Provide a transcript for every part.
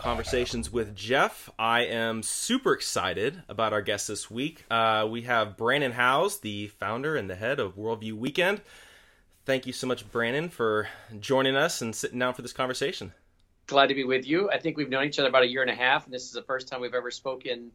Conversations with Jeff. I am super excited about our guest this week. Uh, we have Brannon Howse, the founder and the head of Worldview Weekend. Thank you so much, Brannon, for joining us and sitting down for this conversation. Glad to be with you. I think we've known each other about a year and a half, and this is the first time we've ever spoken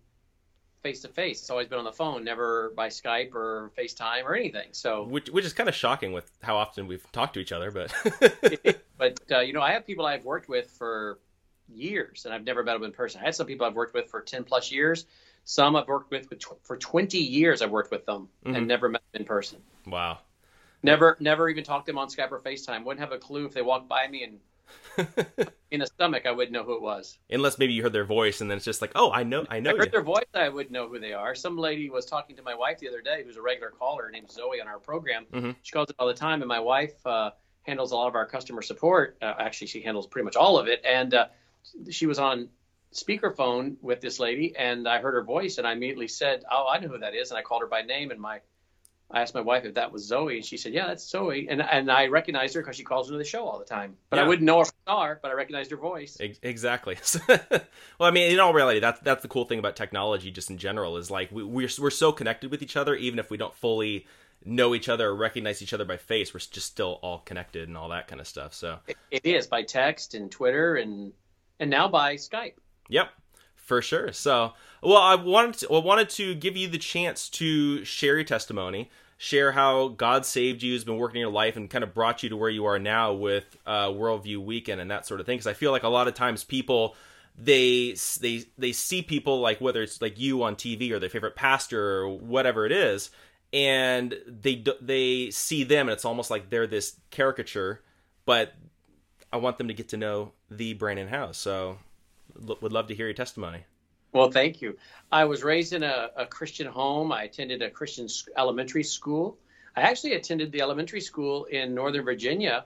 face to face. It's always been on the phone, never by Skype or FaceTime or anything. So, which, which is kind of shocking with how often we've talked to each other. But, but uh, you know, I have people I've worked with for years, and I've never met them in person. I had some people I've worked with for ten plus years. Some I've worked with for twenty years. I've worked with them mm-hmm. and never met them in person. Wow. Never, never even talked to them on Skype or FaceTime. Wouldn't have a clue if they walked by me and in the stomach, I wouldn't know who it was. Unless maybe you heard their voice, and then it's just like, oh, I know, I know. I heard you. their voice, I would know who they are. Some lady was talking to my wife the other day, who's a regular caller. named Zoe on our program. Mm-hmm. She calls it all the time, and my wife uh, handles a lot of our customer support. Uh, actually, she handles pretty much all of it, and uh, she was on speakerphone with this lady, and I heard her voice, and I immediately said, "Oh, I know who that is," and I called her by name, and my I asked my wife if that was Zoe, and she said, "Yeah, that's Zoe." And and I recognized her because she calls into the show all the time. But yeah. I wouldn't know her star, but I recognized her voice. Exactly. well, I mean, in all reality, that's that's the cool thing about technology, just in general, is like we, we're we're so connected with each other, even if we don't fully know each other or recognize each other by face, we're just still all connected and all that kind of stuff. So it, it is by text and Twitter and and now by Skype. Yep for sure. So, well, I wanted to, I wanted to give you the chance to share your testimony share how God saved you, has been working in your life, and kind of brought you to where you are now with uh, Worldview Weekend and that sort of thing. Because I feel like a lot of times people they they they see people like whether it's like you on TV or their favorite pastor or whatever it is, and they they see them and it's almost like they're this caricature. But I want them to get to know the Brannon Howse. So would love to hear your testimony. Well, thank you. I was raised in a, a Christian home. I attended a Christian elementary school. I actually attended the elementary school in Northern Virginia,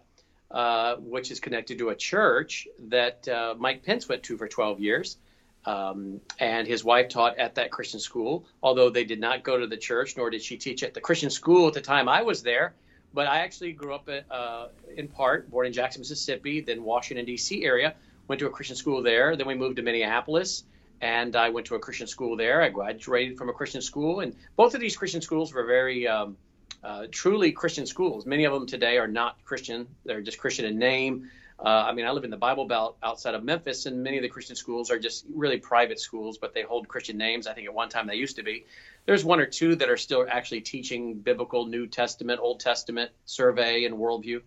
uh, which is connected to a church that uh, Mike Pence went to for 12 years. Um, and his wife taught at that Christian school, although they did not go to the church, nor did she teach at the Christian school at the time I was there. But I actually grew up at, uh, in part, born in Jackson, Mississippi, then Washington, D.C. area, went to a Christian school there. Then we moved to Minneapolis and I went to a Christian school there. I graduated from a Christian school, and both of these Christian schools were very um, uh, truly Christian schools. Many of them today are not Christian; they're just Christian in name. Uh, I mean, I live in the Bible Belt outside of Memphis, and many of the Christian schools are just really private schools, but they hold Christian names. I think at one time they used to be. There's one or two that are still actually teaching biblical New Testament, Old Testament survey and worldview.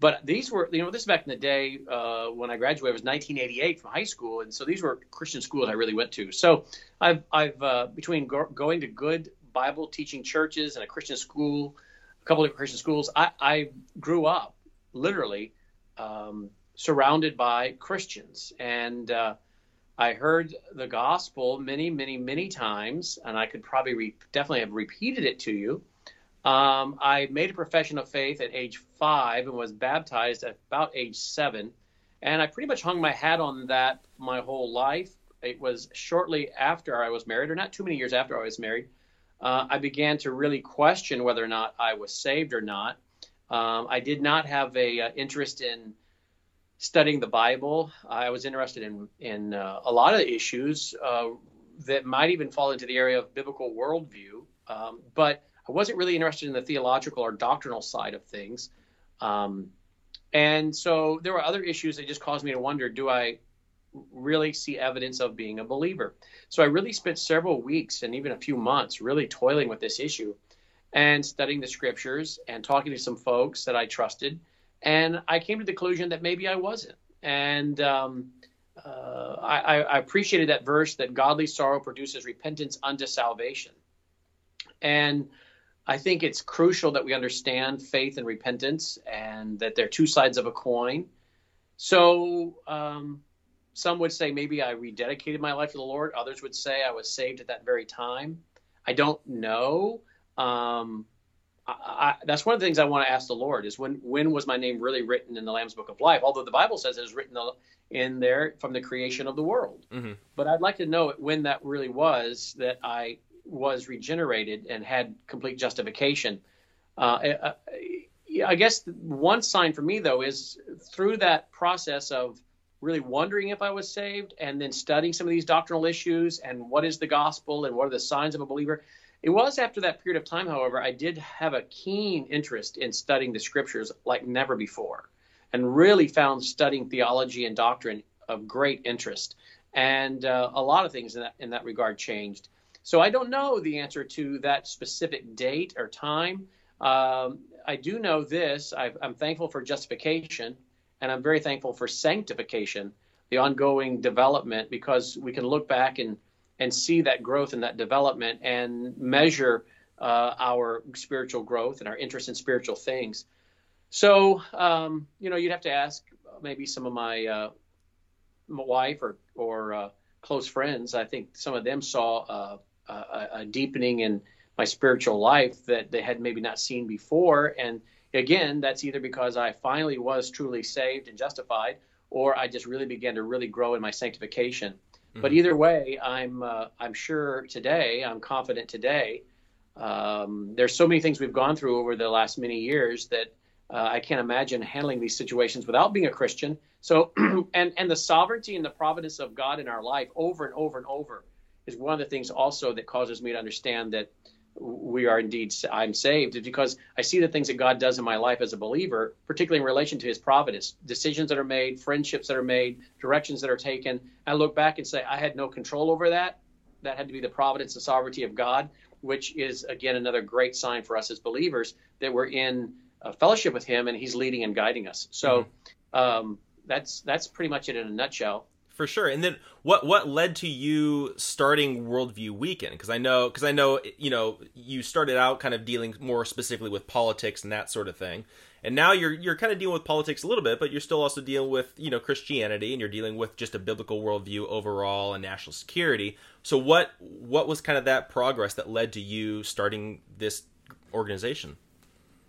But these were, you know, this back in the day uh, when I graduated was 1988 from high school, and so these were Christian schools I really went to. So I've, I've uh, between go- going to good Bible teaching churches and a Christian school, a couple of Christian schools, I, I grew up literally um, surrounded by Christians, and uh, I heard the gospel many, many, many times, and I could probably re- definitely have repeated it to you. Um, I made a profession of faith at age five and was baptized at about age seven. And I pretty much hung my hat on that my whole life. It was shortly after I was married, or not too many years after I was married, uh, I began to really question whether or not I was saved or not. Um, I did not have a uh, interest in studying the Bible. I was interested in in uh, a lot of issues uh, that might even fall into the area of biblical worldview. Um, but I wasn't really interested in the theological or doctrinal side of things. Um, and so there were other issues that just caused me to wonder do I really see evidence of being a believer? So I really spent several weeks and even a few months really toiling with this issue and studying the scriptures and talking to some folks that I trusted. And I came to the conclusion that maybe I wasn't. And um, uh, I, I appreciated that verse that godly sorrow produces repentance unto salvation. And I think it's crucial that we understand faith and repentance and that they're two sides of a coin. So, um, some would say maybe I rededicated my life to the Lord. Others would say I was saved at that very time. I don't know. Um, I, I, that's one of the things I want to ask the Lord is when when was my name really written in the Lamb's Book of Life? Although the Bible says it is written in there from the creation of the world. Mm-hmm. But I'd like to know when that really was that I was regenerated and had complete justification. Uh, I guess one sign for me though is through that process of really wondering if I was saved and then studying some of these doctrinal issues and what is the gospel and what are the signs of a believer. It was after that period of time, however, I did have a keen interest in studying the scriptures like never before and really found studying theology and doctrine of great interest. And uh, a lot of things in that, in that regard changed. So I don't know the answer to that specific date or time. Um, I do know this i am thankful for justification and I'm very thankful for sanctification, the ongoing development, because we can look back and, and see that growth and that development and measure uh, our spiritual growth and our interest in spiritual things. So, um, you know, you'd have to ask maybe some of my, uh, my wife or, or uh, close friends. I think some of them saw uh, a, a deepening in my spiritual life that they had maybe not seen before. And again, that's either because I finally was truly saved and justified, or I just really began to really grow in my sanctification. Mm-hmm. But either way, I'm uh, I'm sure today, I'm confident today. Um, there's so many things we've gone through over the last many years that uh, I can't imagine handling these situations without being a Christian. So, and and the sovereignty and the providence of God in our life over and over and over is one of the things also that causes me to understand that we are indeed I'm saved is because I see the things that God does in my life as a believer, particularly in relation to His providence, decisions that are made, friendships that are made, directions that are taken. I look back and say I had no control over that. That had to be the providence and sovereignty of God, which is again another great sign for us as believers that we're in fellowship with Him and He's leading and guiding us. So mm-hmm. um, that's that's pretty much it in a nutshell for sure. And then what what led to you starting Worldview Weekend? Because I know because I know you know you started out kind of dealing more specifically with politics and that sort of thing, and now you're you're kind of dealing with politics a little bit, but you're still also dealing with you know Christianity and you're dealing with just a biblical worldview overall and national security. So what what was kind of that progress that led to you starting this organization?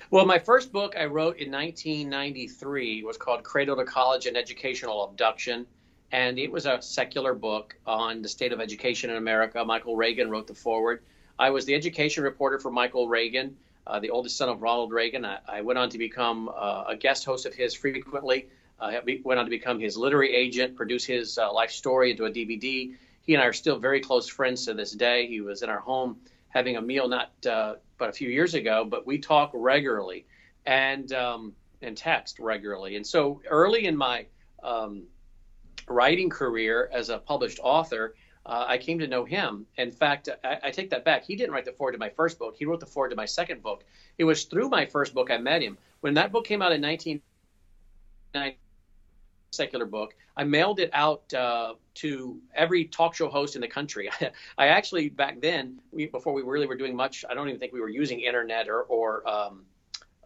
Well, my first book I wrote in 1993 was called Cradle to College and Educational Abduction and it was a secular book on the state of education in America. Michael Reagan wrote the foreword. I was the education reporter for Michael Reagan, uh, the oldest son of Ronald Reagan. I, I went on to become uh, a guest host of his frequently. Uh, went on to become his literary agent, produce his uh, life story into a DVD. He and I are still very close friends to this day. He was in our home having a meal not uh, but a few years ago, but we talk regularly and um, and text regularly. And so early in my um, writing career as a published author, uh, I came to know him. In fact, I, I, take that back. He didn't write the foreword to my first book. He wrote the foreword to my second book. It was through my first book I met him. When that book came out in 1990, secular book, I mailed it out uh, to every talk show host in the country. I actually back then, we, before we really were doing much, I don't even think we were using internet or, or um,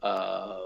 uh,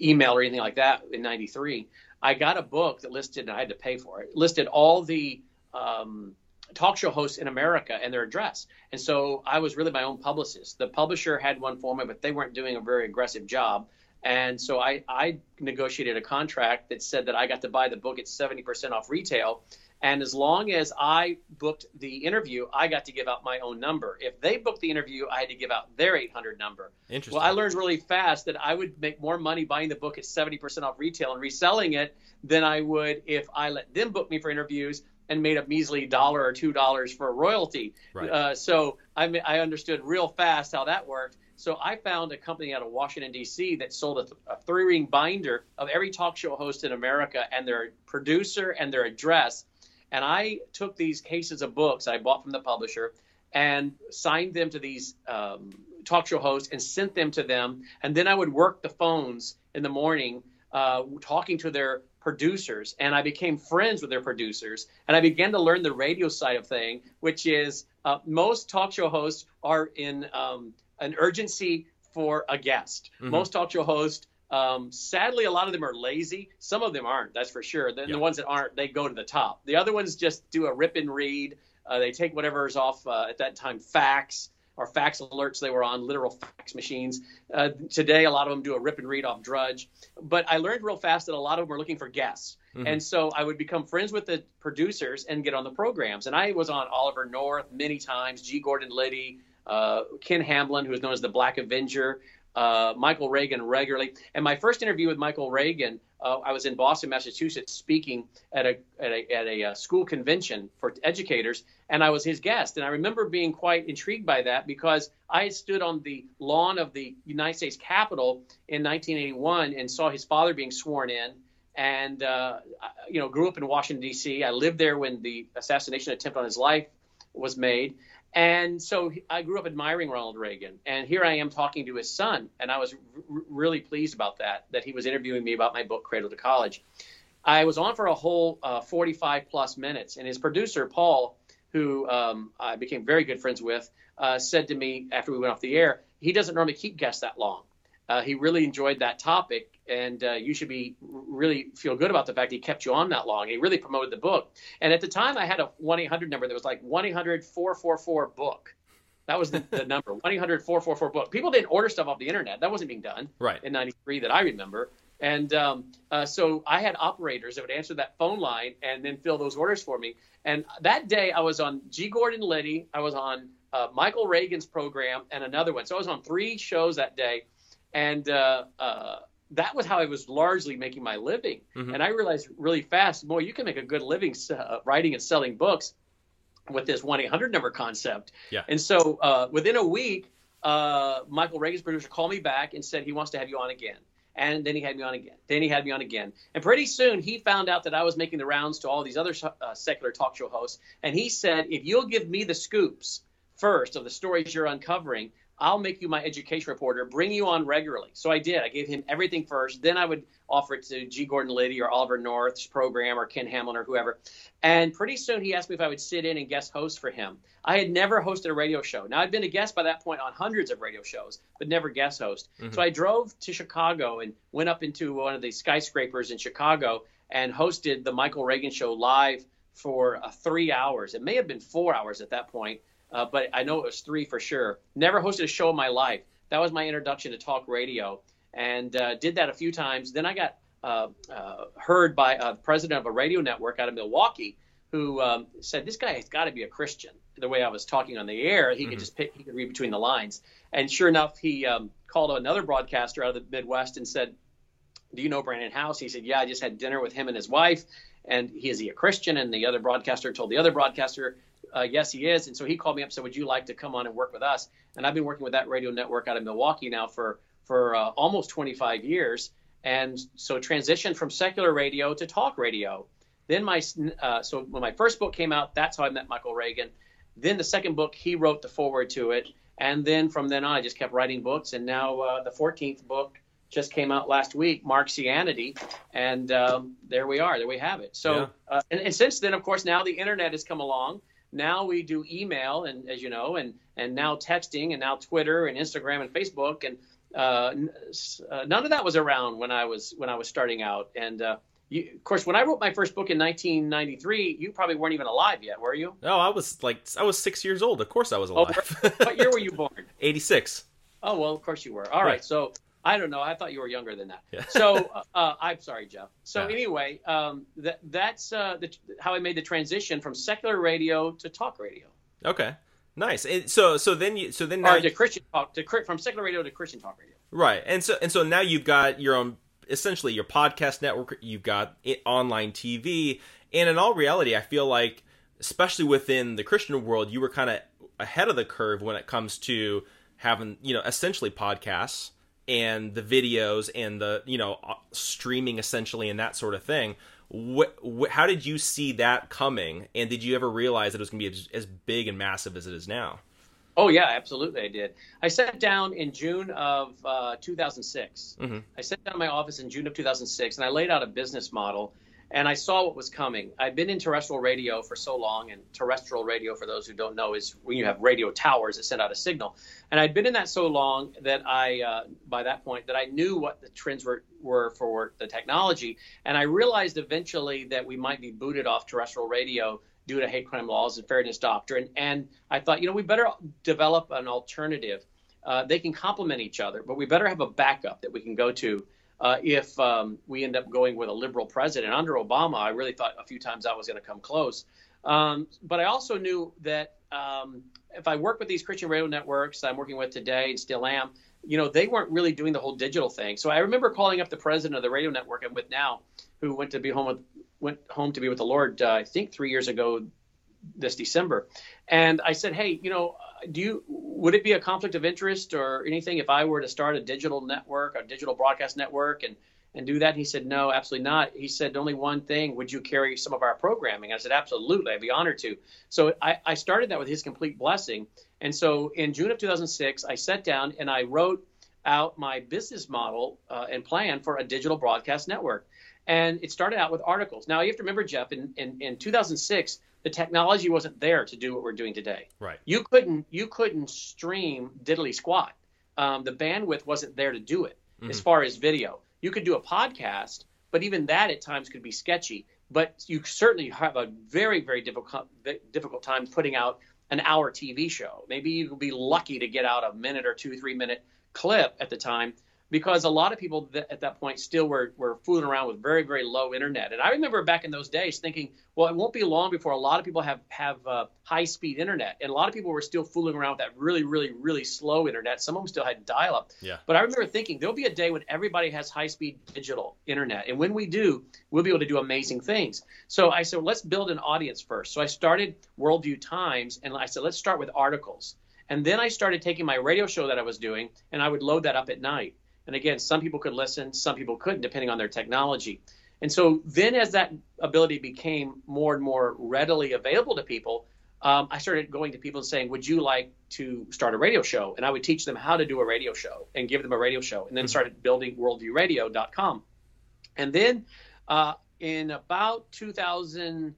email or anything like that in '93. I got a book that listed, and I had to pay for it, listed all the um, talk show hosts in America and their address. And so I was really my own publicist. The publisher had one for me, but they weren't doing a very aggressive job. And so I, I negotiated a contract that said that I got to buy the book at 70% off retail and as long as I booked the interview, I got to give out my own number. If they booked the interview, I had to give out their 800 number. Interesting. Well, I learned really fast that I would make more money buying the book at 70% off retail and reselling it than I would if I let them book me for interviews and made a measly dollar or two dollars for a royalty. Right. Uh, so I, I understood real fast how that worked. So I found a company out of Washington D.C. that sold a, th- a three-ring binder of every talk show host in America and their producer and their address and I took these cases of books I bought from the publisher and signed them to these um, talk show hosts and sent them to them. And then I would work the phones in the morning, uh, talking to their producers and I became friends with their producers and I began to learn the radio side of thing, which is uh, most talk show hosts are in um, an urgency for a guest. Mm-hmm. Most talk show hosts, um, sadly, a lot of them are lazy. Some of them aren't, that's for sure. Then yeah. the ones that aren't, they go to the top. The other ones just do a rip and read. Uh, they take whatever's off uh, at that time, fax or fax alerts they were on, literal fax machines. Uh, today, a lot of them do a rip and read off Drudge. But I learned real fast that a lot of them were looking for guests. Mm-hmm. And so I would become friends with the producers and get on the programs. And I was on Oliver North many times, G. Gordon Liddy, uh, Ken Hamblin, who is known as the Black Avenger, uh, Michael Reagan regularly. And my first interview with Michael Reagan, uh, I was in Boston, Massachusetts, speaking at a at a, at a uh, school convention for educators, and I was his guest. And I remember being quite intrigued by that because I had stood on the lawn of the United States Capitol in 1981 and saw his father being sworn in. And uh, you know, grew up in Washington D.C. I lived there when the assassination attempt on his life was made. And so I grew up admiring Ronald Reagan, and here I am talking to his son, and I was r- really pleased about that. That he was interviewing me about my book Cradle to College. I was on for a whole uh, 45 plus minutes, and his producer Paul, who um, I became very good friends with, uh, said to me after we went off the air, he doesn't normally keep guests that long. Uh, he really enjoyed that topic, and uh, you should be really feel good about the fact he kept you on that long. He really promoted the book. And at the time, I had a 1 800 number that was like 1 800 444 book. That was the, the number 1 800 444 book. People didn't order stuff off the internet. That wasn't being done right. in 93 that I remember. And um, uh, so I had operators that would answer that phone line and then fill those orders for me. And that day I was on G. Gordon Liddy, I was on uh, Michael Reagan's program, and another one. So I was on three shows that day. And uh, uh that was how I was largely making my living. Mm-hmm. And I realized really fast, boy, you can make a good living uh, writing and selling books with this 1 800 number concept. Yeah. And so uh, within a week, uh, Michael Reagan's producer called me back and said he wants to have you on again. And then he had me on again. Then he had me on again. And pretty soon he found out that I was making the rounds to all these other uh, secular talk show hosts. And he said, if you'll give me the scoops first of the stories you're uncovering, I'll make you my education reporter, bring you on regularly. So I did. I gave him everything first. Then I would offer it to G. Gordon Liddy or Oliver North's program or Ken Hamblin or whoever. And pretty soon he asked me if I would sit in and guest host for him. I had never hosted a radio show. Now I'd been a guest by that point on hundreds of radio shows, but never guest host. Mm-hmm. So I drove to Chicago and went up into one of the skyscrapers in Chicago and hosted the Michael Reagan show live for uh, three hours. It may have been four hours at that point uh, but I know it was three for sure. Never hosted a show in my life. That was my introduction to talk radio, and uh, did that a few times. Then I got uh, uh heard by a president of a radio network out of Milwaukee who um, said, "This guy has got to be a Christian." The way I was talking on the air, he mm-hmm. could just pick, he could read between the lines. And sure enough, he um, called another broadcaster out of the Midwest and said, "Do you know Brannon Howse?" He said, "Yeah, I just had dinner with him and his wife." And he is he a Christian? And the other broadcaster told the other broadcaster, uh, yes, he is. And so he called me up and said, would you like to come on and work with us? And I've been working with that radio network out of Milwaukee now for, for uh, almost 25 years. And so transitioned from secular radio to talk radio. Then my, uh, so when my first book came out, that's how I met Michael Reagan. Then the second book, he wrote the foreword to it. And then from then on, I just kept writing books. And now uh, the 14th book just came out last week, Marxianity, and um, there we are. There we have it. So, yeah. uh, and, and, since then, of course, now the internet has come along, now we do email, and as you know, and and now texting, and now Twitter and Instagram and Facebook, and uh, uh, none of that was around when I was when I was starting out. And uh, you, of course, when I wrote my first book in 1993, you probably weren't even alive yet, were you? No, I was like I was six years old. Of course, I was oh, alive. Oh, what year were you born? 86. Oh well, of course you were. All right, right so I don't know. I thought you were younger than that. Yeah. so uh, uh, I'm sorry, Jeff. So yeah. anyway, um, that that's uh, the, how I made the transition from secular radio to talk radio. Okay, nice. And so so then you so then now or to Christian talk to from secular radio to Christian talk radio. Right, and so and so now you've got your own essentially your podcast network. You've got it, online TV, and in all reality, I feel like especially within the Christian world, you were kind of ahead of the curve when it comes to having you know essentially podcasts and the videos and the you know uh, streaming essentially and that sort of thing what, what, how did you see that coming and did you ever realize that it was going to be as, as, big and massive as it is now Oh yeah, absolutely, I did. I sat down in June of uh, 2006. Mm-hmm. I sat down in my office in June of 2006, and I laid out a business model, and I saw what was coming. I've been in terrestrial radio for so long, and terrestrial radio, for those who don't know, is when you have radio towers that send out a signal. And I'd been in that so long that I, uh, by that point, that I knew what the trends were were for the technology, and I realized eventually that we might be booted off terrestrial radio due to hate crime laws and fairness doctrine. And I thought, you know, we better develop an alternative. Uh, they can complement each other, but we better have a backup that we can go to uh, if um, we end up going with a liberal president. Under Obama, I really thought a few times I was going to come close. Um, but I also knew that um, if I work with these Christian radio networks I'm working with today and still am, you know, they weren't really doing the whole digital thing. So I remember calling up the president of the radio network I'm with now, who went to be home with went home to be with the Lord, uh, I think three years ago this December. And I said, hey, you know, do you would it be a conflict of interest or anything if I were to start a digital network, a digital broadcast network, and and do that? And he said, no, absolutely not. He said only one thing: would you carry some of our programming? I said, absolutely, I'd be honored to. So I, I started that with his complete blessing. And so in June of 2006, I sat down and I wrote out my business model uh, and plan for a digital broadcast network. And it started out with articles. Now you have to remember, Jeff, in, in, in 2006, the technology wasn't there to do what we're doing today. Right. You couldn't you couldn't stream diddly squat. Um, the bandwidth wasn't there to do it. Mm-hmm. As far as video, you could do a podcast, but even that at times could be sketchy. But you certainly have a very very difficult difficult time putting out an hour TV show. Maybe you'll be lucky to get out a minute or two three minute clip at the time because a lot of people th- at that point still were, were fooling around with very, very low internet. And I remember back in those days thinking, well, it won't be long before a lot of people have, have uh, high speed internet. And a lot of people were still fooling around with that really, really, really slow internet. Some of them still had dial up. Yeah. But I remember thinking there'll be a day when everybody has high speed digital internet. And when we do, we'll be able to do amazing things. So I said, well, let's build an audience first. So I started Worldview Times and I said, let's start with articles. And then I started taking my radio show that I was doing and I would load that up at night. And again, some people could listen, some people couldn't, depending on their technology. And so then, as that ability became more and more readily available to people, um, I started going to people and saying, Would you like to start a radio show? And I would teach them how to do a radio show and give them a radio show, and then mm-hmm. started building worldviewradio.com. And then uh, in about 2000,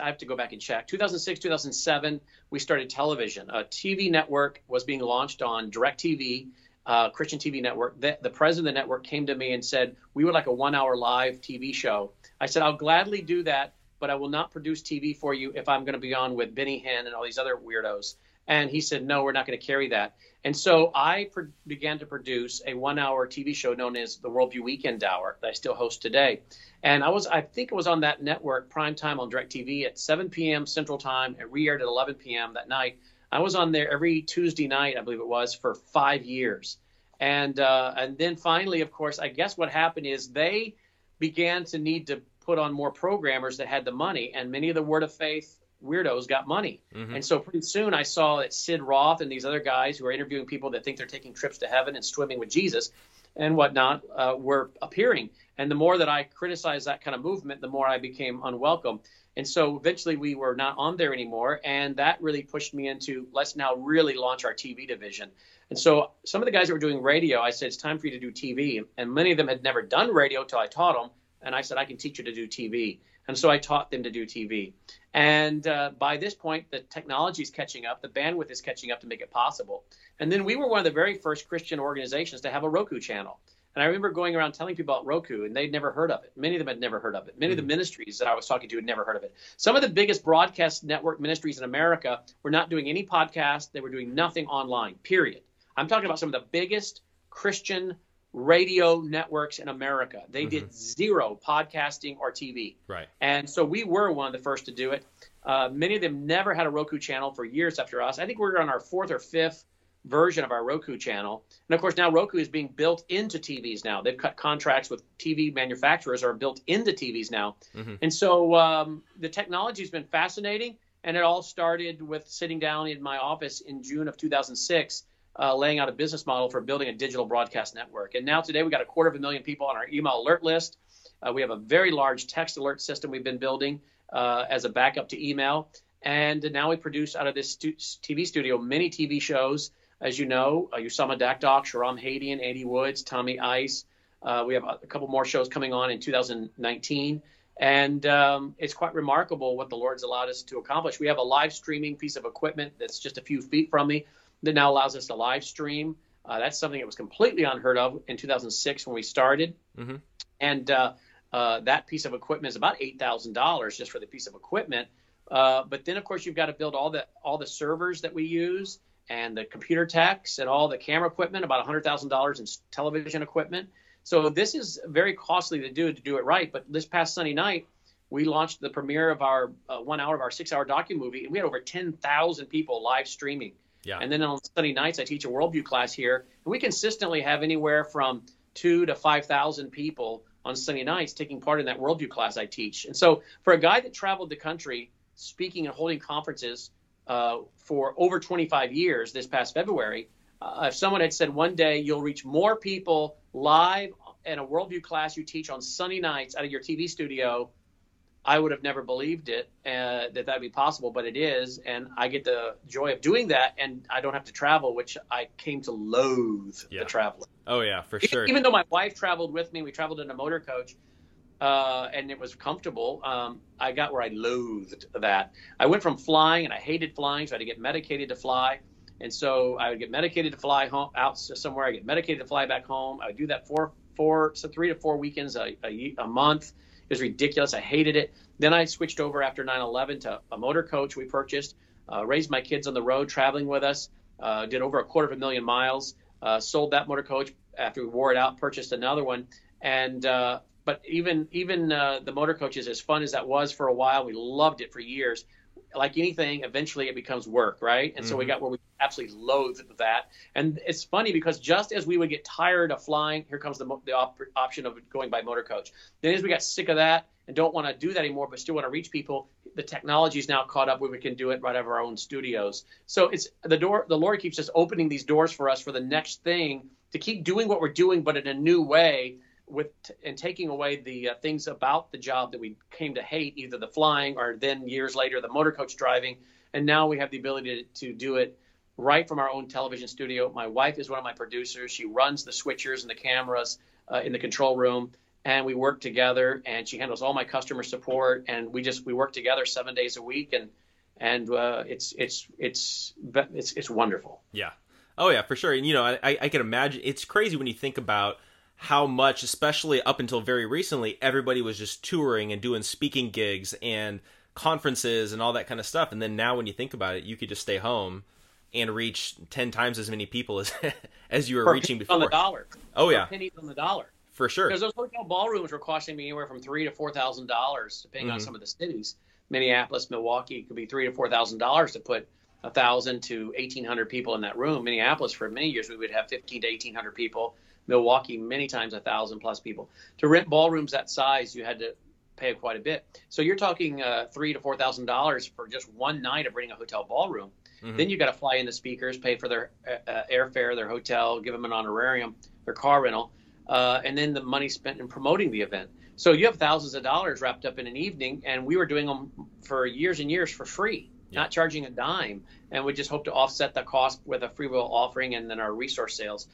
I have to go back and check, 2006, 2007, we started television. A TV network was being launched on DirecTV uh, Christian TV network. The, the, president of the network came to me and said, We would like a one hour live TV show. I said, I'll gladly do that, but I will not produce TV for you if I'm going to be on with Benny Hinn and all these other weirdos. And he said, No, we're not going to carry that. And so I began to produce a one hour TV show known as the Worldview Weekend Hour that I still host today. And I was, I think it was on that network, prime time on DirecTV at 7 p.m. Central Time, and re aired at 11 p.m. that night. I was on there every Tuesday night, I believe it was, for five years. And uh, and then finally, of course, I guess what happened is they began to need to put on more programmers that had the money, and many of the Word of Faith weirdos got money. Mm-hmm. And so pretty soon I saw that Sid Roth and these other guys who are interviewing people that think they're taking trips to heaven and swimming with Jesus and whatnot uh, were appearing. And the more that I criticized that kind of movement, the more I became unwelcome. And so eventually we were not on there anymore. And that really pushed me into let's now really launch our TV division. And so some of the guys that were doing radio, I said, it's time for you to do TV. And many of them had never done radio until I taught them. And I said, I can teach you to do TV. And so I taught them to do TV. And uh, by this point, the technology is catching up, the bandwidth is catching up to make it possible. And then we were one of the very first Christian organizations to have a Roku channel. And I remember going around telling people about Roku, and they'd never heard of it. Many of them had never heard of it. Many mm-hmm. of the mm. ministries that I was talking to had never heard of it. Some of the biggest broadcast network ministries in America were not doing any podcast. They were doing nothing online, period. I'm talking about some of the biggest Christian radio networks in America. They mm-hmm. did zero podcasting or TV. Right. And so we were one of the first to do it. Uh, many of them never had a Roku channel for years after us. I think we were on our fourth or fifth version of our Roku channel. And of course, now Roku is being built into TVs now. They've cut contracts with TV manufacturers are built into TVs now. Mm-hmm. And so um, the technology has been fascinating. And it all started with sitting down in my office in June of 2006, uh, laying out a business model for building a digital broadcast network. And now today we've got a quarter of a million people on our email alert list. Uh, we have a very large text alert system we've been building uh, as a backup to email. And now we produce out of this stu- TV studio many TV shows. As you know, uh, Usama Dakdok, Shahram Hadian, Andy Woods, Tommy Ice. Uh, we have a, a couple more shows coming on in 2019. And um, it's quite remarkable what the Lord's allowed us to accomplish. We have a live streaming piece of equipment that's just a few feet from me that now allows us to live stream. Uh, that's something that was completely unheard of in 2006 when we started. Mm-hmm. And uh, uh, that piece of equipment is about $8,000 just for the piece of equipment. Uh, but then, of course, you've got to build all the all the servers that we use and the computer techs and all the camera equipment, about $100,000 in television equipment. So this is very costly to do to do it right. But this past Sunday night, we launched the premiere of our uh, one hour of our six hour docu movie, and we had over 10,000 people live streaming. Yeah. And then on Sunday nights, I teach a worldview class here, and we consistently have anywhere from two to 5,000 people on Sunday nights taking part in that worldview class I teach. And so for a guy that traveled the country speaking and holding conferences uh, for over 25 years this past February, uh, if someone had said one day you'll reach more people live in a worldview class you teach on sunny nights out of your TV studio, I would have never believed it uh, that that'd be possible, but it is, and I get the joy of doing that, and I don't have to travel, which I came to loathe yeah. the traveling. Oh yeah, for sure. Even though my wife traveled with me, we traveled in a motor coach, uh, and it was comfortable. Um, I got where I loathed that. I went from flying, and I hated flying, so I had to get medicated to fly. And so I would get medicated to fly home out somewhere. I get medicated to fly back home. I would do that four, four, so three to four weekends a, a, a month. It was ridiculous. I hated it. Then I switched over after 9/11 to a motor coach we purchased. Uh, raised my kids on the road, traveling with us. Uh, did over a quarter of a million miles. Uh, sold that motor coach after we wore it out. Purchased another one. And uh, but even even uh, the motor coaches, as fun as that was for a while, we loved it for years like anything, eventually it becomes work, right? And mm-hmm. so we mm-hmm. got where we absolutely loathed that. And it's funny because just as we would get tired of flying, here comes the, the op- option of going by motor coach. Then as we got sick of that and don't want to do that anymore, but still want to reach people, the technology is now caught up where we can do it right out of our own studios. So it's the door. The Lord keeps just opening these doors for us for the next thing to keep doing what we're doing, but in a new way with and taking away the uh, things about the job that we came to hate, either the flying or then years later the motor coach driving, and now we have the ability to, to do it right from our own television studio. My wife is one of my producers. She runs the switchers and the cameras uh, in the control room, and we work together. And she handles all my customer support, and we just we work together seven days a week, and and uh, it's it's it's it's it's wonderful. Yeah. Oh yeah, for sure. And you know, I I can imagine it's crazy when you think about how much, especially up until very recently, everybody was just touring and doing speaking gigs and conferences and all that kind of stuff. And then now, when you think about it, you could just stay home and reach ten times as many people as as you were For reaching before. On the dollar. Oh yeah, For pennies on the dollar. For sure. Because those hotel ballrooms were costing me anywhere from three to four thousand dollars, depending mm-hmm. on some of the cities. Minneapolis, Milwaukee could be three to four thousand dollars to put a thousand to eighteen hundred people in that room. Minneapolis, for many years, we would have fifteen to eighteen hundred people. Milwaukee, many times a thousand plus people. To rent ballrooms that size, you had to pay quite a bit. So you're talking uh, three to four thousand dollars for just one night of renting a hotel ballroom. Mm-hmm. Then you got to fly in the speakers, pay for their uh, uh, airfare, their hotel, give them an honorarium, their car rental, uh, and then the money spent in promoting the event. So you have thousands of dollars wrapped up in an evening, and we were doing them for years and years for free, yeah. not charging a dime, and we just hope to offset the cost with a free will offering and then our resource sales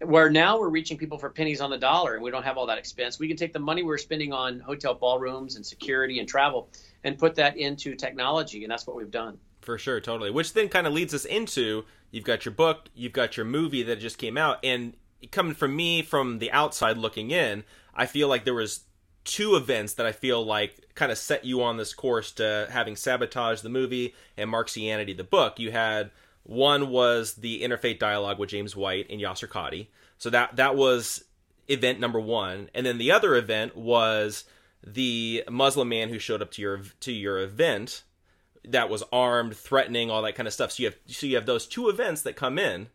where now we're reaching people for pennies on the dollar and we don't have all that expense. We can take the money we're spending on hotel ballrooms and security and travel and put that into technology. And that's what we've done. For sure, totally. Which then kind of leads us into you've got your book, you've got your movie that just came out. And coming from me from the outside looking in, I feel like there was two events that I feel like kind of set you on this course to having Sabotage the movie and Marxianity the book. You had one was the interfaith dialogue with James White and Yasir Qadhi. So that that was event number one, and then the other event was the Muslim man who showed up to your to your event that was armed, threatening, all that kind of stuff. So you have so you have those two events that come in.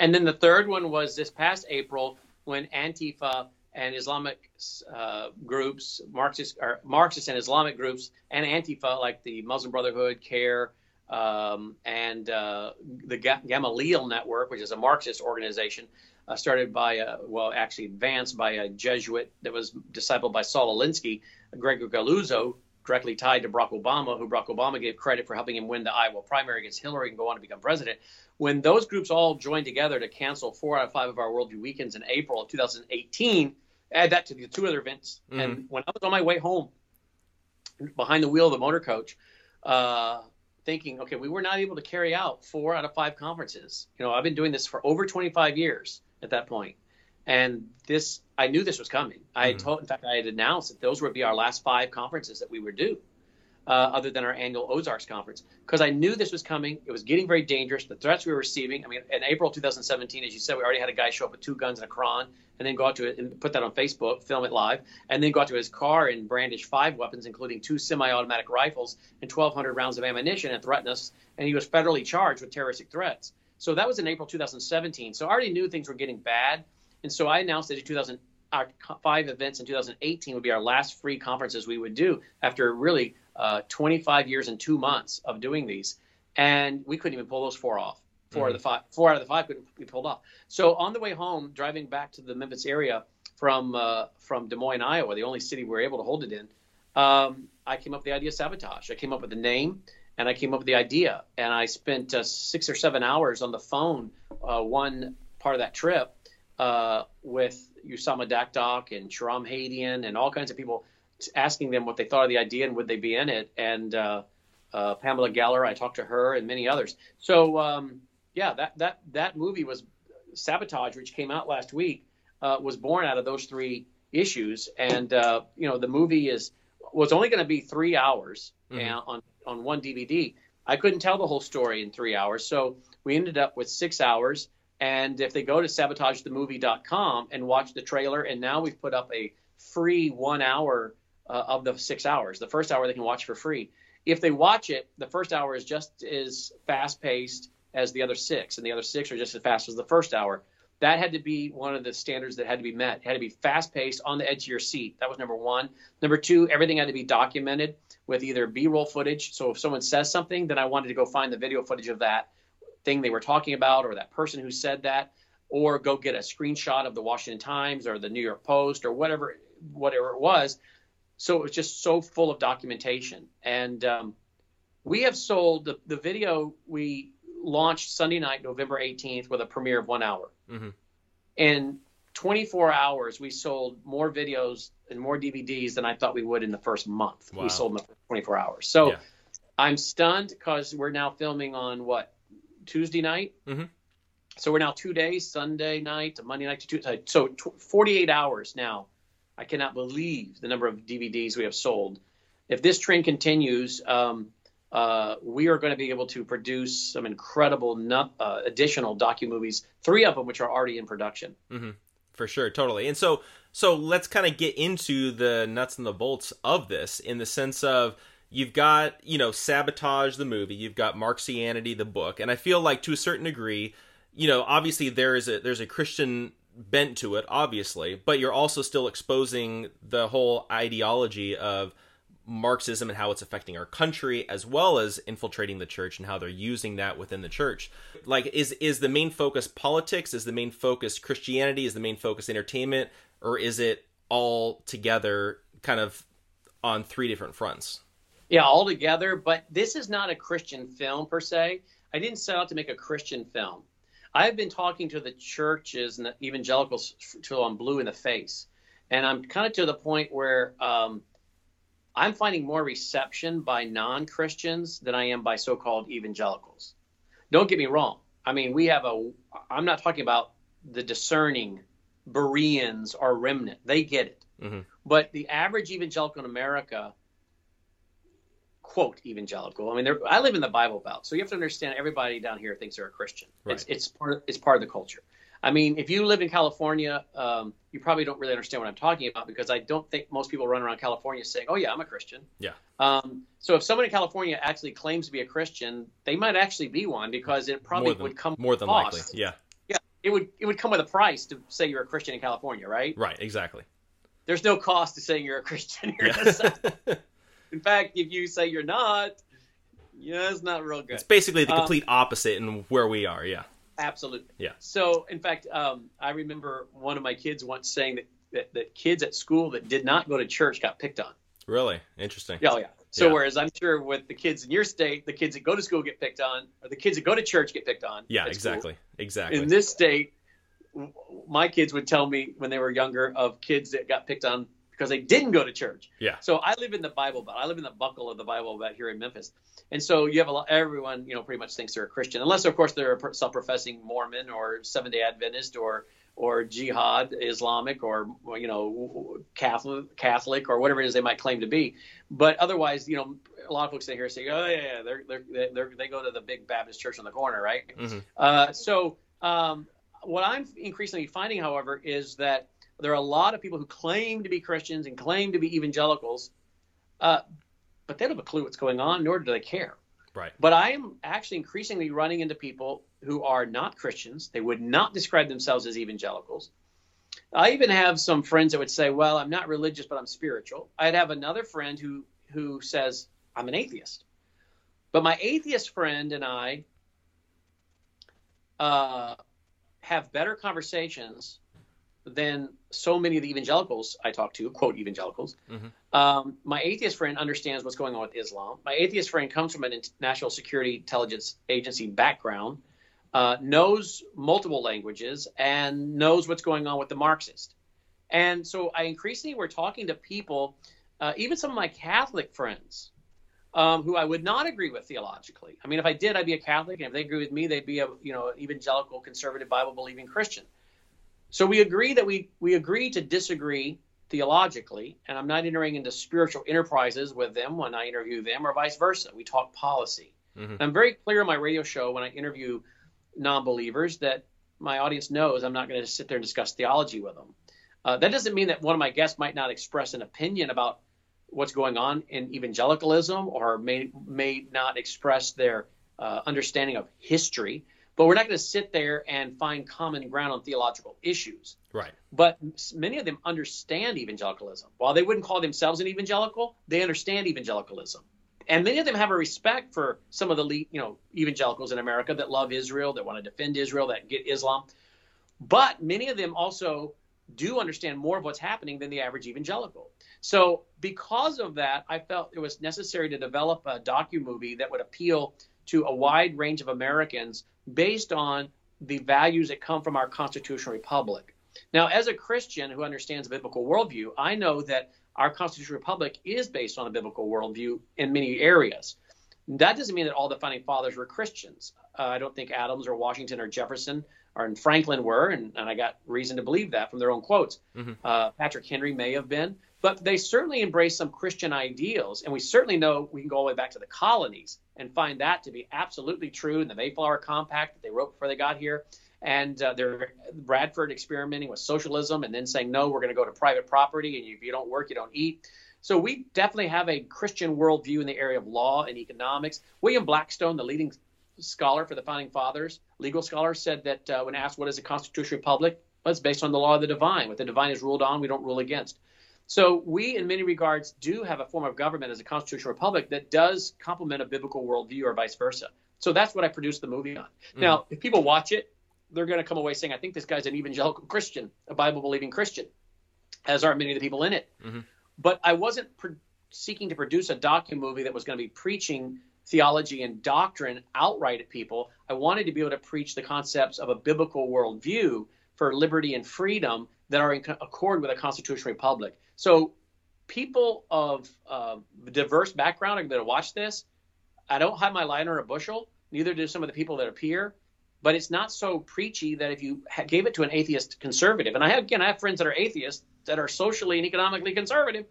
And then the third one was this past April when Antifa and Islamic uh, groups, Marxist or Marxist and Islamic groups, and Antifa like the Muslim Brotherhood, CAIR, um, and uh, the Gamaliel Network, which is a Marxist organization, uh, started by, a, well, actually advanced by a Jesuit that was discipled by Saul Alinsky, Gregor Galluzzo, directly tied to Barack Obama, who Barack Obama gave credit for helping him win the Iowa primary against Hillary and go on to become president. When those groups all joined together to cancel four out of five of our worldview weekends in April of 2018, add that to the two other events. Mm-hmm. And when I was on my way home, behind the wheel of the motor coach, uh, thinking, okay, we were not able to carry out four out of five conferences. You know, I've been doing this for over 25 years at that point, and this I knew this was coming. I mm-hmm. told, in fact, I had announced that those would be our last five conferences that we would do uh, other than our annual Ozarks conference, because I knew this was coming. It was getting very dangerous. The threats we were receiving. I mean, in April 2017, as you said, we already had a guy show up with two guns and a Quran, and then go out to it and put that on Facebook, film it live, and then go out to his car and brandish five weapons, including two semi-automatic rifles and 1,200 rounds of ammunition, and threaten us. And he was federally charged with terroristic threats. So that was in April 2017. So I already knew things were getting bad, and so I announced that in 2000 our five events in 2018 would be our last free conferences we would do after really uh, 25 years and two months of doing these, and we couldn't even pull those four off. 4 mm-hmm. out of the five, four out of the five couldn't be pulled off. So on the way home, driving back to the Memphis area from uh, from Des Moines, Iowa, the only city we were able to hold it in, um, I came up with the idea of sabotage. I came up with the name, and I came up with the idea, and I spent uh, six or seven hours on the phone uh, one part of that trip uh, with Usama Dakdok and Shahram Hadian and all kinds of people asking them what they thought of the idea and would they be in it. And uh, uh, Pamela Geller, I talked to her and many others. So um, yeah, that that that movie was Sabotage, which came out last week, uh, was born out of those three issues. And uh, you know, the movie is was only going to be three hours mm-hmm. on on one DVD. I couldn't tell the whole story in three hours, so we ended up with six hours. And if they go to sabotagethemovie.com and watch the trailer, and now we've put up a free one hour uh, of the six hours. The first hour they can watch for free. If they watch it, the first hour is just as fast paced as the other six, and the other six are just as fast as the first hour. That had to be one of the standards that had to be met. It had to be fast paced, on the edge of your seat. That was number one. Number two, everything had to be documented with either B roll footage. So if someone says something, then I wanted to go find the video footage of that thing they were talking about or that person who said that, or go get a screenshot of the Washington Times or the New York Post or whatever whatever it was so it was just so full of documentation. And um, we have sold the, the video we launched Sunday night, November 18th, with a premiere of one hour. Mm-hmm. In 24 hours, we sold more videos and more DVDs than I thought we would in the first month. Wow. We sold in the 24 hours. So yeah. I'm stunned because we're now filming on what Tuesday night. Mm-hmm. So we're now two days, Sunday night to Monday night to Tuesday. So 48 hours now I cannot believe the number of DVDs we have sold. If this trend continues, um, uh, we are going to be able to produce some incredible nu- uh, additional docu movies. Three of them, which are already in production. Mm-hmm. For sure, totally. And so, so let's kind of get into the nuts and the bolts of this in the sense of you've got you know sabotage the movie, you've got Marxianity the book, and I feel like to a certain degree, you know, obviously there is a there's a Christian bent to it, obviously, but you're also still exposing the whole ideology of Marxism and how it's affecting our country, as well as infiltrating the church and how they're using that within the church. Like, is is the main focus politics? Is the main focus Christianity? Is the main focus entertainment? Or is it all together, kind of on three different fronts? Yeah, all together. But this is not a Christian film per se. I didn't set out to make a Christian film. I've been talking to the churches and the evangelicals till I'm blue in the face, and I'm kind of to the point where um, I'm finding more reception by non-Christians than I am by so-called evangelicals. Don't get me wrong. I mean, we have a. I'm not talking about the discerning Bereans or remnant. They get it. Mm-hmm. But the average evangelical in America quote evangelical. I mean, I live in the Bible Belt, so you have to understand everybody down here thinks they're a Christian. Right. It's it's part of, it's part of the culture. I mean, if you live in California, um, you probably don't really understand what I'm talking about because I don't think most people run around California saying, "Oh yeah, I'm a Christian." Yeah. Um, so if someone in California actually claims to be a Christian, they might actually be one because it probably than, would come more than cost. likely. Yeah. Yeah, it would it would come with a price to say you're a Christian in California, right? Right. Exactly. There's no cost to saying you're a Christian here yeah. in fact, if you say you're not, yeah, it's not real good. It's basically the um, complete um, opposite in where we are. Yeah. Absolutely. Yeah. So, in fact, um, I remember one of my kids once saying that, that, that kids at school that did not go to church got picked on. Really interesting. Yeah, oh, yeah. So Yeah. whereas I'm sure with the kids in your state, the kids that go to school get picked on, or the kids that go to church get picked on. Yeah, at school. exactly. Exactly. In this state, w- my kids would tell me when they were younger of kids that got picked on because they didn't go to church. Yeah. So I live in the Bible Belt. I live in the buckle of the Bible Belt here in Memphis, and so you have a lot. Everyone, you know, pretty much thinks they're a Christian, unless of course they're a self-professing Mormon or Seventh Day Adventist or or Jihad Islamic or you know Catholic Catholic or whatever it is they might claim to be. But otherwise, you know, a lot of folks sit here say, oh yeah, yeah, they're, they're, they're, they go to the big Baptist church on the corner, right? Mhm. Uh, so um, what I'm increasingly finding, however, is that there are a lot of people who claim to be Christians and claim to be evangelicals, uh, but they don't have a clue what's going on, nor do they care. Right. But I am actually increasingly running into people who are not Christians. They would not describe themselves as evangelicals. I even have some friends that would say, "Well, I'm not religious, but I'm spiritual." I'd have another friend who who says, "I'm an atheist." But my atheist friend and I uh, have better conversations than so many of the evangelicals I talk to, quote evangelicals. Mhm. Um, my atheist friend understands what's going on with Islam. My atheist friend comes from an national security intelligence agency background, uh, knows multiple languages, and knows what's going on with the Marxist. And so I increasingly we're talking to people, uh, even some of my Catholic friends, um, who I would not agree with theologically. I mean, if I did, I'd be a Catholic, and if they agree with me, they'd be a you know evangelical, conservative, Bible believing Christian. So we agree that we we agree to disagree theologically, and I'm not entering into spiritual enterprises with them when I interview them, or vice versa. We talk policy. Mhm. I'm very clear on my radio show when I interview non-believers that my audience knows I'm not going to sit there and discuss theology with them. Uh, that doesn't mean that one of my guests might not express an opinion about what's going on in evangelicalism or may may not express their uh, understanding of history. But we're not going to sit there and find common ground on theological issues. Right. But many of them understand evangelicalism. While they wouldn't call themselves an evangelical, they understand evangelicalism. And many of them have a respect for some of the lead, you know evangelicals in America that love Israel, that want to defend Israel, that get Islam. But many of them also do understand more of what's happening than the average evangelical. So because of that, I felt it was necessary to develop a docu movie that would appeal to a wide range of Americans based on the values that come from our constitutional republic. Now, as a Christian who understands biblical worldview, I know that our constitutional republic is based on a biblical worldview in many areas. That doesn't mean that all the founding fathers were Christians. Uh, I don't think Adams or Washington or Jefferson or and Franklin were, and, and I got reason to believe that from their own quotes. Mhm. Uh, Patrick Henry may have been, but they certainly embraced some Christian ideals, and we certainly know we can go all the way back to the colonies and find that to be absolutely true in the Mayflower Compact that they wrote before they got here, and uh, their Bradford experimenting with socialism and then saying no, we're going to go to private property, and if you don't work, you don't eat. So we definitely have a Christian worldview in the area of law and economics. William Blackstone, the leading scholar for the founding fathers, legal scholar, said that uh, when asked what is a constitutional republic, well, it's based on the law of the divine. What the divine is ruled on, we don't rule against. So we, in many regards, do have a form of government as a constitutional republic that does complement a biblical worldview or vice versa. So that's what I produced the movie on. Now, if people watch it, they're going to come away saying, I think this guy's an evangelical Christian, a Bible believing Christian, as are many of the people in it. Mhm. But I wasn't seeking to produce a docu movie that was going to be preaching theology and doctrine outright at people. I wanted to be able to preach the concepts of a biblical worldview for liberty and freedom that are in accord with a constitutional republic. So, people of uh, diverse background are going to watch this. I don't hide my light under a bushel. Neither do some of the people that appear. But it's not so preachy that if you gave it to an atheist conservative, and I have again, I have friends that are atheists that are socially and economically conservative.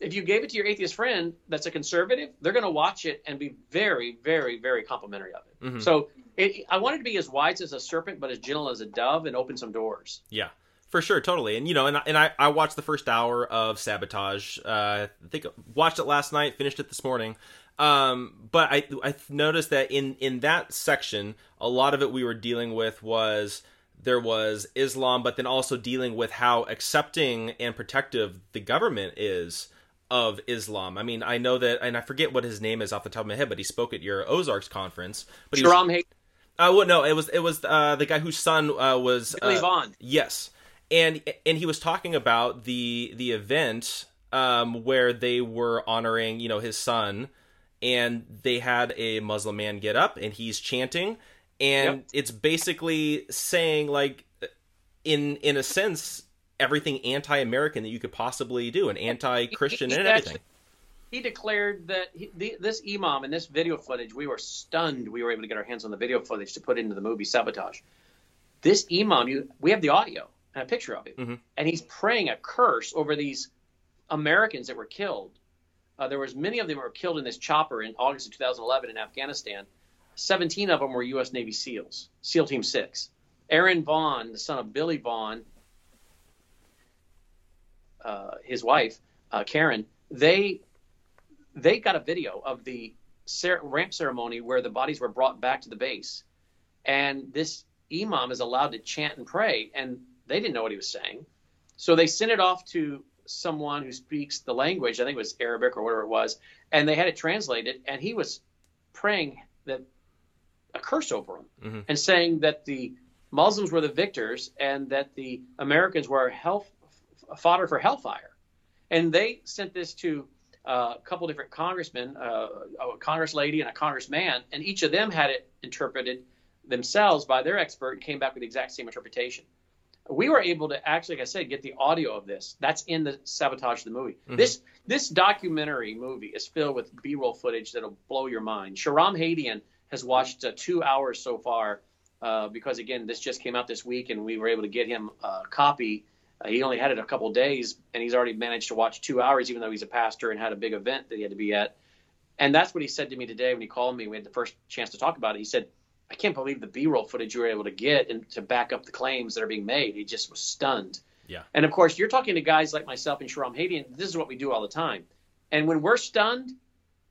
If you gave it to your atheist friend that's a conservative, they're going to watch it and be very, very, very complimentary of it. Mhm. So it, I wanted to be as wise as a serpent, but as gentle as a dove, and open some doors. Yeah, for sure, totally. And you know, and I- and I I watched the first hour of Sabotage. Uh, I think I watched it last night, finished it this morning. Um, but I I noticed that in in that section, a lot of it we were dealing with was there was Islam, but then also dealing with how accepting and protective the government is of Islam. I mean, I know that, and I forget what his name is off the top of my head, but he spoke at your Ozarks conference. But Shahram Hay- uh, well, no, it was it was uh, the guy whose son uh, was Billy uh, Vaughn. Yes, and and he was talking about the the event um, where they were honoring, you know, his son, and they had a Muslim man get up and he's chanting, and yep. it's basically saying like, in in a sense, everything anti-American that you could possibly do, and anti-Christian and everything. He declared that he, the, this imam in this video footage, we were stunned. We were able to get our hands on the video footage to put into the movie Sabotage. This imam, you, we have the audio and a picture of it, mm-hmm. and he's praying a curse over these Americans that were killed. Uh, there was many of them were killed in this chopper in August of 2011 in Afghanistan. 17 of them were U.S. Navy SEALs, SEAL Team Six. Aaron Vaughn, the son of Billy Vaughn, uh, his wife uh, Karen, they they got a video of the ramp ceremony where the bodies were brought back to the base, and this imam is allowed to chant and pray, and they didn't know what he was saying, so they sent it off to someone who speaks the language. I think it was Arabic or whatever it was, and they had it translated, and he was praying that a curse over them mm-hmm. and saying that the Muslims were the victors and that the Americans were hell, fodder for hellfire. And they sent this to uh, a couple different congressmen, uh, a congress lady and a congressman, and each of them had it interpreted themselves by their expert and came back with the exact same interpretation we were able to actually, like I said, get the audio of this. That's in the sabotage of the movie. Mm-hmm. This this documentary movie is filled with B-roll footage that'll blow your mind. Shahram Hadian has watched uh, two hours so far uh, because again, this just came out this week, and we were able to get him a copy. Uh, he only had it a couple days, and he's already managed to watch two hours, even though he's a pastor and had a big event that he had to be at. And that's what he said to me today when he called me. We had the first chance to talk about it. He said I can't believe the B-roll footage you were able to get and to back up the claims that are being made. He just was stunned. Yeah. And of course, you're talking to guys like myself and Shahram Hadian. This is what we do all the time. And when we're stunned,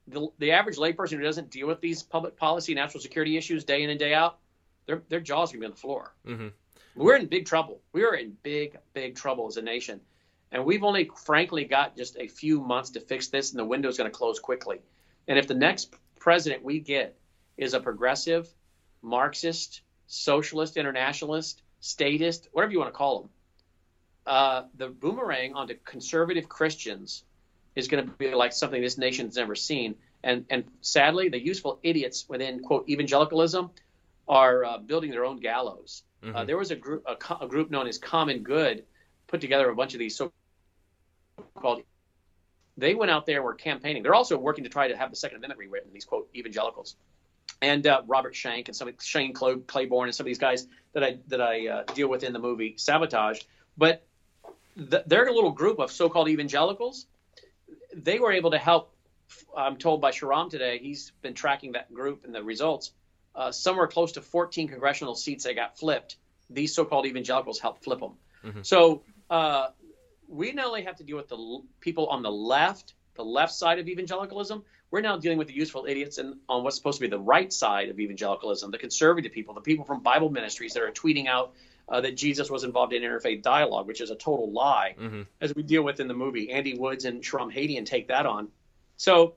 the, the average layperson who doesn't deal with these public policy, national security issues day in and day out, their their jaws gonna be on the floor. Mm-hmm. We're in big trouble. We are in big, big trouble as a nation. And we've only, frankly, got just a few months to fix this, and the window is going to close quickly. And if the next president we get is a progressive Marxist, socialist, internationalist, statist, whatever you want to call them, uh, the boomerang onto conservative Christians is going to be like something this nation's never seen. And, and sadly, the useful idiots within quote evangelicalism are uh, building their own gallows. Mm-hmm. Uh, there was a group a, a, group known as Common Good put together a bunch of these so-called. They went out there and were campaigning. They're also working to try to have the Second Amendment rewritten. These quote evangelicals and uh, Robert Schenck and some Shane Claiborne and some of these guys that I that I uh, deal with in the movie Sabotage. But the, they're a little group of so-called evangelicals. They were able to help. I'm told by Shahram today. He's been tracking that group and the results. Uh, somewhere close to 14 congressional seats that got flipped. These so-called evangelicals helped flip them. Mm-hmm. So uh, we not only have to deal with the l- people on the left, the left side of evangelicalism, we're now dealing with the useful idiots and on what's supposed to be the right side of evangelicalism, the conservative people, the people from Bible ministries that are tweeting out uh, that Jesus was involved in interfaith dialogue, which is a total lie, mm-hmm. as we deal with in the movie. Andy Woods and Shahram Hadian take that on. So,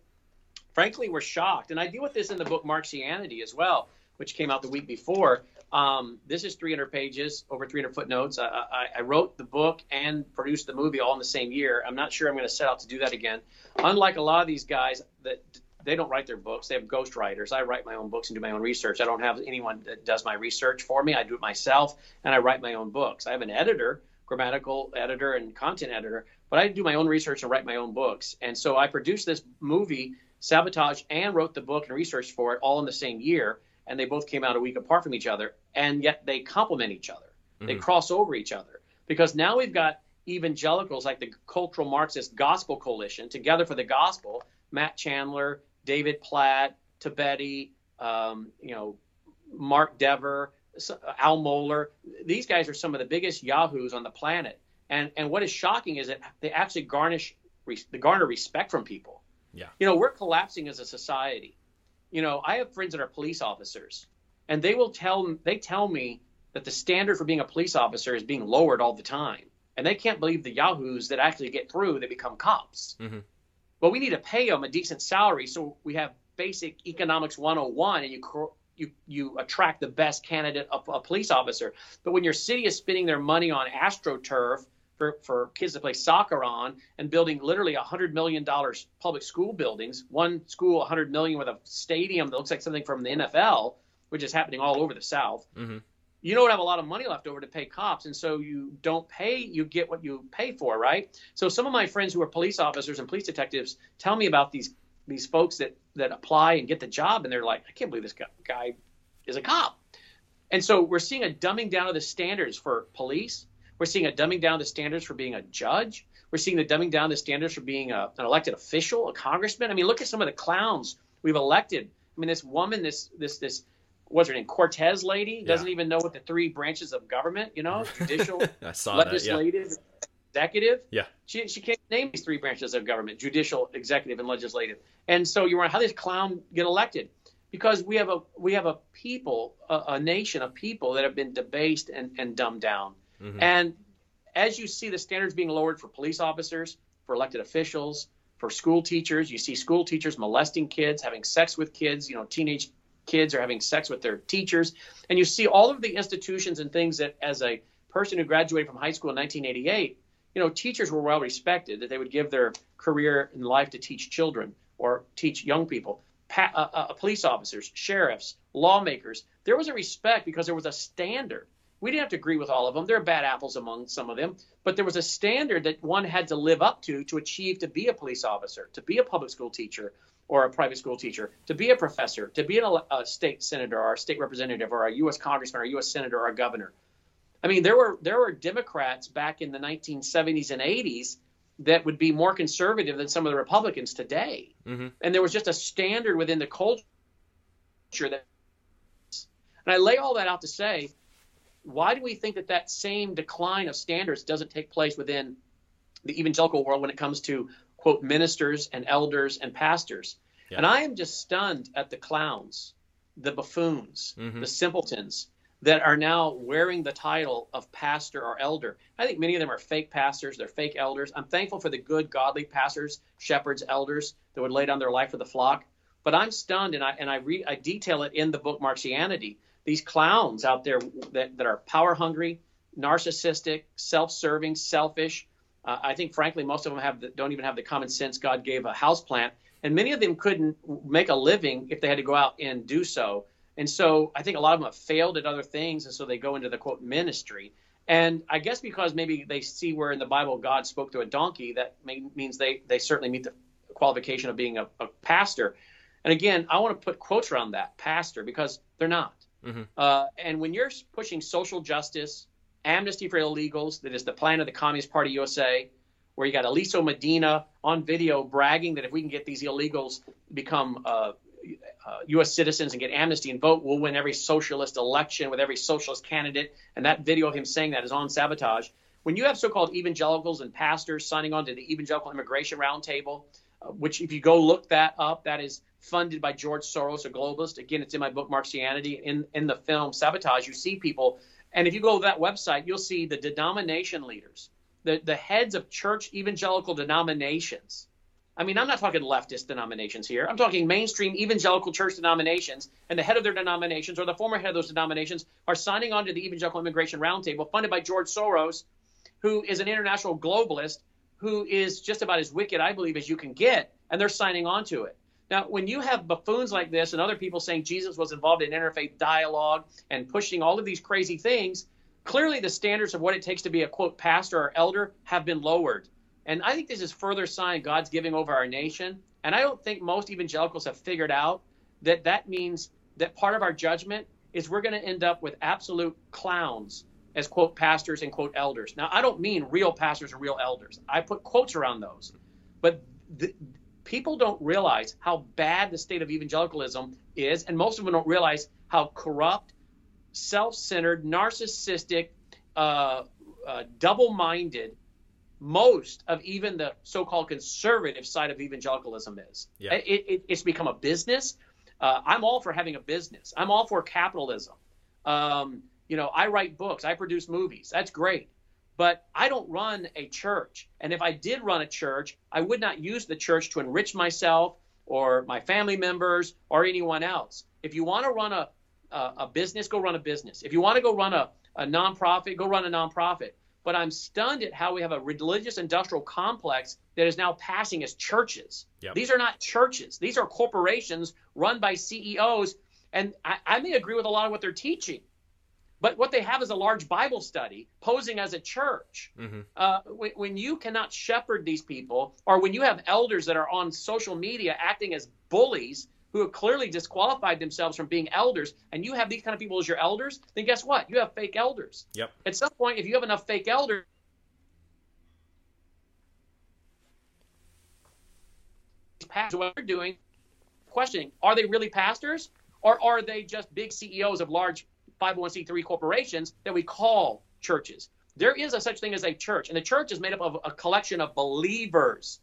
frankly, we're shocked. And I deal with this in the book Marxianity as well, which came out the week before. Um, this is 300 pages, over 300 footnotes. I, I, I, wrote the book and produced the movie all in the same year. I'm not sure I'm going to set out to do that again. Unlike a lot of these guys that they don't write their books, they have ghostwriters. I write my own books and do my own research. I don't have anyone that does my research for me. I do it myself, and I write my own books. I have an editor, grammatical editor, and content editor, but I do my own research and write my own books. And so I produced this movie, Sabotage, and wrote the book and researched for it all in the same year and they both came out a week apart from each other, and yet they complement each other. Mm-hmm. They cross over each other because now we've got evangelicals like the Cultural Marxist Gospel Coalition together for the gospel. Matt Chandler, David Platt, Thabiti, um, you know, Mark Dever, Al Mohler. These guys are some of the biggest yahoos on the planet. And and what is shocking is that they actually garnish they garner respect from people. Yeah. You know, we're collapsing as a society you know, I have friends that are police officers, and they will tell they tell me that the standard for being a police officer is being lowered all the time, and they can't believe the yahoos that actually get through that become cops. Mm-hmm. Well, we need to pay them a decent salary, so we have basic economics 101, and you you you attract the best candidate of a police officer. But when your city is spending their money on astroturf for, for kids to play soccer on and building literally $100 million public school buildings, one school 100 million with a stadium that looks like something from the NFL, which is happening all over the South. Mm-hmm. You don't have a lot of money left over to pay cops, and so you don't pay, you get what you pay for, right? So some of my friends who are police officers and police detectives tell me about these these folks that that apply and get the job, and they're like, I can't believe this guy, guy is a cop. And so we're seeing a dumbing down of the standards for police. We're seeing a dumbing down the standards for being a judge. We're seeing the dumbing down the standards for being a, an elected official, a congressman. I mean, look at some of the clowns we've elected. I mean, this woman, this this this what's her name, Cortez lady, doesn't yeah. even know what the three branches of government, you know, judicial, legislative, that, yeah. executive. Yeah. She she can't name these three branches of government: judicial, executive, and legislative. And so you wonder how does clown get elected? because we have a we have a people a, a nation of people that have been debased and, and dumbed down mm-hmm. and as you see the standards being lowered for police officers for elected officials for school teachers you see school teachers molesting kids having sex with kids you know teenage kids are having sex with their teachers and you see all of the institutions and things that as a person who graduated from high school in 1988 you know teachers were well respected that they would give their career in life to teach children or teach young people pa- uh, uh, police officers, sheriffs, lawmakers. There was a respect because there was a standard. We didn't have to agree with all of them. There are bad apples among some of them, but there was a standard that one had to live up to to achieve to be a police officer, to be a public school teacher or a private school teacher, to be a professor, to be an, a state senator or a state representative or a U.S. congressman or a U.S. senator or a governor. I mean, there were there were Democrats back in the 1970s and 80s that would be more conservative than some of the Republicans today. Mm-hmm. And there was just a standard within the culture that. And I lay all that out to say, why do we think that that same decline of standards doesn't take place within the evangelical world when it comes to quote ministers and elders and pastors? Yeah. And I am just stunned at the clowns, the buffoons, mm-hmm. the simpletons that are now wearing the title of pastor or elder. I think many of them are fake pastors, they're fake elders. I'm thankful for the good, godly pastors, shepherds, elders that would lay down their life for the flock. But I'm stunned, and I and I, re, I detail it in the book Marxianity. These clowns out there that, that are power hungry, narcissistic, self-serving, selfish. Uh, I think, frankly, most of them have the, don't even have the common sense God gave a house plant, and many of them couldn't make a living if they had to go out and do so. And so I think a lot of them have failed at other things, and so they go into the quote ministry. And I guess because maybe they see where in the Bible God spoke to a donkey, that may, means they they certainly meet the qualification of being a, a, pastor. And again, I want to put quotes around that pastor because they're not. Mm-hmm. Uh, and when you're pushing social justice, amnesty for illegals, that is the plan of the Communist Party USA, where you got Eliseo Medina on video bragging that if we can get these illegals become uh, uh, U.S. citizens and get amnesty and vote, we'll win every socialist election with every socialist candidate. And that video of him saying that is on sabotage. When you have so-called evangelicals and pastors signing on to the Evangelical Immigration Roundtable, which if you go look that up, that is funded by George Soros, a globalist. Again, it's in my book Marxianity. In in the film Sabotage, you see people, and if you go to that website, you'll see the denomination leaders, the the heads of church evangelical denominations I mean, I'm not talking leftist denominations here. I'm talking mainstream evangelical church denominations, and the head of their denominations or the former head of those denominations are signing on to the Evangelical Immigration Roundtable, funded by George Soros, who is an international globalist who is just about as wicked, I believe, as you can get, and they're signing on to it. Now, when you have buffoons like this and other people saying Jesus was involved in interfaith dialogue and pushing all of these crazy things, clearly the standards of what it takes to be a quote pastor or elder have been lowered. And I think this is further sign God's giving over our nation. And I don't think most evangelicals have figured out that that means that part of our judgment is we're going to end up with absolute clowns as quote pastors and quote elders. Now, I don't mean real pastors or real elders. I put quotes around those. But the, people don't realize how bad the state of evangelicalism is, and most of them don't realize how corrupt, self-centered, narcissistic, uh, uh, double-minded most of even the so-called conservative side of evangelicalism is. Yeah. It, it, it's become a business. Uh, I'm all for having a business. I'm all for capitalism. Um, you know, I write books. I produce movies. That's great. But I don't run a church. And if I did run a church, I would not use the church to enrich myself or my family members or anyone else. If you want to run a, a, a business, go run a business. If you want to go run a, a nonprofit, go run a nonprofit. but I'm stunned at how we have a religious industrial complex that is now passing as churches. Yep. These are not churches. These are corporations run by CEOs. And I, I may agree with a lot of what they're teaching, but what they have is a large Bible study posing as a church. Mm-hmm. Uh, when, when you cannot shepherd these people, or when you have elders that are on social media acting as bullies who have clearly disqualified themselves from being elders, and you have these kind of people as your elders, then guess what? You have fake elders. Yep. At some point, if you have enough fake elders, what they're doing, questioning, are they really pastors? Or are they just big CEOs of large 501c3 corporations that we call churches? There is a such thing as a church, and the church is made up of a collection of believers.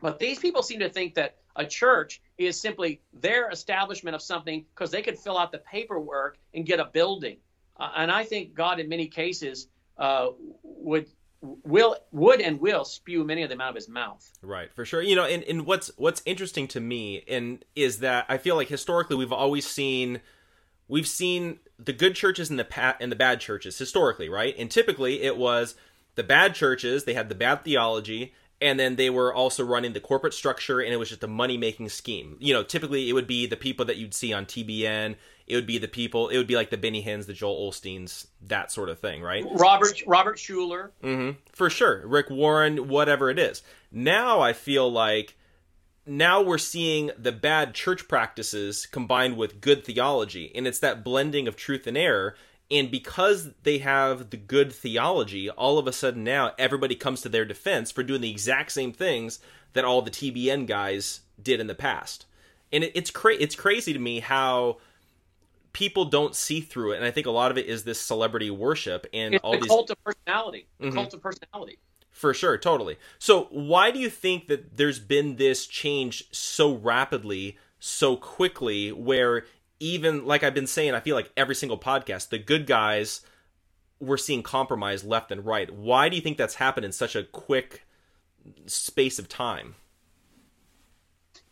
But these people seem to think that a church is simply their establishment of something because they could fill out the paperwork and get a building. Uh, and I think God, in many cases, uh, would will would and will spew many of them out of his mouth. Right, for sure. You know, and, and what's what's interesting to me and is that I feel like historically we've always seen we've seen the good churches and the pat and the bad churches historically, right? And typically it was the bad churches, they had the bad theology, and then they were also running the corporate structure and it was just a money making scheme. You know typically it would be the people that you'd see on tbn it would be the people it would be like the benny hinns the joel osteens that sort of thing right? Robert robert schuller mm-hmm. for sure. Rick warren whatever it is. Now i feel like now we're seeing the bad church practices combined with good theology and it's that blending of truth and error and because they have the good theology, all of a sudden now everybody comes to their defense for doing the exact same things that all the TBN guys did in the past. And it, it's cra- it's crazy to me how people don't see through it, and I think a lot of it is this celebrity worship and it's all the these cult of personality. The Mhm. cult of personality. For sure, totally. So, why do you think that there's been this change so rapidly, so quickly, where even like I've been saying, I feel like every single podcast, the good guys we're seeing compromise left and right. Why do you think that's happened in such a quick space of time?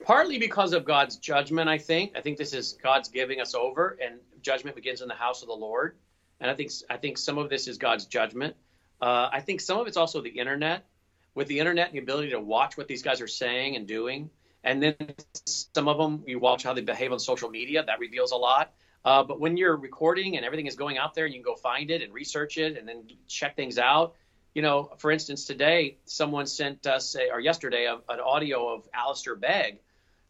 Partly because of God's judgment, I think. I think this is God's giving us over, and judgment begins in the house of the Lord. And I think I think some of this is God's judgment. Uh, I think some of it's also the internet. With the internet and the ability to watch what these guys are saying and doing, and then some of them you watch how they behave on social media that reveals a lot uh, but when you're recording and everything is going out there you can go find it and research it and then check things out you know for instance today someone sent us a, or yesterday a, an audio of Alistair Begg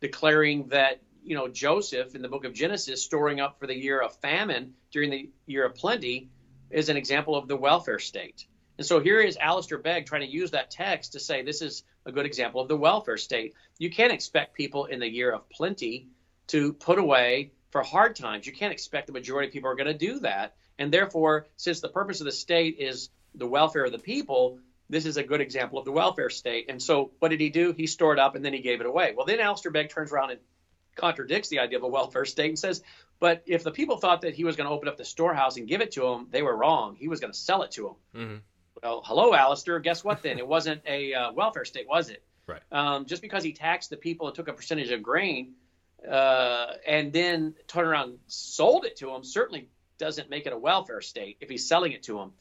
declaring that you know Joseph in the book of Genesis storing up for the year of famine during the year of plenty is an example of the welfare state and so here is Alistair Begg trying to use that text to say this is a good example of the welfare state. You can't expect people in the year of plenty to put away for hard times. You can't expect the majority of people are going to do that. And therefore, since the purpose of the state is the welfare of the people, this is a good example of the welfare state. And so what did he do? He stored up and then he gave it away. Well, then Alistair Begg turns around and contradicts the idea of a welfare state and says, but if the people thought that he was going to open up the storehouse and give it to them, they were wrong. He was going to sell it to them. Mm-hmm. Well, hello, Alistair. Guess what then? It wasn't a uh, welfare state, was it? Right. Um, just because he taxed the people and took a percentage of grain uh, and then turned around and sold it to them certainly doesn't make it a welfare state if he's selling it to them.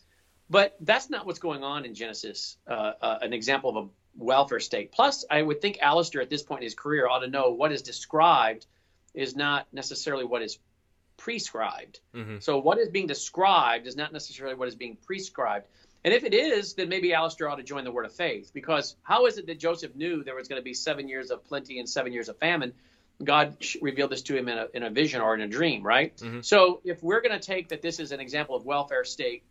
But that's not what's going on in Genesis, uh, uh, an example of a welfare state. Plus, I would think Alistair at this point in his career ought to know what is described is not necessarily what is prescribed. Mm-hmm. So what is being described is not necessarily what is being prescribed. And if it is, then maybe Alistair ought to join the Word of Faith, because how is it that Joseph knew there was going to be seven years of plenty and seven years of famine? God revealed this to him in a, in a vision or in a dream, right? Mhm. So if we're going to take that this is an example of welfare state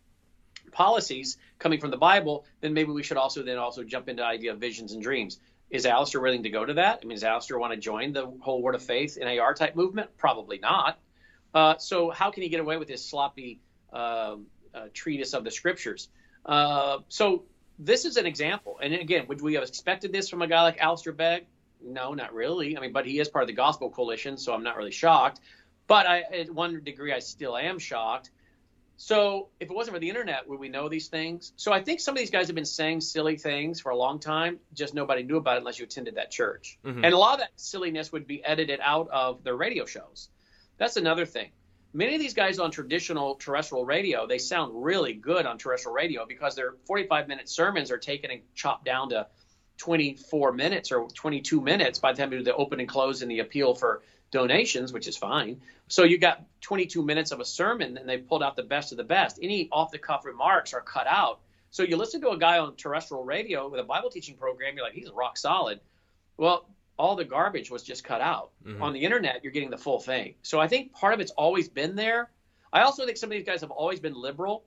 policies coming from the Bible, then maybe we should also then also jump into the idea of visions and dreams. Is Alistair willing to go to that? I mean, does Alistair want to join the whole Word of Faith NAR type movement? Probably not. Uh, so how can he get away with this sloppy uh, uh, treatise of the Scriptures? Uh, so this is an example. And again, would we have expected this from a guy like Alistair Begg? No, not really. I mean, but he is part of the Gospel Coalition, so I'm not really shocked. But I, at one degree, I still am shocked. So if it wasn't for the internet, would we know these things? So I think some of these guys have been saying silly things for a long time. Just nobody knew about it unless you attended that church. Mhm. And a lot of that silliness would be edited out of their radio shows. That's another thing. Many of these guys on traditional terrestrial radio, they sound really good on terrestrial radio because their 45 minute sermons are taken and chopped down to 24 minutes or 22 minutes by the time you do the open and close and the appeal for donations, which is fine. So you got 22 minutes of a sermon and they pulled out the best of the best. Any off the cuff remarks are cut out. So you listen to a guy on terrestrial radio with a Bible teaching program, you're like, he's rock solid. Well, all the garbage was just cut out. Mm-hmm. On the internet, you're getting the full thing. So I think part of it's always been there. I also think some of these guys have always been liberal.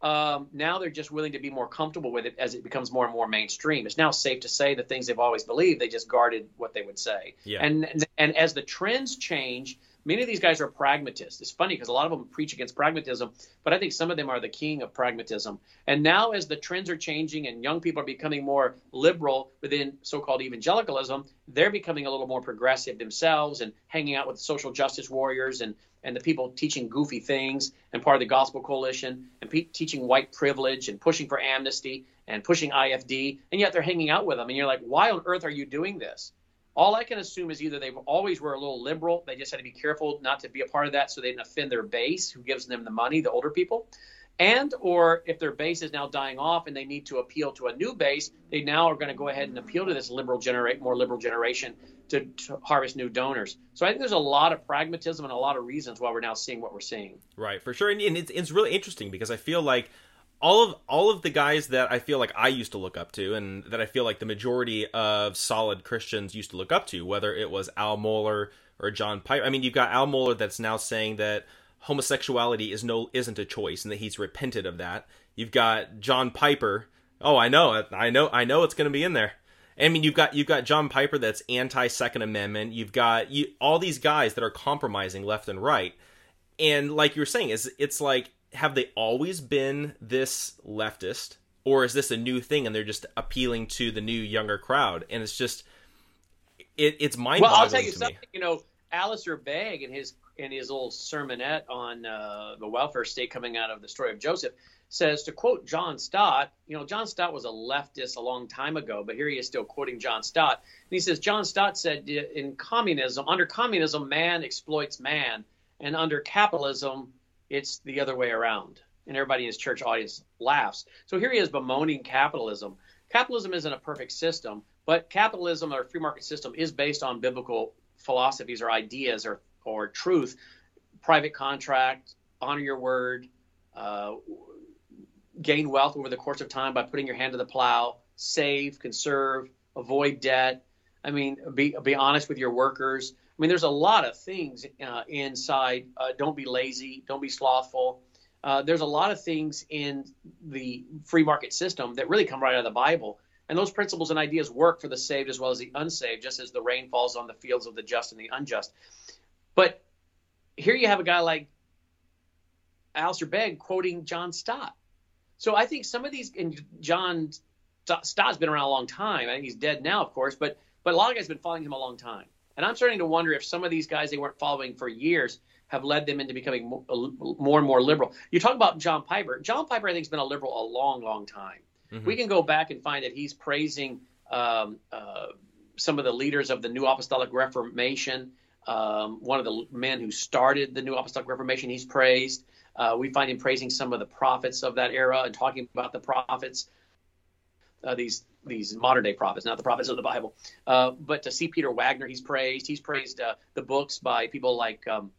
Um, now they're just willing to be more comfortable with it as it becomes more and more mainstream. It's now safe to say the things they've always believed. They just guarded what they would say. Yeah. And, and and as the trends change, many of these guys are pragmatists. It's funny because a lot of them preach against pragmatism, but I think some of them are the king of pragmatism. And now, as the trends are changing and young people are becoming more liberal within so called evangelicalism, they're becoming a little more progressive themselves and hanging out with social justice warriors and, and the people teaching goofy things and part of the Gospel Coalition and pe- teaching white privilege and pushing for amnesty and pushing IFD. And yet they're hanging out with them. And you're like, why on earth are you doing this? All I can assume is either they always were a little liberal, they just had to be careful not to be a part of that so they didn't offend their base, who gives them the money, the older people, and or if their base is now dying off and they need to appeal to a new base, they now are going to go ahead and appeal to this liberal generate more liberal generation to, to, harvest new donors. So I think there's a lot of pragmatism and a lot of reasons why we're now seeing what we're seeing. Right, for sure, and, and it's, it's really interesting because I feel like all of all of the guys that I feel like I used to look up to, and that I feel like the majority of solid Christians used to look up to, whether it was Al Mohler or John Piper. I mean, you've got Al Mohler that's now saying that homosexuality is no isn't a choice, and that he's repented of that. You've got John Piper. Oh, I know, I know, I know it's going to be in there. I mean, you've got you've got John Piper that's anti Second Amendment. You've got you, all these guys that are compromising left and right. And like you were saying, is it's like have they always been this leftist or is this a new thing and they're just appealing to the new younger crowd and it's just it, it's mind-boggling well i'll tell you something me. you know alistair begg in his in his little sermonette on uh, the welfare state coming out of the story of joseph says to quote john stott you know john stott was a leftist a long time ago but here he is still quoting john stott and he says john stott said in communism under communism man exploits man and under capitalism it's the other way around. And everybody in his church audience laughs. So here he is bemoaning capitalism. Capitalism isn't a perfect system, but capitalism or free market system is based on biblical philosophies or ideas or, or truth. Private contract, honor your word, uh, gain wealth over the course of time by putting your hand to the plow, save, conserve, avoid debt. I mean, be, be honest with your workers, mean, there's a lot of things uh, inside. Uh, don't be lazy. Don't be slothful. Uh, there's a lot of things in the free market system that really come right out of the Bible. And those principles and ideas work for the saved as well as the unsaved, just as the rain falls on the fields of the just and the unjust. But here you have a guy like Alistair Begg quoting John Stott. So I think some of these, and John Stott's been around a long time. I think he's dead now, of course, but but a lot of guys have been following him a long time. And I'm starting to wonder if some of these guys they weren't following for years have led them into becoming more, more and more liberal. You talk about John Piper. John Piper, I think, has been a liberal a long, long time. Mm-hmm. We can go back and find that he's praising um, uh, some of the leaders of the New Apostolic Reformation. Um, one of the men who started the New Apostolic Reformation, he's praised. Uh, we find him praising some of the prophets of that era and talking about the prophets. Uh, these these modern day prophets, not the prophets of the Bible. Uh, but to C. Peter Wagner, he's praised. He's praised uh, the books by people like um,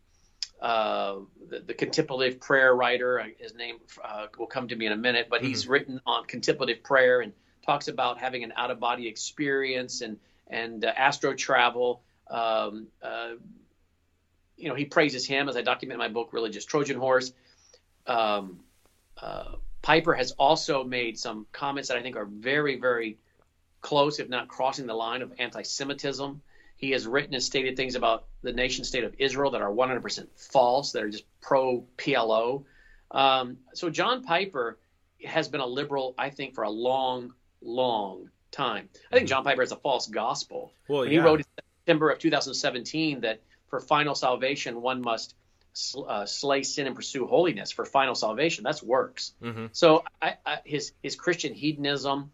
uh, the, the, contemplative prayer writer. Uh, his name uh, will come to me in a minute, but mm-hmm. he's written on contemplative prayer and talks about having an out of body experience and and uh, astral travel. Um, you know, he praises him as I document in my book, Religious Trojan Horse. Um, Piper has also made some comments that I think are very, very close, if not crossing the line of anti Semitism. He has written and stated things about the nation state of Israel that are 100% false, that are just pro PLO. Um, so John Piper has been a liberal, I think, for a long, long time. I think John Piper has a false gospel. Well, yeah. He wrote in September of 2017 that for final salvation, one must uh, slay sin and pursue holiness for final salvation. That's works. Mm-hmm. So I, I, his his Christian hedonism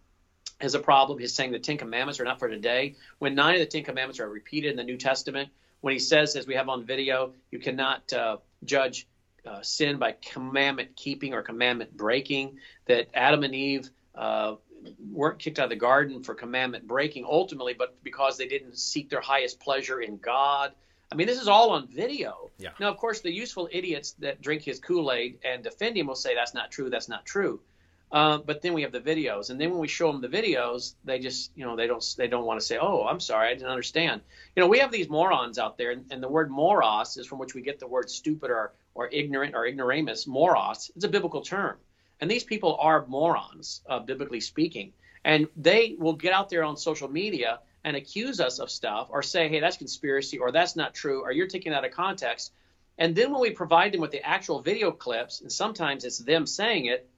is a problem. He's saying the Ten Commandments are not for today. When nine of the Ten Commandments are repeated in the New Testament, when he says, as we have on video, you cannot uh, judge uh, sin by commandment keeping or commandment breaking, that Adam and Eve uh, weren't kicked out of the garden for commandment breaking ultimately, but because they didn't seek their highest pleasure in God. I mean, this is all on video. Yeah. Now, of course, the useful idiots that drink his Kool Aid and defend him will say that's not true, that's not true. Uh, but then we have the videos, and then when we show them the videos, they just, you know, they don't, they don't want to say, "Oh, I'm sorry, I didn't understand." You know, we have these morons out there, and, and the word moros is from which we get the word stupid or or ignorant or ignoramus. Moros, it's a biblical term, and these people are morons, uh, biblically speaking, and they will get out there on social media and accuse us of stuff, or say, "Hey, that's conspiracy," or "That's not true," or "You're taking it out of context." And then when we provide them with the actual video clips, and sometimes it's them saying it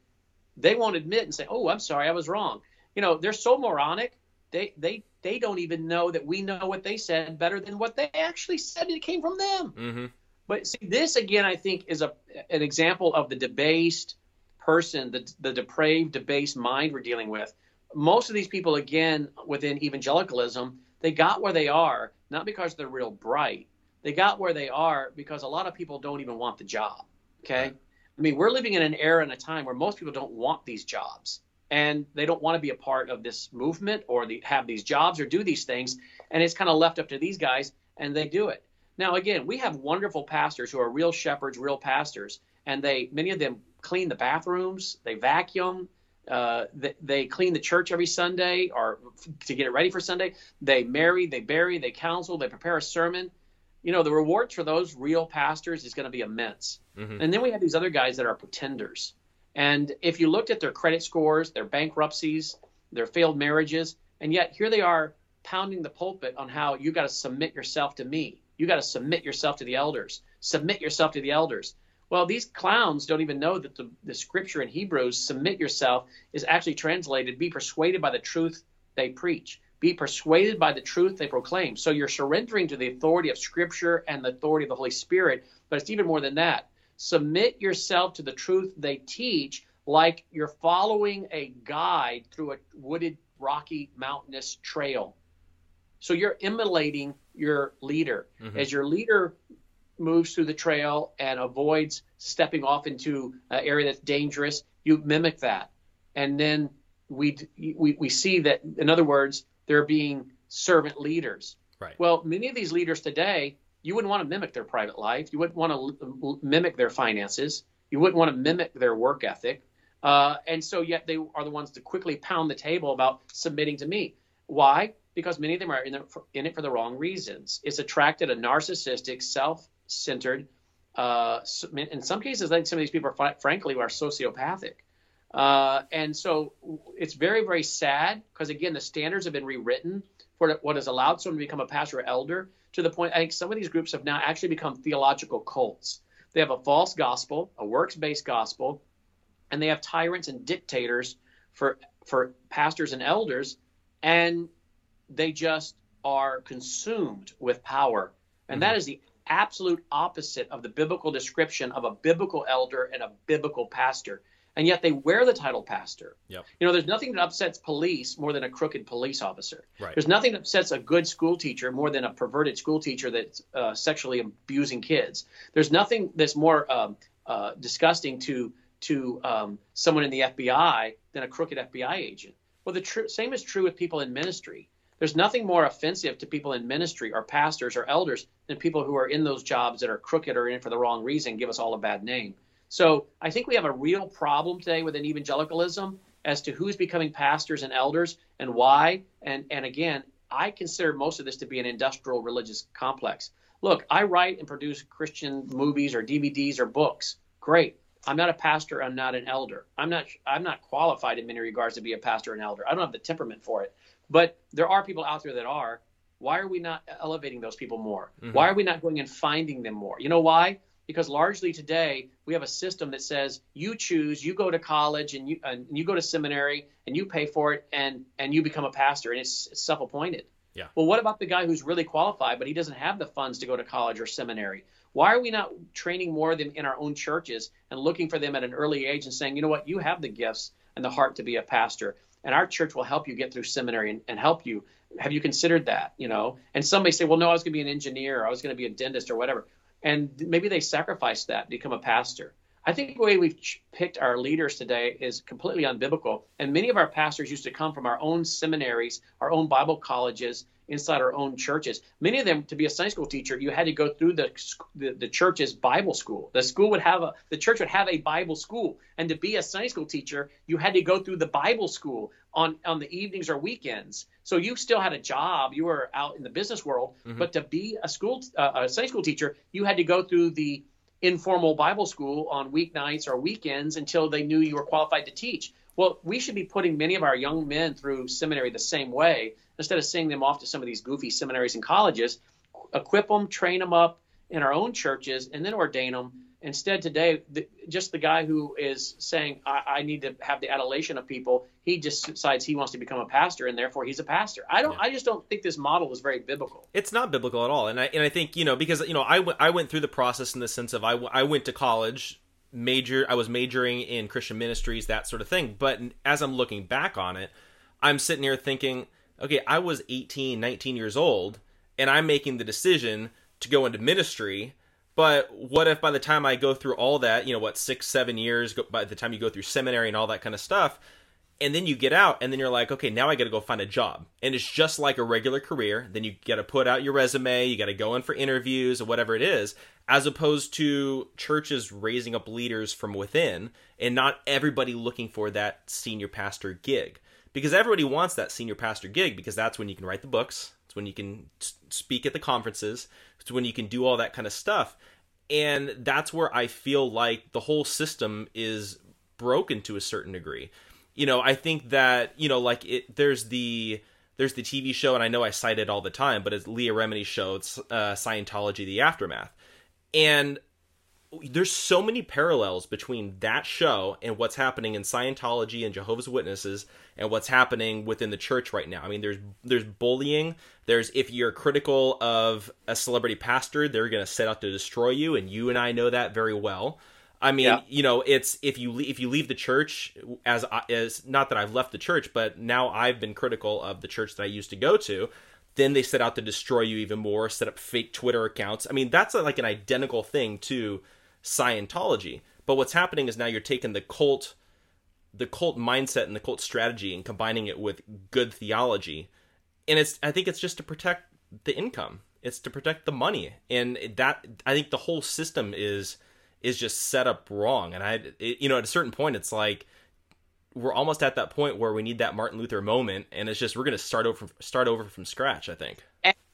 they won't admit and say, "Oh, I'm sorry, I was wrong." You know, they're so moronic. They they they don't even know that we know what they said better than what they actually said. It came from them. Mm-hmm. But see, this again, I think, is a an example of the debased person, the the depraved, debased mind we're dealing with. Most of these people, again, within evangelicalism, they got where they are not because they're real bright. They got where they are because a lot of people don't even want the job. Okay. Right. I mean, we're living in an era and a time where most people don't want these jobs and they don't want to be a part of this movement or the, have these jobs or do these things. And it's kind of left up to these guys and they do it. Now, again, we have wonderful pastors who are real shepherds, real pastors, and they many of them clean the bathrooms, they vacuum, uh, they, they, clean the church every Sunday or to get it ready for Sunday. They marry, they bury, they counsel, they prepare a sermon you know, the rewards for those real pastors is going to be immense. Mm-hmm. And then we have these other guys that are pretenders. And if you looked at their credit scores, their bankruptcies, their failed marriages, and yet here they are pounding the pulpit on how you got to submit yourself to me. You got to submit yourself to the elders. Submit yourself to the elders. Well, these clowns don't even know that the, the scripture in Hebrews, submit yourself, is actually translated, be persuaded by the truth they preach be persuaded by the truth they proclaim. So you're surrendering to the authority of Scripture and the authority of the Holy Spirit, but it's even more than that. Submit yourself to the truth they teach, like you're following a guide through a wooded, rocky, mountainous trail. So you're emulating your leader. Mm-hmm. As your leader moves through the trail and avoids stepping off into an area that's dangerous, you mimic that. And then we, we, we see that, in other words, they're being servant leaders. Right. Well, many of these leaders today, you wouldn't want to mimic their private life. You wouldn't want to mimic their finances. You wouldn't want to mimic their work ethic. Uh, and so, yet they are the ones to quickly pound the table about submitting to me. Why? Because many of them are in, the, in it for the wrong reasons. It's attracted a narcissistic, self-centered. Uh, in some cases, I think some of these people are frankly are sociopathic. Uh, and so it's very, very sad because, again, the standards have been rewritten for what has allowed someone to become a pastor or elder to the point I think some of these groups have now actually become theological cults. They have a false gospel, a works based gospel, and they have tyrants and dictators for, for pastors and elders, and they just are consumed with power. And mm-hmm. that is the absolute opposite of the biblical description of a biblical elder and a biblical pastor and yet they wear the title pastor. Yep. You know, there's nothing that upsets police more than a crooked police officer. Right. There's nothing that upsets a good school teacher more than a perverted school teacher that's uh, sexually abusing kids. There's nothing that's more um, uh, disgusting to to um, someone in the FBI than a crooked FBI agent. Well, the tr- same is true with people in ministry. There's nothing more offensive to people in ministry or pastors or elders than people who are in those jobs that are crooked or in for the wrong reason, give us all a bad name. So I think we have a real problem today within evangelicalism as to who's becoming pastors and elders and why. And and again, I consider most of this to be an industrial religious complex. Look, I write and produce Christian movies or DVDs or books. Great. I'm not a pastor. I'm not an elder. I'm not. I'm not qualified in many regards to be a pastor and elder. I don't have the temperament for it. But there are people out there that are. Why are we not elevating those people more? Mm-hmm. Why are we not going and finding them more? You know why? because largely today we have a system that says you choose, you go to college and you and you go to seminary and you pay for it and and you become a pastor and it's, it's self-appointed. Yeah. Well, what about the guy who's really qualified but he doesn't have the funds to go to college or seminary? Why are we not training more of them in our own churches and looking for them at an early age and saying, you know what, you have the gifts and the heart to be a pastor, and our church will help you get through seminary and, and help you. Have you considered that? You know, and some may say, well, no, I was going to be an engineer, or I was going to be a dentist, or whatever and maybe they sacrifice that become a pastor. I think the way we've picked our leaders today is completely unbiblical. And many of our pastors used to come from our own seminaries, our own Bible colleges, inside our own churches. Many of them, to be a Sunday school teacher, you had to go through the, the, the church's Bible school. The school would have a, the church would have a Bible school. And to be a Sunday school teacher, you had to go through the Bible school on, on the evenings or weekends. So you still had a job. You were out in the business world. Mm-hmm. But to be a school, uh, a Sunday school teacher, you had to go through the informal Bible school on weeknights or weekends until they knew you were qualified to teach. Well, we should be putting many of our young men through seminary the same way instead of sending them off to some of these goofy seminaries and colleges. Equip them, train them up in our own churches, and then ordain them. Instead, today, the, just the guy who is saying, I, I, need to have the adulation of people, he just decides he wants to become a pastor, and therefore he's a pastor. I don't. Yeah. I just don't think this model is very biblical. It's not biblical at all, and I and I think you know because you know I, w- I went through the process in the sense of I, w- I went to college major I was majoring in Christian ministries that sort of thing but as I'm looking back on it I'm sitting here thinking okay I was 18 19 years old and I'm making the decision to go into ministry but what if by the time I go through all that, you know, what six, seven years, by the time you go through seminary and all that kind of stuff, and then you get out, and then you're like, okay, now I got to go find a job, and it's just like a regular career. Then you got to put out your resume, you got to go in for interviews or whatever it is, as opposed to churches raising up leaders from within, and not everybody looking for that senior pastor gig, because everybody wants that senior pastor gig because that's when you can write the books, it's when you can speak at the conferences. It's when you can do all that kind of stuff. And that's where I feel like the whole system is broken to a certain degree. You know, I think that, you know, like it there's the there's the TV show, and I know I cite it all the time, but it's Leah Remini's show. It's uh, Scientology: The Aftermath, and there's so many parallels between that show and what's happening in Scientology and Jehovah's Witnesses and what's happening within the church right now. I mean, there's there's bullying. There's if you're critical of a celebrity pastor, they're going to set out to destroy you, and you and I know that very well. I mean, yeah. you know, it's if you if you leave the church as as not that I've left the church, but now I've been critical of the church that I used to go to then they set out to destroy you even more set up fake twitter accounts i mean that's like an identical thing to Scientology. But what's happening is now you're taking the cult the cult mindset and the cult strategy and combining it with good theology. And it's I think it's just to protect the income. It's to protect the money. And that I think the whole system is is just set up wrong. And I it, you know at a certain point it's like we're almost at that point where we need that Martin Luther moment and it's just we're going to start over start over from scratch, I think.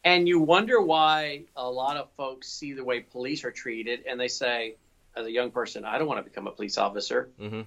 And, you wonder why a lot of folks see the way police are treated and they say, as a young person, I don't want to become a police officer. Mm-hmm.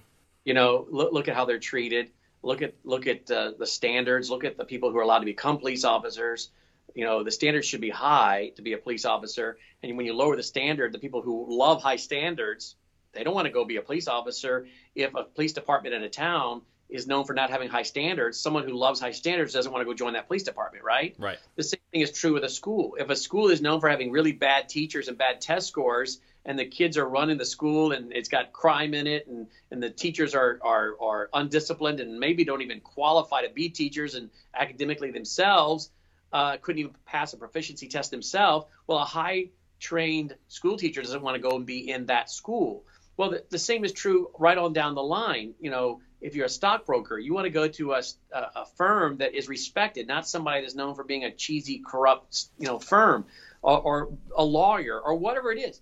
You know, look, look at how they're treated. Look at look at uh, the standards. Look at the people who are allowed to become police officers. You know, the standards should be high to be a police officer. And when you lower the standard, the people who love high standards, they don't want to go be a police officer. If a police department in a town is known for not having high standards, someone who loves high standards doesn't want to go join that police department, right? Right. The same thing is true with a school. If a school is known for having really bad teachers and bad test scores, and the kids are running the school and it's got crime in it and, and the teachers are, are, are undisciplined and maybe don't even qualify to be teachers and academically themselves, uh, couldn't even pass a proficiency test themselves. Well, a high trained school teacher doesn't want to go and be in that school. Well, the, the same is true right on down the line. You know, if you're a stockbroker, you want to go to a, a, firm that is respected, not somebody that's known for being a cheesy, corrupt, you know, firm, or, or a lawyer, or whatever it is.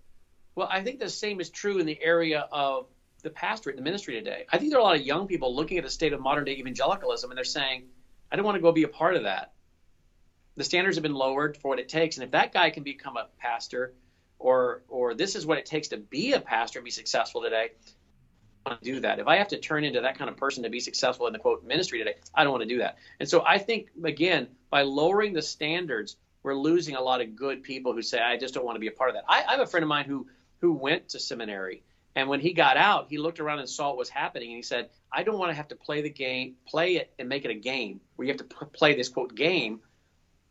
Well, I think the same is true in the area of the pastorate and the ministry today. I think there are a lot of young people looking at the state of modern day evangelicalism and they're saying, I don't want to go be a part of that. The standards have been lowered for what it takes, and if that guy can become a pastor, or or this is what it takes to be a pastor and be successful today, want to do that. If I have to turn into that kind of person to be successful in the quote ministry today, I don't want to do that. And so I think again, by lowering the standards, we're losing a lot of good people who say, I just don't want to be a part of that. I, I have a friend of mine who who went to seminary and when he got out, he looked around and saw what was happening, and he said, "I don't want to have to play the game, play it, and make it a game where you have to p- play this quote game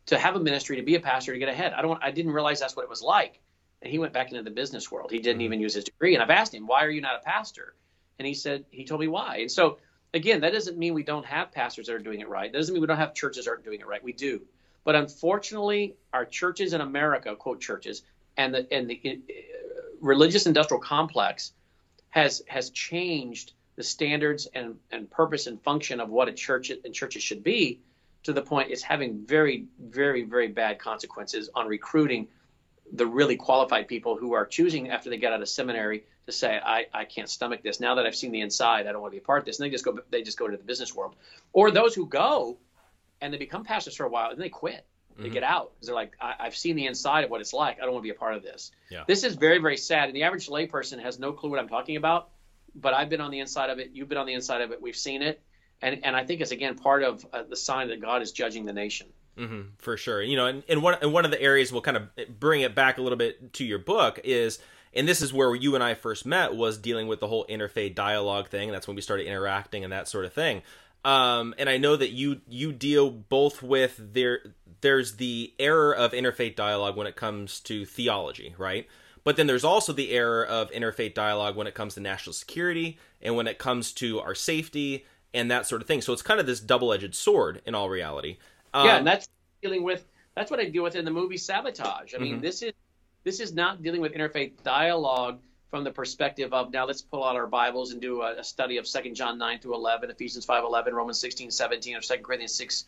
to have a ministry, to be a pastor, to get ahead. I don't. I didn't realize that's what it was like." And he went back into the business world. He didn't mm-hmm. even use his degree. And I've asked him, "Why are you not a pastor?" And he said, he told me why. And so, again, that doesn't mean we don't have pastors that are doing it right. That doesn't mean we don't have churches that aren't doing it right. We do. But unfortunately, our churches in America, quote churches, and the and the uh, religious industrial complex has has changed the standards and, and purpose and function of what a church and churches should be to the point it's having very very very bad consequences on recruiting the really qualified people who are choosing after they get out of seminary to say I, I can't stomach this. Now that I've seen the inside I don't want to be a part of this. And they just go they just go to the business world. Or those who go and they become pastors for a while and they quit. They mm-hmm. get out. Because they're like I, have seen the inside of what it's like. I don't want to be a part of this. Yeah. this is very very sad. And the average layperson has no clue what I'm talking about. But I've been on the inside of it. You've been on the inside of it. We've seen it. And and I think it's again part of uh, the sign that God is judging the nation. Mm-hmm, for sure. You know, and, and one and one of the areas we'll kind of bring it back a little bit to your book is, and this is where you and I first met was dealing with the whole interfaith dialogue thing. And that's when we started interacting and that sort of thing. Um, and I know that you you deal both with there. There's the error of interfaith dialogue when it comes to theology, right? But then there's also the error of interfaith dialogue when it comes to national security and when it comes to our safety and that sort of thing. So it's kind of this double-edged sword in all reality. Um, yeah, and that's dealing with. That's what I deal with in the movie Sabotage. I mean, mm-hmm. this is this is not dealing with interfaith dialogue from the perspective of now let's pull out our Bibles and do a, a study of 2 John 9 through 11, Ephesians 5 11, Romans 16 17, or 2 Corinthians 6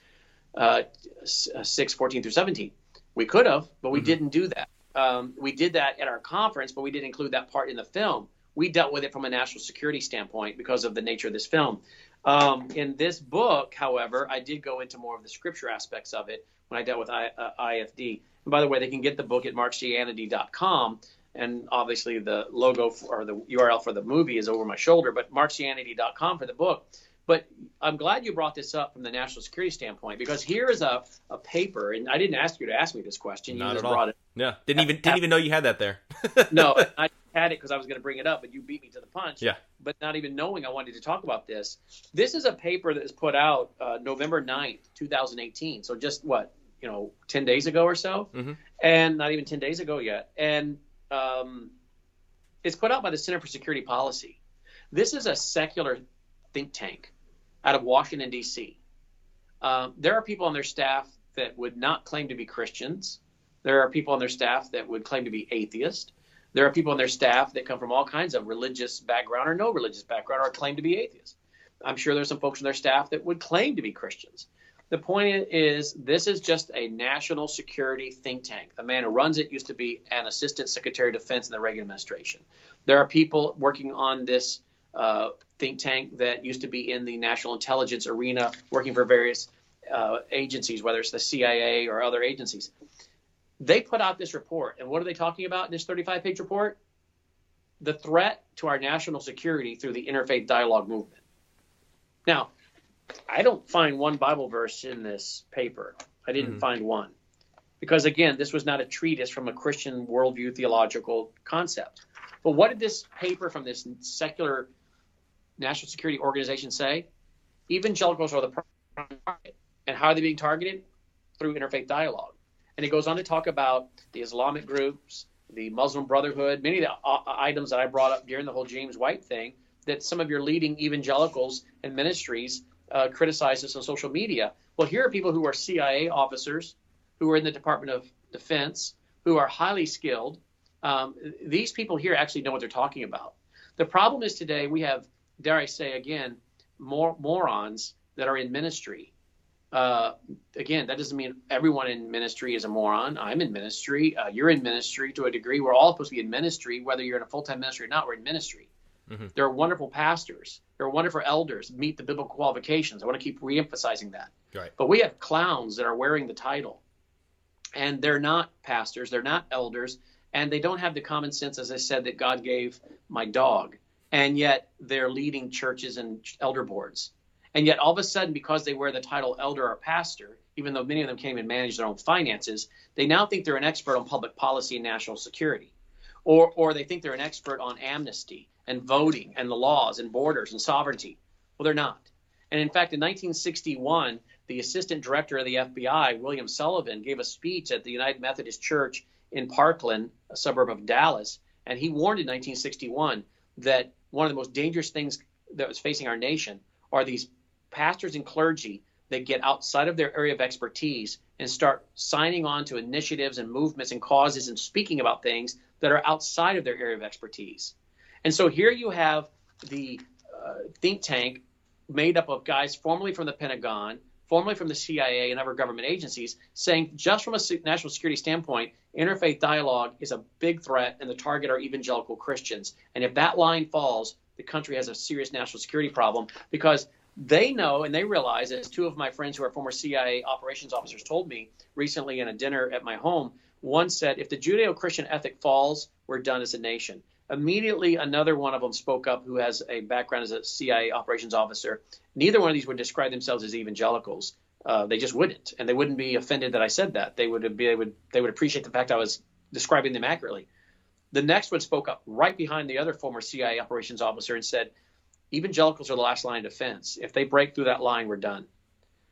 uh, 6 14 through 17. We could have, but we mm-hmm. didn't do that. Um, we did that at our conference, but we didn't include that part in the film. We dealt with it from a national security standpoint because of the nature of this film. Um, in this book, however, I did go into more of the scripture aspects of it when I dealt with I, uh, IFD. And by the way, they can get the book at marxianity.com. And obviously, the logo for, or the URL for the movie is over my shoulder, but marxianity.com for the book. But I'm glad you brought this up from the national security standpoint because here is a, a paper, and I didn't ask you to ask me this question. You Not just brought all. it. Yeah, didn't even didn't even know you had that there. no, I had it because I was going to bring it up, but you beat me to the punch. Yeah. But not even knowing I wanted to talk about this. This is a paper that was put out uh, November 9th, 2018. So just what, you know, 10 days ago or so? Mm-hmm. And not even 10 days ago yet. And um, it's put out by the Center for Security Policy. This is a secular think tank out of Washington, D.C. Um, there are people on their staff that would not claim to be Christians. There are people on their staff that would claim to be atheist. There are people on their staff that come from all kinds of religious background or no religious background or claim to be atheists. I'm sure there's some folks on their staff that would claim to be Christians. The point is, this is just a national security think tank. The man who runs it used to be an assistant secretary of defense in the Reagan administration. There are people working on this uh, think tank that used to be in the national intelligence arena, working for various uh, agencies, whether it's the CIA or other agencies. They put out this report, and what are they talking about in this 35 page report? The threat to our national security through the interfaith dialogue movement. Now, I don't find one Bible verse in this paper. I didn't mm-hmm. find one. Because again, this was not a treatise from a Christian worldview theological concept. But what did this paper from this secular national security organization say? Evangelicals are the target. And how are they being targeted? Through interfaith dialogue. And it goes on to talk about the Islamic groups, the Muslim Brotherhood, many of the uh, items that I brought up during the whole James White thing that some of your leading evangelicals and ministries uh, criticize on social media. Well, here are people who are CIA officers, who are in the Department of Defense, who are highly skilled. Um, these people here actually know what they're talking about. The problem is today we have, dare I say again, more morons that are in ministry uh, again, that doesn't mean everyone in ministry is a moron. I'm in ministry. Uh, you're in ministry to a degree. We're all supposed to be in ministry, whether you're in a full time ministry or not. We're in ministry. Mm-hmm. There are wonderful pastors. There are wonderful elders. Meet the biblical qualifications. I want to keep reemphasizing that. Right. But we have clowns that are wearing the title, and they're not pastors. They're not elders, and they don't have the common sense, as I said, that God gave my dog. And yet they're leading churches and elder boards. And yet, all of a sudden, because they wear the title elder or pastor, even though many of them can't even manage their own finances, they now think they're an expert on public policy and national security. Or, or they think they're an expert on amnesty and voting and the laws and borders and sovereignty. Well, they're not. And in fact, in 1961, the assistant director of the FBI, William Sullivan, gave a speech at the United Methodist Church in Parkland, a suburb of Dallas, and he warned in 1961 that one of the most dangerous things that was facing our nation are these pastors and clergy that get outside of their area of expertise and start signing on to initiatives and movements and causes and speaking about things that are outside of their area of expertise. And so here you have the uh, think tank made up of guys formerly from the Pentagon, formerly from the CIA and other government agencies, saying just from a national security standpoint, interfaith dialogue is a big threat, and the target are evangelical Christians. And if that line falls, the country has a serious national security problem because they know and they realize, as two of my friends who are former CIA operations officers told me recently in a dinner at my home, one said, if the Judeo Christian ethic falls, we're done as a nation. Immediately, another one of them spoke up who has a background as a CIA operations officer. Neither one of these would describe themselves as evangelicals. Uh, they just wouldn't, and they wouldn't be offended that I said that. They would be, they would they would appreciate the fact I was describing them accurately. The next one spoke up right behind the other former CIA operations officer and said, "Evangelicals are the last line of defense. If they break through that line, we're done."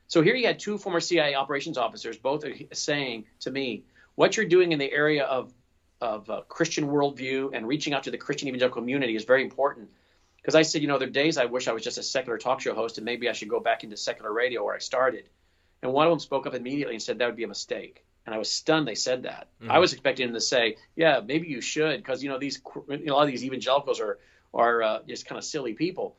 So here you had two former CIA operations officers both saying to me, "What you're doing in the area of of uh, Christian worldview and reaching out to the Christian evangelical community is very important. Because I said, you know, there are days I wish I was just a secular talk show host and maybe I should go back into secular radio where I started. And one of them spoke up immediately and said that would be a mistake. And I was stunned they said that. Mm-hmm. I was expecting them to say, yeah, maybe you should, because you know these you know, a lot of these evangelicals are are uh, just kind of silly people.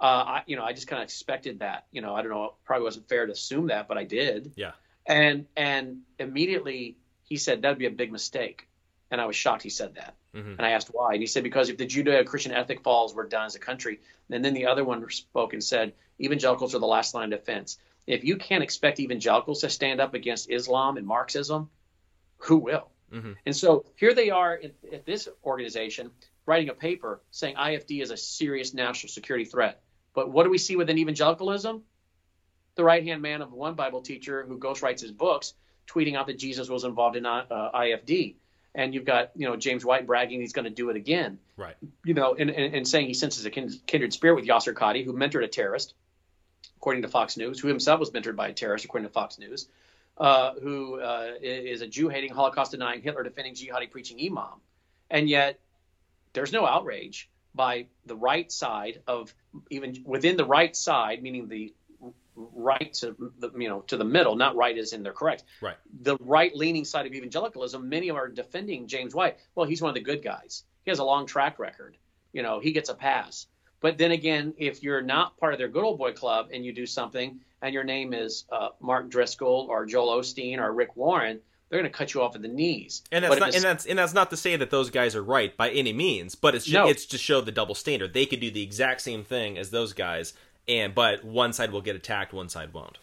Uh, I, you know, I just kind of expected that. You know, I don't know, probably wasn't fair to assume that, but I did. Yeah. And and immediately he said that would be a big mistake. And I was shocked he said that. Mm-hmm. And I asked why. And he said, because if the Judeo Christian ethic falls, we're done as a country. And then the other one spoke and said, evangelicals are the last line of defense. If you can't expect evangelicals to stand up against Islam and Marxism, who will? Mm-hmm. And so here they are at this organization writing a paper saying IFD is a serious national security threat. But what do we see within evangelicalism? The right hand man of one Bible teacher who ghostwrites his books tweeting out that Jesus was involved in uh, IFD and you've got you know James White bragging he's going to do it again. Right. You know, and, and, and saying he senses a kindred spirit with Yasir Qadhi, who mentored a terrorist, according to Fox News, who himself was mentored by a terrorist, according to Fox News, uh, who uh, is a Jew-hating, Holocaust-denying, Hitler-defending, jihadi preaching imam, and yet there's no outrage by the right side of even within the right side, meaning the right to the you know to the middle, not right as in they're correct. Right. The right leaning side of evangelicalism, many of are defending James White. Well, he's one of the good guys. He has a long track record. You know, he gets a pass. But then again, if you're not part of their good old boy club and you do something and your name is uh, Mark Driscoll or Joel Osteen or Rick Warren, they're going to cut you off at the knees. And that's not, and that's and that's not to say that those guys are right by any means, but it's just, no. it's to show the double standard. They could do the exact same thing as those guys and but one side will get attacked, one side won't.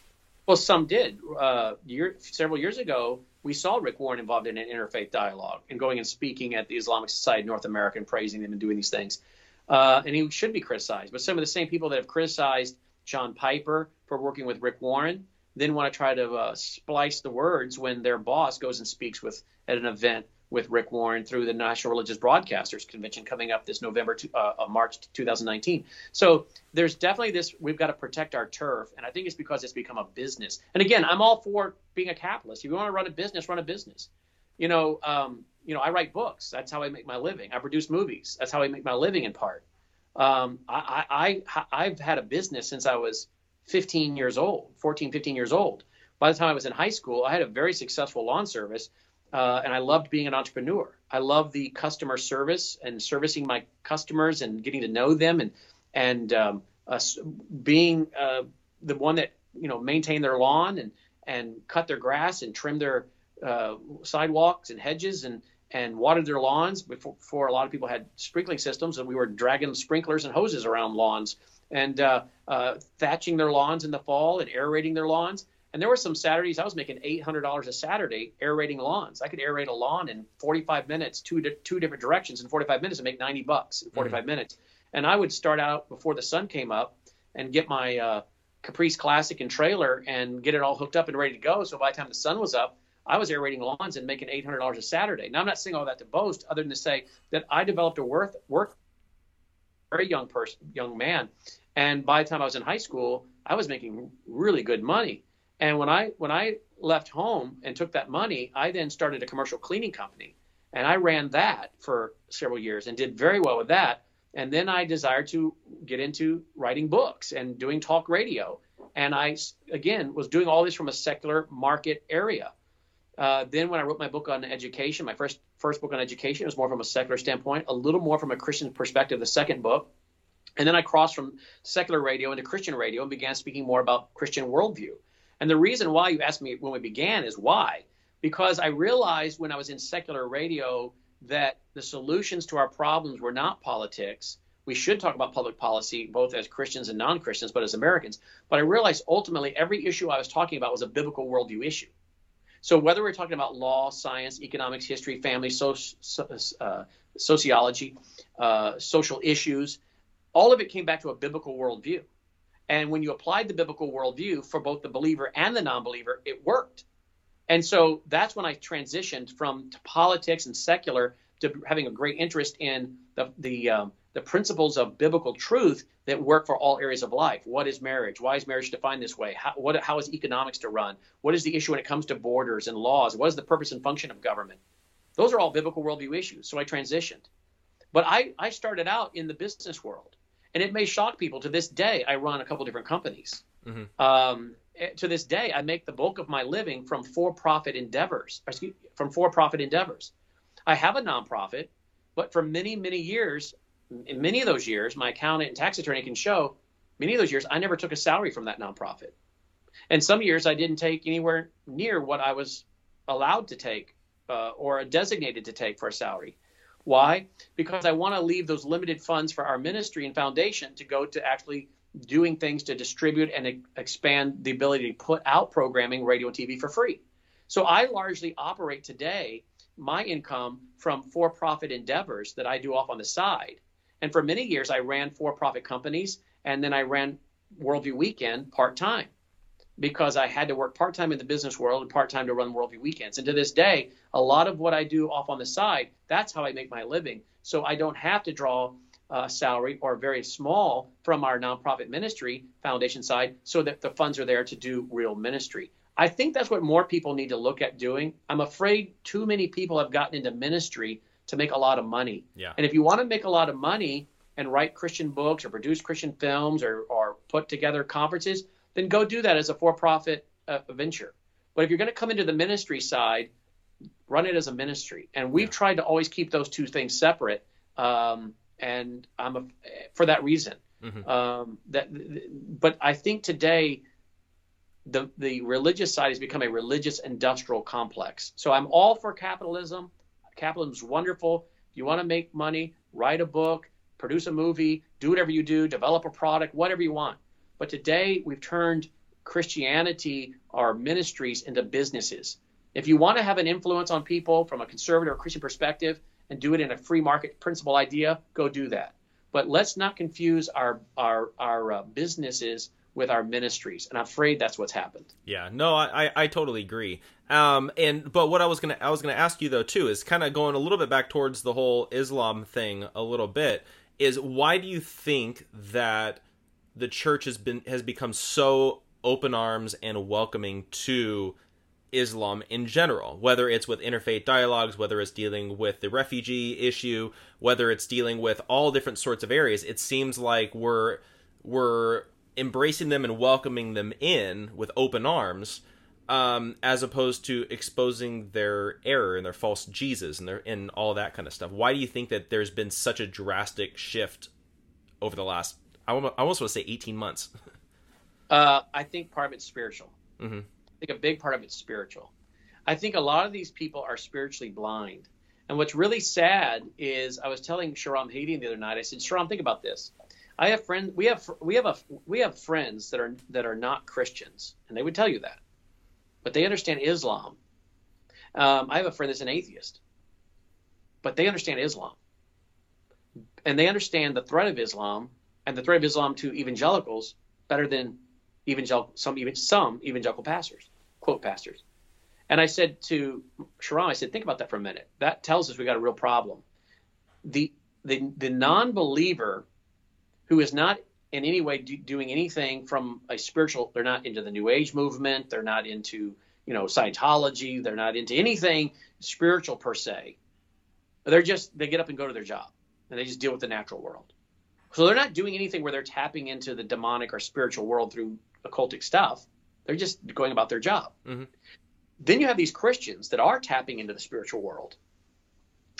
Well, some did. Uh, year, several years ago, we saw Rick Warren involved in an interfaith dialogue and going and speaking at the Islamic Society of North America and praising them and doing these things. Uh, and he should be criticized. But some of the same people that have criticized John Piper for working with Rick Warren then want to try to uh, splice the words when their boss goes and speaks with at an event with Rick Warren through the National Religious Broadcasters Convention coming up this November, to, uh, uh March 2019. So there's definitely this. We've got to protect our turf, and I think it's because it's become a business. And again, I'm all for being a capitalist. If you want to run a business, run a business. You know, um, you know, I write books. That's how I make my living. I produce movies. That's how I make my living in part. Um, I, I, I, I've had a business since I was 15 years old, 14, 15 years old. By the time I was in high school, I had a very successful lawn service uh, and I loved being an entrepreneur. I love the customer service and servicing my customers and getting to know them and and um, being uh, the one that you know maintain their lawn and and cut their grass and trim their uh, sidewalks and hedges and and watered their lawns before, before, a lot of people had sprinkling systems and we were dragging sprinklers and hoses around lawns and uh, uh, thatching their lawns in the fall and aerating their lawns and there were some Saturdays I was making $800 a Saturday aerating lawns. I could aerate a lawn in 45 minutes, two two different directions in 45 minutes, and make 90 bucks in 45 mm-hmm. minutes. And I would start out before the sun came up and get my uh, Caprice Classic and trailer and get it all hooked up and ready to go. So by the time the sun was up, I was aerating lawns and making $800 a Saturday. Now I'm not saying all that to boast, other than to say that I developed a worth work very young person, young man, and by the time I was in high school, I was making really good money. And when I when I left home and took that money, I then started a commercial cleaning company, and I ran that for several years and did very well with that. And then I desired to get into writing books and doing talk radio. And I, again, was doing all this from a secular market area. Uh, then when I wrote my book on education, my first first book on education was more from a secular standpoint, a little more from a Christian perspective. The second book, and then I crossed from secular radio into Christian radio and began speaking more about Christian worldview. And the reason why you asked me when we began is why, because I realized when I was in secular radio that the solutions to our problems were not politics. We should talk about public policy both as Christians and non Christians, but as Americans. But I realized ultimately every issue I was talking about was a biblical worldview issue. So whether we're talking about law, science, economics, history, family, so, uh, sociology, uh, social issues, all of it came back to a biblical worldview. And when you applied the biblical worldview for both the believer and the non-believer, it worked. And so that's when I transitioned from politics and secular to having a great interest in the the um, the principles of biblical truth that work for all areas of life. What is marriage? Why is marriage defined this way? How, what, how is economics to run? What is the issue when it comes to borders and laws? What is the purpose and function of government? Those are all biblical worldview issues. So I transitioned. But I, I started out in the business world. And it may shock people. To this day, I run a couple different companies. Mm-hmm. Um, eh, to this day, I make the bulk of my living from for-profit endeavors, excuse, from for-profit endeavors. I have a nonprofit, but for many, many years, in many of those years, my accountant and tax attorney can show many of those years I never took a salary from that nonprofit. And some years I didn't take anywhere near what I was allowed to take uh, or designated to take for a salary. Why? Because I want to leave those limited funds for our ministry and foundation to go to actually doing things to distribute and expand the ability to put out programming, radio and TV for free. So I largely operate today my income from for profit endeavors that I do off on the side. And for many years, I ran for profit companies and then I ran Worldview Weekend part time because I had to work part time in the business world and part time to run Worldview Weekends. And to this day, a lot of what I do off on the side, that's how I make my living. So I don't have to draw a salary or very small from our nonprofit ministry foundation side so that the funds are there to do real ministry. I think that's what more people need to look at doing. I'm afraid too many people have gotten into ministry to make a lot of money. Yeah. And if you want to make a lot of money and write Christian books or produce Christian films or, or put together conferences, then go do that as a for-profit uh, venture. But if you're going to come into the ministry side, run it as a ministry. And we've yeah. tried to always keep those two things separate. Um, and I'm a, for that reason. Mm-hmm. Um, that, but I think today the the religious side has become a religious industrial complex. So I'm all for capitalism. Capitalism is wonderful. If you want to make money, write a book, produce a movie, do whatever you do, develop a product, whatever you want. But today we've turned Christianity, our ministries, into businesses. If you want to have an influence on people from a conservative or Christian perspective and do it in a free market principle idea, go do that. But let's not confuse our our our uh, businesses with our ministries, and I'm afraid that's what's happened. Yeah, no, I I totally agree. Um, and but what I was gonna I was gonna ask you though too is kind of going a little bit back towards the whole Islam thing a little bit. Is why do you think that the church has been has become so open arms and welcoming to Islam in general, whether it's with interfaith dialogues, whether it's dealing with the refugee issue, whether it's dealing with all different sorts of areas, it seems like we're we're embracing them and welcoming them in with open arms um, as opposed to exposing their error and their false Jesus and their and all that kind of stuff. Why do you think that there's been such a drastic shift over the last I almost want to say 18 months? uh, I think part of it's spiritual. Mm-hmm. I think a big part of it's spiritual. I think a lot of these people are spiritually blind. And what's really sad is I was telling Shahram Hadian the other night. I said, Shahram, think about this. I have friends. We have we have a we have friends that are that are not Christians, and they would tell you that, but they understand Islam. Um, I have a friend that's an atheist, but they understand Islam, and they understand the threat of Islam and the threat of Islam to evangelicals better than evangelical some even some evangelical pastors, quote pastors. And I said to Shahram, I said, think about that for a minute. That tells us we got a real problem. The the the non-believer who is not in any way do, doing anything from a spiritual they're not into the new age movement they're not into you know scientology they're not into anything spiritual per se they're just they get up and go to their job and they just deal with the natural world so they're not doing anything where they're tapping into the demonic or spiritual world through occultic stuff. They're just going about their job. Mm-hmm. Then you have these Christians that are tapping into the spiritual world,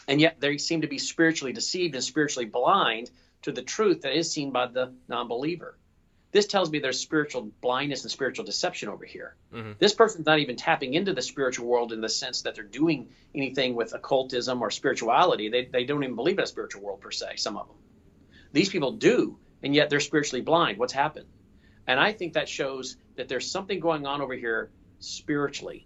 and yet they seem to be spiritually deceived and spiritually blind to the truth that is seen by the non-believer. This tells me there's spiritual blindness and spiritual deception over here. Mm-hmm. This person's not even tapping into the spiritual world in the sense that they're doing anything with occultism or spirituality. They, they don't even believe in a spiritual world per se, some of them. These people do, and yet they're spiritually blind. What's happened? And I think that shows that there's something going on over here spiritually.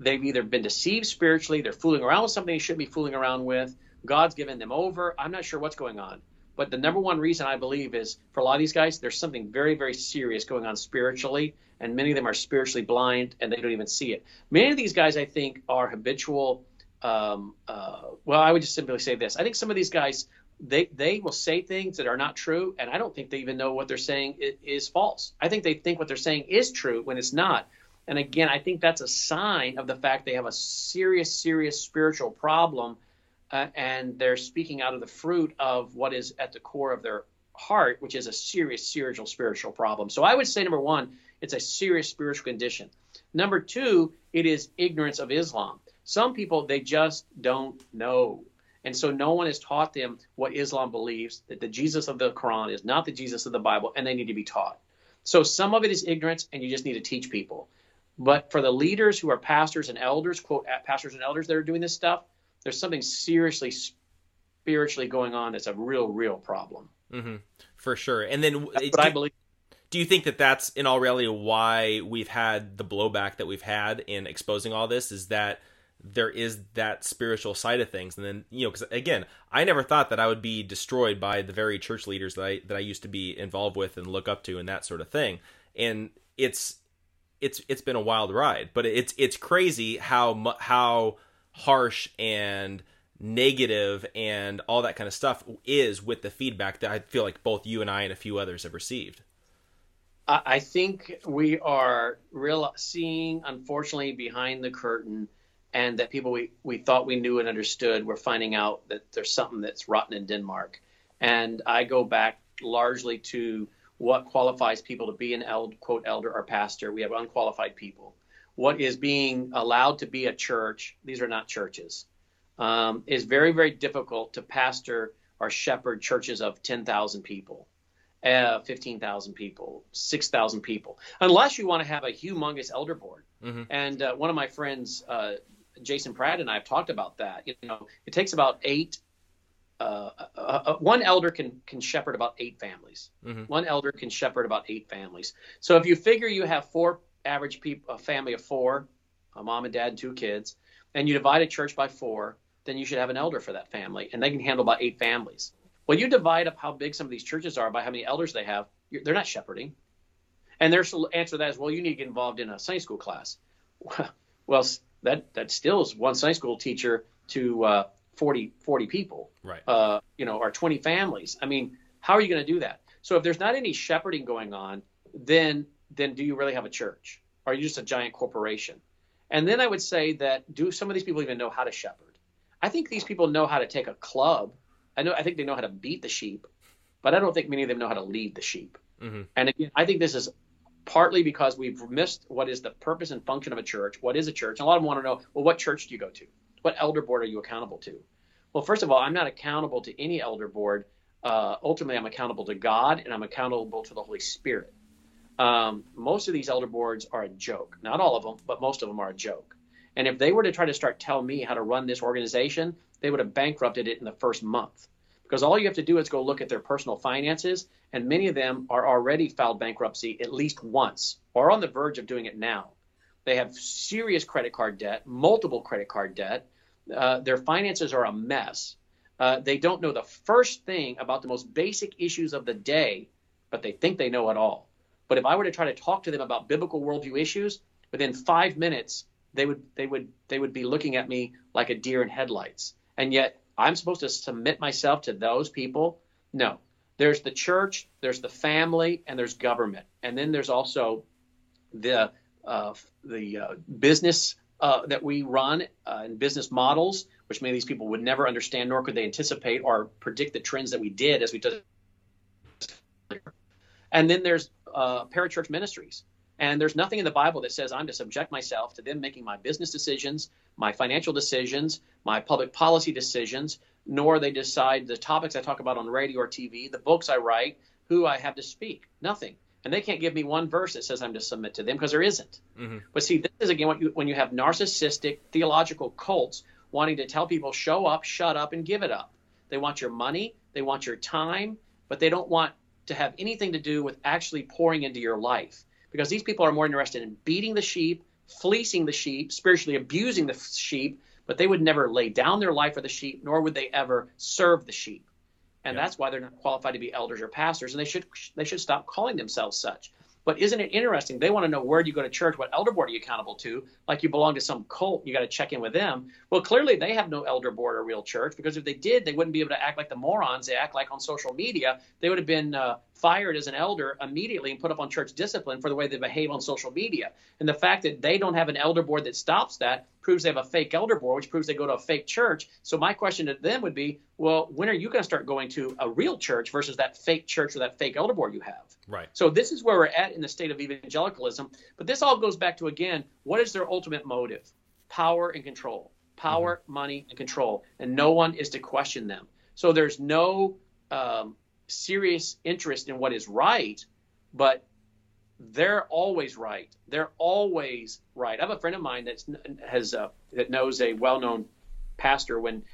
They've either been deceived spiritually, they're fooling around with something they shouldn't be fooling around with. God's given them over. I'm not sure what's going on. But the number one reason I believe is for a lot of these guys, there's something very, very serious going on spiritually, and many of them are spiritually blind and they don't even see it. Many of these guys, I think, are habitual. Um, uh, well, I would just simply say this: I think some of these guys they they will say things that are not true, and I don't think they even know what they're saying is, false. I think they think what they're saying is true when it's not. And again, I think that's a sign of the fact they have a serious, serious spiritual problem uh, and they're speaking out of the fruit of what is at the core of their heart, which is a serious serious spiritual problem. So I would say number one, it's a serious spiritual condition. Number two, it is ignorance of Islam. Some people they just don't know. And so no one has taught them what Islam believes, that the Jesus of the Quran is not the Jesus of the Bible, and they need to be taught. So some of it is ignorance, and you just need to teach people. But for the leaders who are pastors and elders, quote, pastors and elders that are doing this stuff, there's something seriously spiritually going on that's a real, real problem. Mm-hmm. For sure. And then, that's do, I believe. Do you think that that's in all reality why we've had the blowback that we've had in exposing all this? Is that there is that spiritual side of things, and then you know, because again, I never thought that I would be destroyed by the very church leaders that I that I used to be involved with and look up to, and that sort of thing. And it's it's it's been a wild ride, but it's it's crazy how how harsh and negative and all that kind of stuff is with the feedback that I feel like both you and I and a few others have received. I think we are real seeing, unfortunately, behind the curtain, and that people we, we thought we knew and understood, we're finding out that there's something that's rotten in Denmark. And I go back largely to what qualifies people to be an eld, quote elder or pastor. We have unqualified people what is being allowed to be a church, these are not churches, um, is very, very difficult to pastor or shepherd churches of 10,000 people, uh, 15,000 people, 6,000 people, unless you want to have a humongous elder board. Mm-hmm. And uh, one of my friends, uh, Jason Pratt, and I have talked about that. You know, it takes about eight. Uh, uh, uh, one elder can can shepherd about eight families. Mm-hmm. One elder can shepherd about eight families. So if you figure you have four average people, a family of four, a mom and dad and two kids, and you divide a church by four, then you should have an elder for that family, and they can handle about eight families. Well, you divide up how big some of these churches are by how many elders they have, they're not shepherding. And their answer to that is, well, you need to get involved in a Sunday school class. Well, that that still is one Sunday school teacher to uh, 40, 40 people, right? Uh, you know, or 20 families. I mean, how are you going to do that? So if there's not any shepherding going on, then then do you really have a church? Are you just a giant corporation? And then I would say that do some of these people even know how to shepherd? I think these people know how to take a club. I know I think they know how to beat the sheep, but I don't think many of them know how to lead the sheep. Mm-hmm. And again, I think this is partly because we've missed what is the purpose and function of a church. What is a church? And a lot of them want to know, well, what church do you go to? What elder board are you accountable to? Well, first of all, I'm not accountable to any elder board. Uh, ultimately, I'm accountable to God and I'm accountable to the Holy Spirit um, most of these elder boards are a joke. Not all of them, but most of them are a joke. And if they were to try to start telling me how to run this organization, they would have bankrupted it in the first month. Because all you have to do is go look at their personal finances, and many of them are already filed bankruptcy at least once or on the verge of doing it now. They have serious credit card debt, multiple credit card debt. Uh, their finances are a mess. Uh, they don't know the first thing about the most basic issues of the day, but they think they know it all. But if I were to try to talk to them about biblical worldview issues, within five minutes they would they would they would be looking at me like a deer in headlights. And yet I'm supposed to submit myself to those people? No. There's the church, there's the family, and there's government, and then there's also the uh, the uh, business uh, that we run uh, and business models, which many of these people would never understand, nor could they anticipate or predict the trends that we did as we did. And then there's uh, parachurch ministries. And there's nothing in the Bible that says I'm to subject myself to them making my business decisions, my financial decisions, my public policy decisions, nor they decide the topics I talk about on radio or TV, the books I write, who I have to speak. Nothing. And they can't give me one verse that says I'm to submit to them because there isn't. Mm-hmm. But see, this is again what you, when you have narcissistic theological cults wanting to tell people show up, shut up, and give it up. They want your money, they want your time, but they don't want to have anything to do with actually pouring into your life because these people are more interested in beating the sheep, fleecing the sheep, spiritually abusing the sheep, but they would never lay down their life for the sheep, nor would they ever serve the sheep. And yeah. that's why they're not qualified to be elders or pastors, and they should they should stop calling themselves such. But isn't it interesting? They want to know where do you go to church, what elder board are you accountable to? Like you belong to some cult, you got to check in with them. Well, clearly they have no elder board or real church because if they did, they wouldn't be able to act like the morons they act like on social media. They would have been uh, fired as an elder immediately and put up on church discipline for the way they behave on social media. And the fact that they don't have an elder board that stops that proves they have a fake elder board, which proves they go to a fake church. So my question to them would be, well, when are you going to start going to a real church versus that fake church or that fake elder board you have? Right. So this is where we're at in the state of evangelicalism. But this all goes back to again, what is their ultimate motive? Power and control. Power, mm-hmm. money, and control. And no one is to question them. So there's no um, serious interest in what is right, but they're always right. They're always right. I have a friend of mine that has uh, that knows a well-known pastor when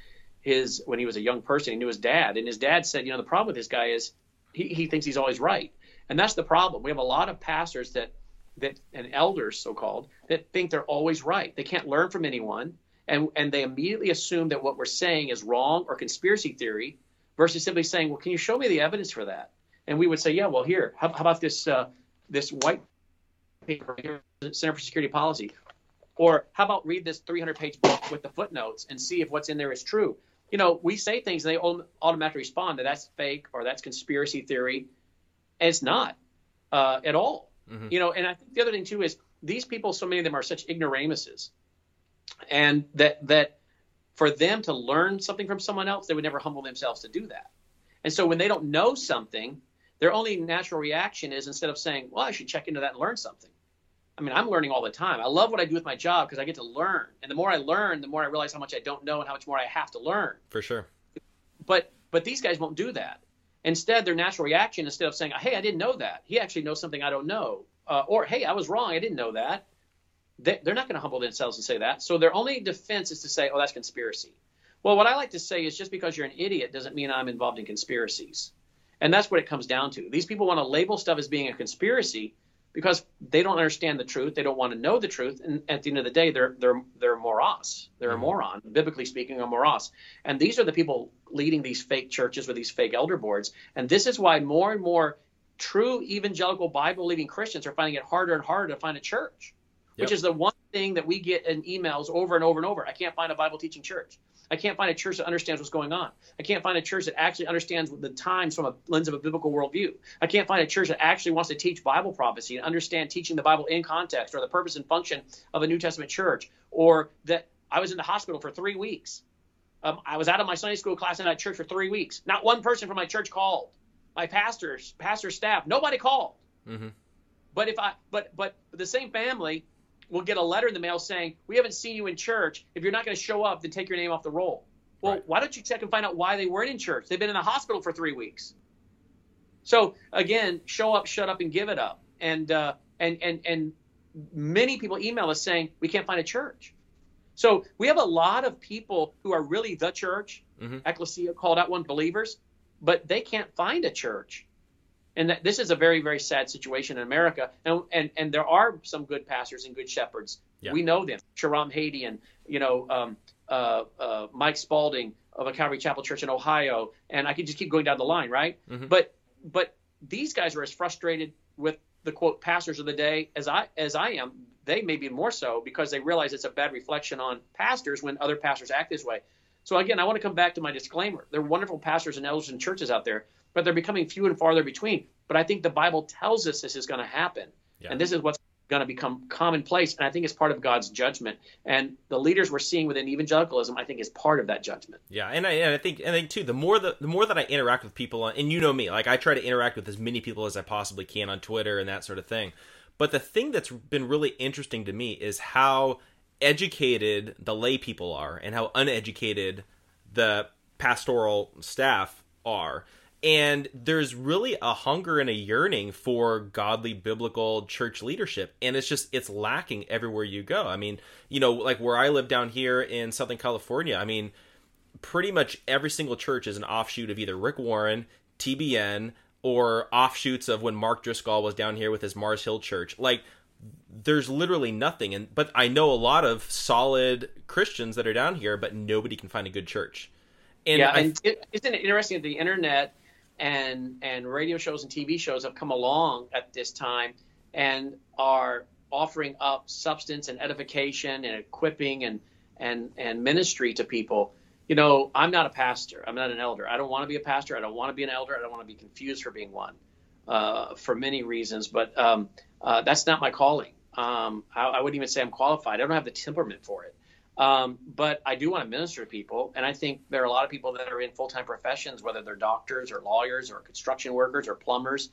his when he was a young person. He knew his dad, and his dad said, you know, the problem with this guy is he, he thinks he's always right, and that's the problem. We have a lot of pastors that that and elders, so-called, that think they're always right. They can't learn from anyone, and and they immediately assume that what we're saying is wrong or conspiracy theory, versus simply saying, well, can you show me the evidence for that? And we would say, yeah, well, here, how, how about this uh, this white paper here, Center for Security Policy, or how about read this 300 page book with the footnotes and see if what's in there is true? You know, we say things and they automatically respond that that's fake or that's conspiracy theory. And it's not uh, at all. Mm-hmm. You know, and I think the other thing too is these people, so many of them are such ignoramuses, and that that for them to learn something from someone else, they would never humble themselves to do that. And so when they don't know something, their only natural reaction is instead of saying, well, I should check into that and learn something. I mean, I'm learning all the time. I love what I do with my job because I get to learn. And the more I learn, the more I realize how much I don't know and how much more I have to learn. For sure. But but these guys won't do that. Instead, their natural reaction, instead of saying, "Hey, I didn't know that," he actually knows something I don't know, uh, or "Hey, I was wrong. I didn't know that." They, are not going to humble themselves and say that. So their only defense is to say, oh, that's conspiracy. Well, what I like to say is just because you're an idiot doesn't mean I'm involved in conspiracies. And that's what it comes down to. These people want to label stuff as being a conspiracy because they don't understand the truth. They don't want to know the truth. And at the end of the day, they're they're they're moros. They're mm-hmm. a moron, biblically speaking, a moros. And these are the people leading these fake churches with these fake elder boards. And this is why more and more true evangelical Bible believing Christians are finding it harder and harder to find a church which is the one thing that we get in emails over and over and over. I can't find a Bible teaching church. I can't find a church that understands what's going on. I can't find a church that actually understands the times from a lens of a biblical worldview. I can't find a church that actually wants to teach Bible prophecy and understand teaching the Bible in context or the purpose and function of a New Testament church, or that I was in the hospital for three weeks. Um, I was out of my Sunday school class in that church for three weeks. Not one person from my church called. My pastors, pastor staff, nobody called. Mm-hmm. But if I, but but the same family will get a letter in the mail saying, We haven't seen you in church. If you're not going to show up, then take your name off the roll. Well, right. why don't you check and find out why they weren't in church? They've been in the hospital for three weeks. So again, show up, shut up, and give it up. And uh, and and and many people email us saying we can't find a church. So we have a lot of people who are really the church, mm-hmm. ecclesia called out one believers, but they can't find a church and that this is a very very sad situation in America. And and and there are some good pastors and good shepherds. Yeah. We know them, Shahram Hadian, you know, um, uh, uh, Mike Spaulding of a Calvary Chapel Church in Ohio, and I could just keep going down the line, right? Mm-hmm. But but these guys are as frustrated with the quote pastors of the day as I as I am. They may be more so because they realize it's a bad reflection on pastors when other pastors act this way. So again, I want to come back to my disclaimer. There are wonderful pastors and elders and churches out there, but they're becoming few and farther between. But I think the Bible tells us this is going to happen. Yeah. And this is what's going to become commonplace. And I think it's part of God's judgment. And the leaders we're seeing within evangelicalism, I think, is part of that judgment. Yeah, and I, and I think, and I think too, the more the, the more that I interact with people, and you know me, like I try to interact with as many people as I possibly can on Twitter and that sort of thing. But the thing that's been really interesting to me is how educated the lay people are and how uneducated the pastoral staff are. And there's really a hunger and a yearning for godly biblical church leadership. And it's just, it's lacking everywhere you go. I mean, you know, like where I live down here in Southern California, I mean, pretty much every single church is an offshoot of either Rick Warren, TBN, or offshoots of when Mark Driscoll was down here with his Mars Hill Church. Like, there's literally nothing. And but I know a lot of solid Christians that are down here, but nobody can find a good church. And yeah, I, and it, isn't it interesting that the internet and and radio shows and TV shows have come along at this time and are offering up substance and edification and equipping and and and ministry to people you know, I'm not a pastor. I'm not an elder. I don't want to be a pastor. I don't want to be an elder. I don't want to be confused for being one, uh, for many reasons. But um, uh, that's not my calling. Um, I, I, wouldn't even say I'm qualified. I don't have the temperament for it. Um, but I do want to minister to people, and I think there are a lot of people that are in full-time professions, whether they're doctors or lawyers or construction workers or plumbers,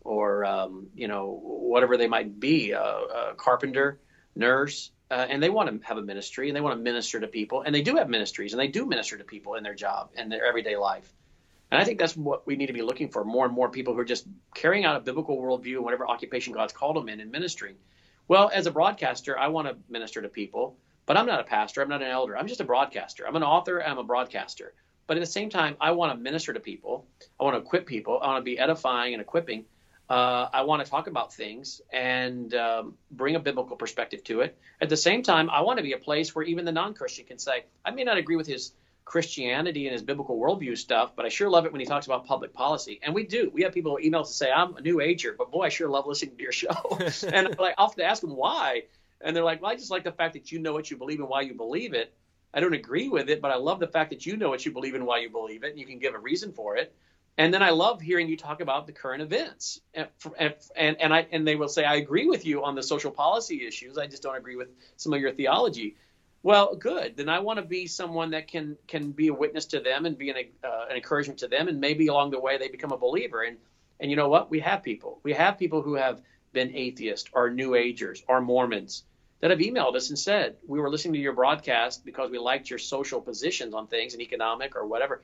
or um, you know whatever they might be, a, a carpenter, nurse, uh, and they want to have a ministry and they want to minister to people and they do have ministries and they do minister to people in their job and their everyday life. And i think that's what we need to be looking for more and more people who are just carrying out a biblical worldview and whatever occupation god's called them in in ministry. Well as a broadcaster i want to minister to people but i'm not a pastor i'm not an elder i'm just a broadcaster i'm an author i'm a broadcaster but at the same time i want to minister to people i want to equip people i want to be edifying and equipping uh, I want to talk about things and um, bring a biblical perspective to it. At the same time, I want to be a place where even the non Christian can say, I may not agree with his Christianity and his biblical worldview stuff, but I sure love it when he talks about public policy. And we do. We have people who email to say, I'm a new ager, but boy, I sure love listening to your show. and like, I'll have to ask them why. And they're like, well, I just like the fact that you know what you believe and why you believe it. I don't agree with it, but I love the fact that you know what you believe and why you believe it, and you can give a reason for it. And then I love hearing you talk about the current events. And, and, and, I, and they will say, I agree with you on the social policy issues. I just don't agree with some of your theology. Well, good. Then I want to be someone that can can be a witness to them and be an, uh, an encouragement to them, and maybe along the way they become a believer. And and you know what? We have people. We have people who have been atheists or New Agers or Mormons that have emailed us and said we were listening to your broadcast because we liked your social positions on things and economic or whatever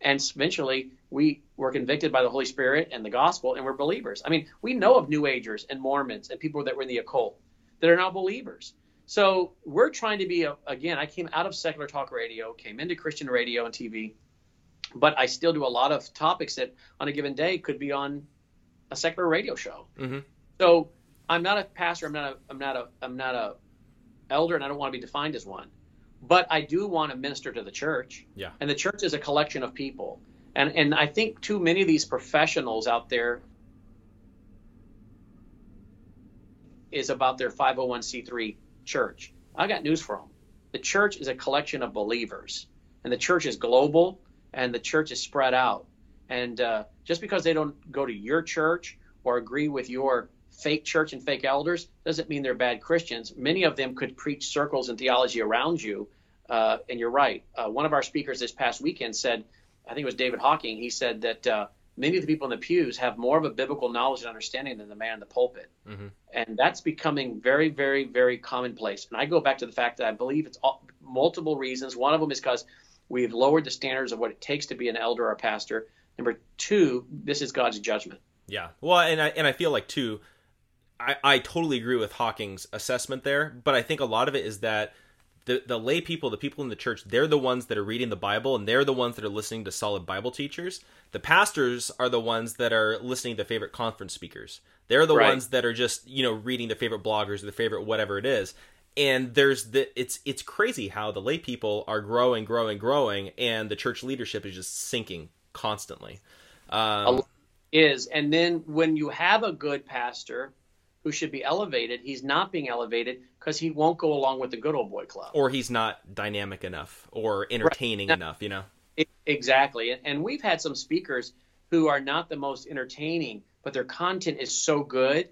and eventually we were convicted by the Holy Spirit and the gospel, and we're believers. I mean, we know of New Agers and Mormons and people that were in the occult that are now believers. So we're trying to be, a, again, I came out of secular talk radio, came into Christian radio and TV, but I still do a lot of topics that on a given day could be on a secular radio show. Mm-hmm. So I'm not a pastor. I'm not a. I'm not a. I'm not a elder, and I don't want to be defined as one but I do want to minister to the church. Yeah. And the church is a collection of people. And and I think too many of these professionals out there is about their 501c3 church. I got news for them. The church is a collection of believers, and the church is global, and the church is spread out. And uh, just because they don't go to your church or agree with your fake church and fake elders doesn't mean they're bad Christians. Many of them could preach circles and theology around you. Uh, and you're right. Uh, one of our speakers this past weekend said, I think it was David Hocking, he said that uh, many of the people in the pews have more of a biblical knowledge and understanding than the man in the pulpit. Mm-hmm. And that's becoming very, very, very commonplace. And I go back to the fact that I believe it's all, multiple reasons. One of them is because we've lowered the standards of what it takes to be an elder or a pastor. Number two, this is God's judgment. Yeah. Well, and I, and I feel like, too, I, I totally agree with Hocking's assessment there, but I think a lot of it is that the the lay people, the people in the church, they're the ones that are reading the Bible and they're the ones that are listening to solid Bible teachers. The pastors are the ones that are listening to favorite conference speakers. They're the right. ones that are just, you know, reading the favorite bloggers or the favorite whatever it is. And there's the it's it's crazy how the lay people are growing, growing, growing, and the church leadership is just sinking constantly. Um, is and then when you have a good pastor who should be elevated, he's not being elevated because he won't go along with the good old boy club. Or he's not dynamic enough or entertaining right. enough, you know? Exactly. And we've had some speakers who are not the most entertaining, but their content is so good,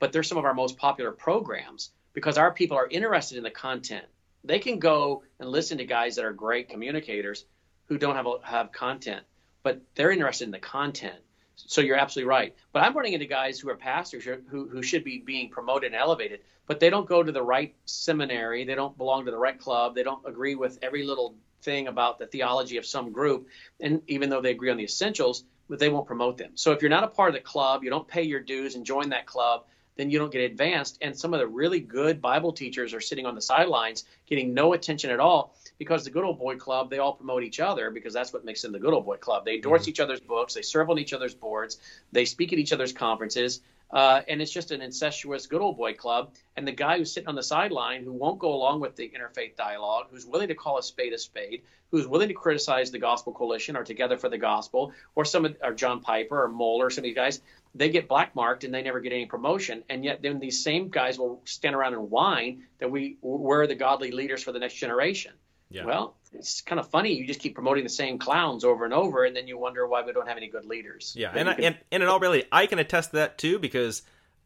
but they're some of our most popular programs because our people are interested in the content. They can go and listen to guys that are great communicators who don't have have content, but they're interested in the content. So you're absolutely right. But I'm running into guys who are pastors who, who should be being promoted and elevated, but they don't go to the right seminary. They don't belong to the right club. They don't agree with every little thing about the theology of some group. And even though they agree on the essentials, but they won't promote them. So if you're not a part of the club, you don't pay your dues and join that club, then you don't get advanced. And some of the really good Bible teachers are sitting on the sidelines getting no attention at all because the good old boy club, they all promote each other because that's what makes them the good old boy club. They endorse mm-hmm. each other's books, they serve on each other's boards, they speak at each other's conferences. Uh, and it's just an incestuous good old boy club. And the guy who's sitting on the sideline who won't go along with the interfaith dialogue, who's willing to call a spade a spade, who's willing to criticize the Gospel Coalition or Together for the Gospel, or some of, or John Piper or Mohler, some of these guys, they get blackmarked and they never get any promotion. And yet then these same guys will stand around and whine that we we're the godly leaders for the next generation. Yeah. Well, it's kind of funny. You just keep promoting the same clowns over and over, and then you wonder why we don't have any good leaders. Yeah, and, I, can... and and in all really, I can attest to that too because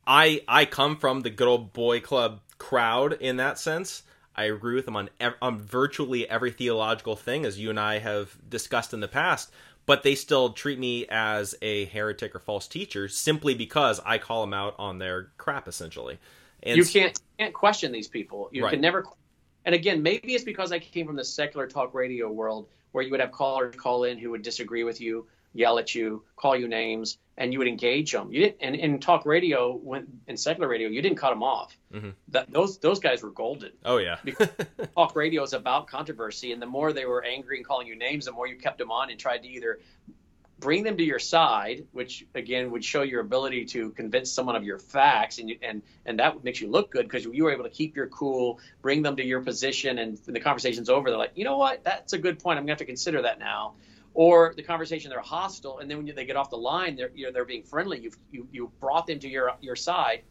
I I come from the good old boy club crowd in that sense. I agree with them on on virtually every theological thing, as you and I have discussed in the past. But they still treat me as a heretic or false teacher simply because I call them out on their crap, essentially. And you can't can't question these people. You right. can never. And again, maybe it's because I came from the secular talk radio world where you would have callers call in who would disagree with you, yell at you, call you names, and you would engage them. You didn't, and in talk radio, when in secular radio, you didn't cut them off. Mm-hmm. That those those guys were golden. Oh yeah. talk radio is about controversy, and the more they were angry and calling you names, the more you kept them on and tried to either bring them to your side, which again would show your ability to convince someone of your facts, and you, and and that makes you look good because you were able to keep your cool, bring them to your position, and when the conversation's over. They're like, you know what, that's a good point. I'm gonna have to consider that now or the conversation they're hostile, and then when they get off the line, they're you know, they're being friendly. You've you you brought them to your your side,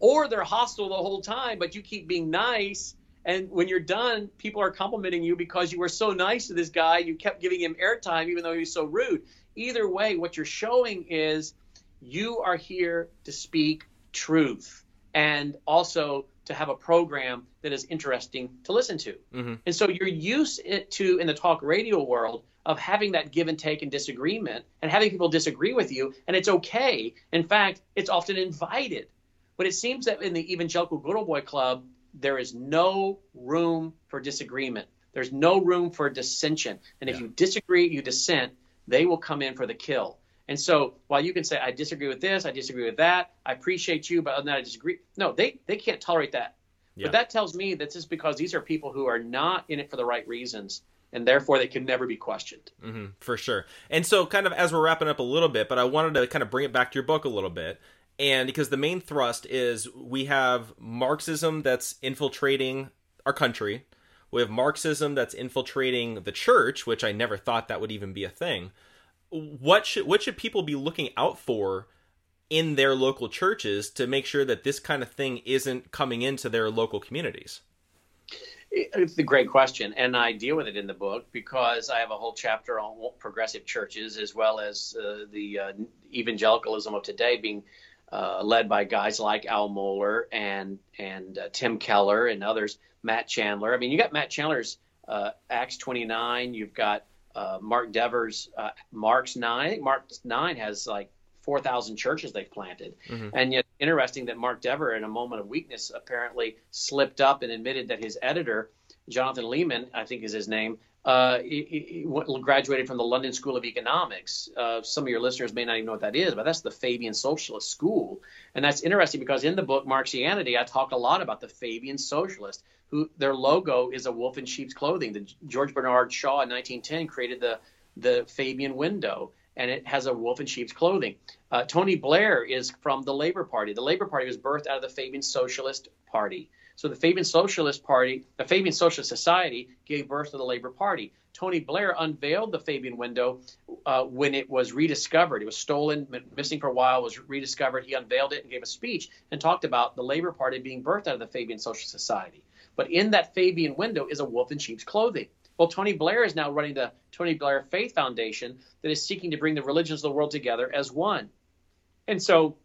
or they're hostile the whole time, but you keep being nice. And when you're done, people are complimenting you because you were so nice to this guy. You kept giving him airtime even though he was so rude. Either way, what you're showing is you are here to speak truth and also to have a program that is interesting to listen to. Mm-hmm. And so you're used to in the talk radio world of having that give and take and disagreement and having people disagree with you, and it's okay. In fact, it's often invited. But it seems that in the evangelical good old boy club, there is no room for disagreement. There's no room for dissension. And if yeah. you disagree, you dissent, they will come in for the kill. And so while you can say, I disagree with this, I disagree with that, I appreciate you, but other than that, I disagree. No, they, they can't tolerate that. Yeah. But that tells me that this is because these are people who are not in it for the right reasons and therefore they can never be questioned. Mm-hmm, for sure. And so, kind of as we're wrapping up a little bit, but I wanted to kind of bring it back to your book a little bit. And because the main thrust is we have Marxism that's infiltrating our country, we have Marxism that's infiltrating the church, which I never thought that would even be a thing. What should what should people be looking out for in their local churches to make sure that this kind of thing isn't coming into their local communities? It's a great question, and I deal with it in the book because I have a whole chapter on progressive churches as well as uh, the uh, evangelicalism of today being uh, led by guys like Al Mohler and and uh, Tim Keller and others, Matt Chandler. I mean, you got Matt Chandler's uh, Acts 29. You've got uh, Mark Dever's Mark's nine. Mark's nine has like 4,000 churches they've planted. Mm-hmm. And yet, interesting that Mark Dever, in a moment of weakness, apparently slipped up and admitted that his editor, Jonathan Leeman, I think is his name, uh, he, he graduated from the London School of Economics. Uh, some of your listeners may not even know what that is, but that's the Fabian Socialist School. And that's interesting because in the book Marxianity, I talk a lot about the Fabian Socialist, who their logo is a wolf in sheep's clothing. The George Bernard Shaw in 1910 created the the Fabian window and it has a wolf in sheep's clothing. Uh, Tony Blair is from the Labor Party. The Labor Party was birthed out of the Fabian Socialist Party. So the Fabian Socialist Party, the Fabian Socialist Society, gave birth to the Labor Party. Tony Blair unveiled the Fabian window uh, when it was rediscovered. It was stolen, missing for a while, was rediscovered. He unveiled it and gave a speech and talked about the Labor Party being birthed out of the Fabian Social Society. But in that Fabian window is a wolf in sheep's clothing. Well, Tony Blair is now running the Tony Blair Faith Foundation that is seeking to bring the religions of the world together as one. And so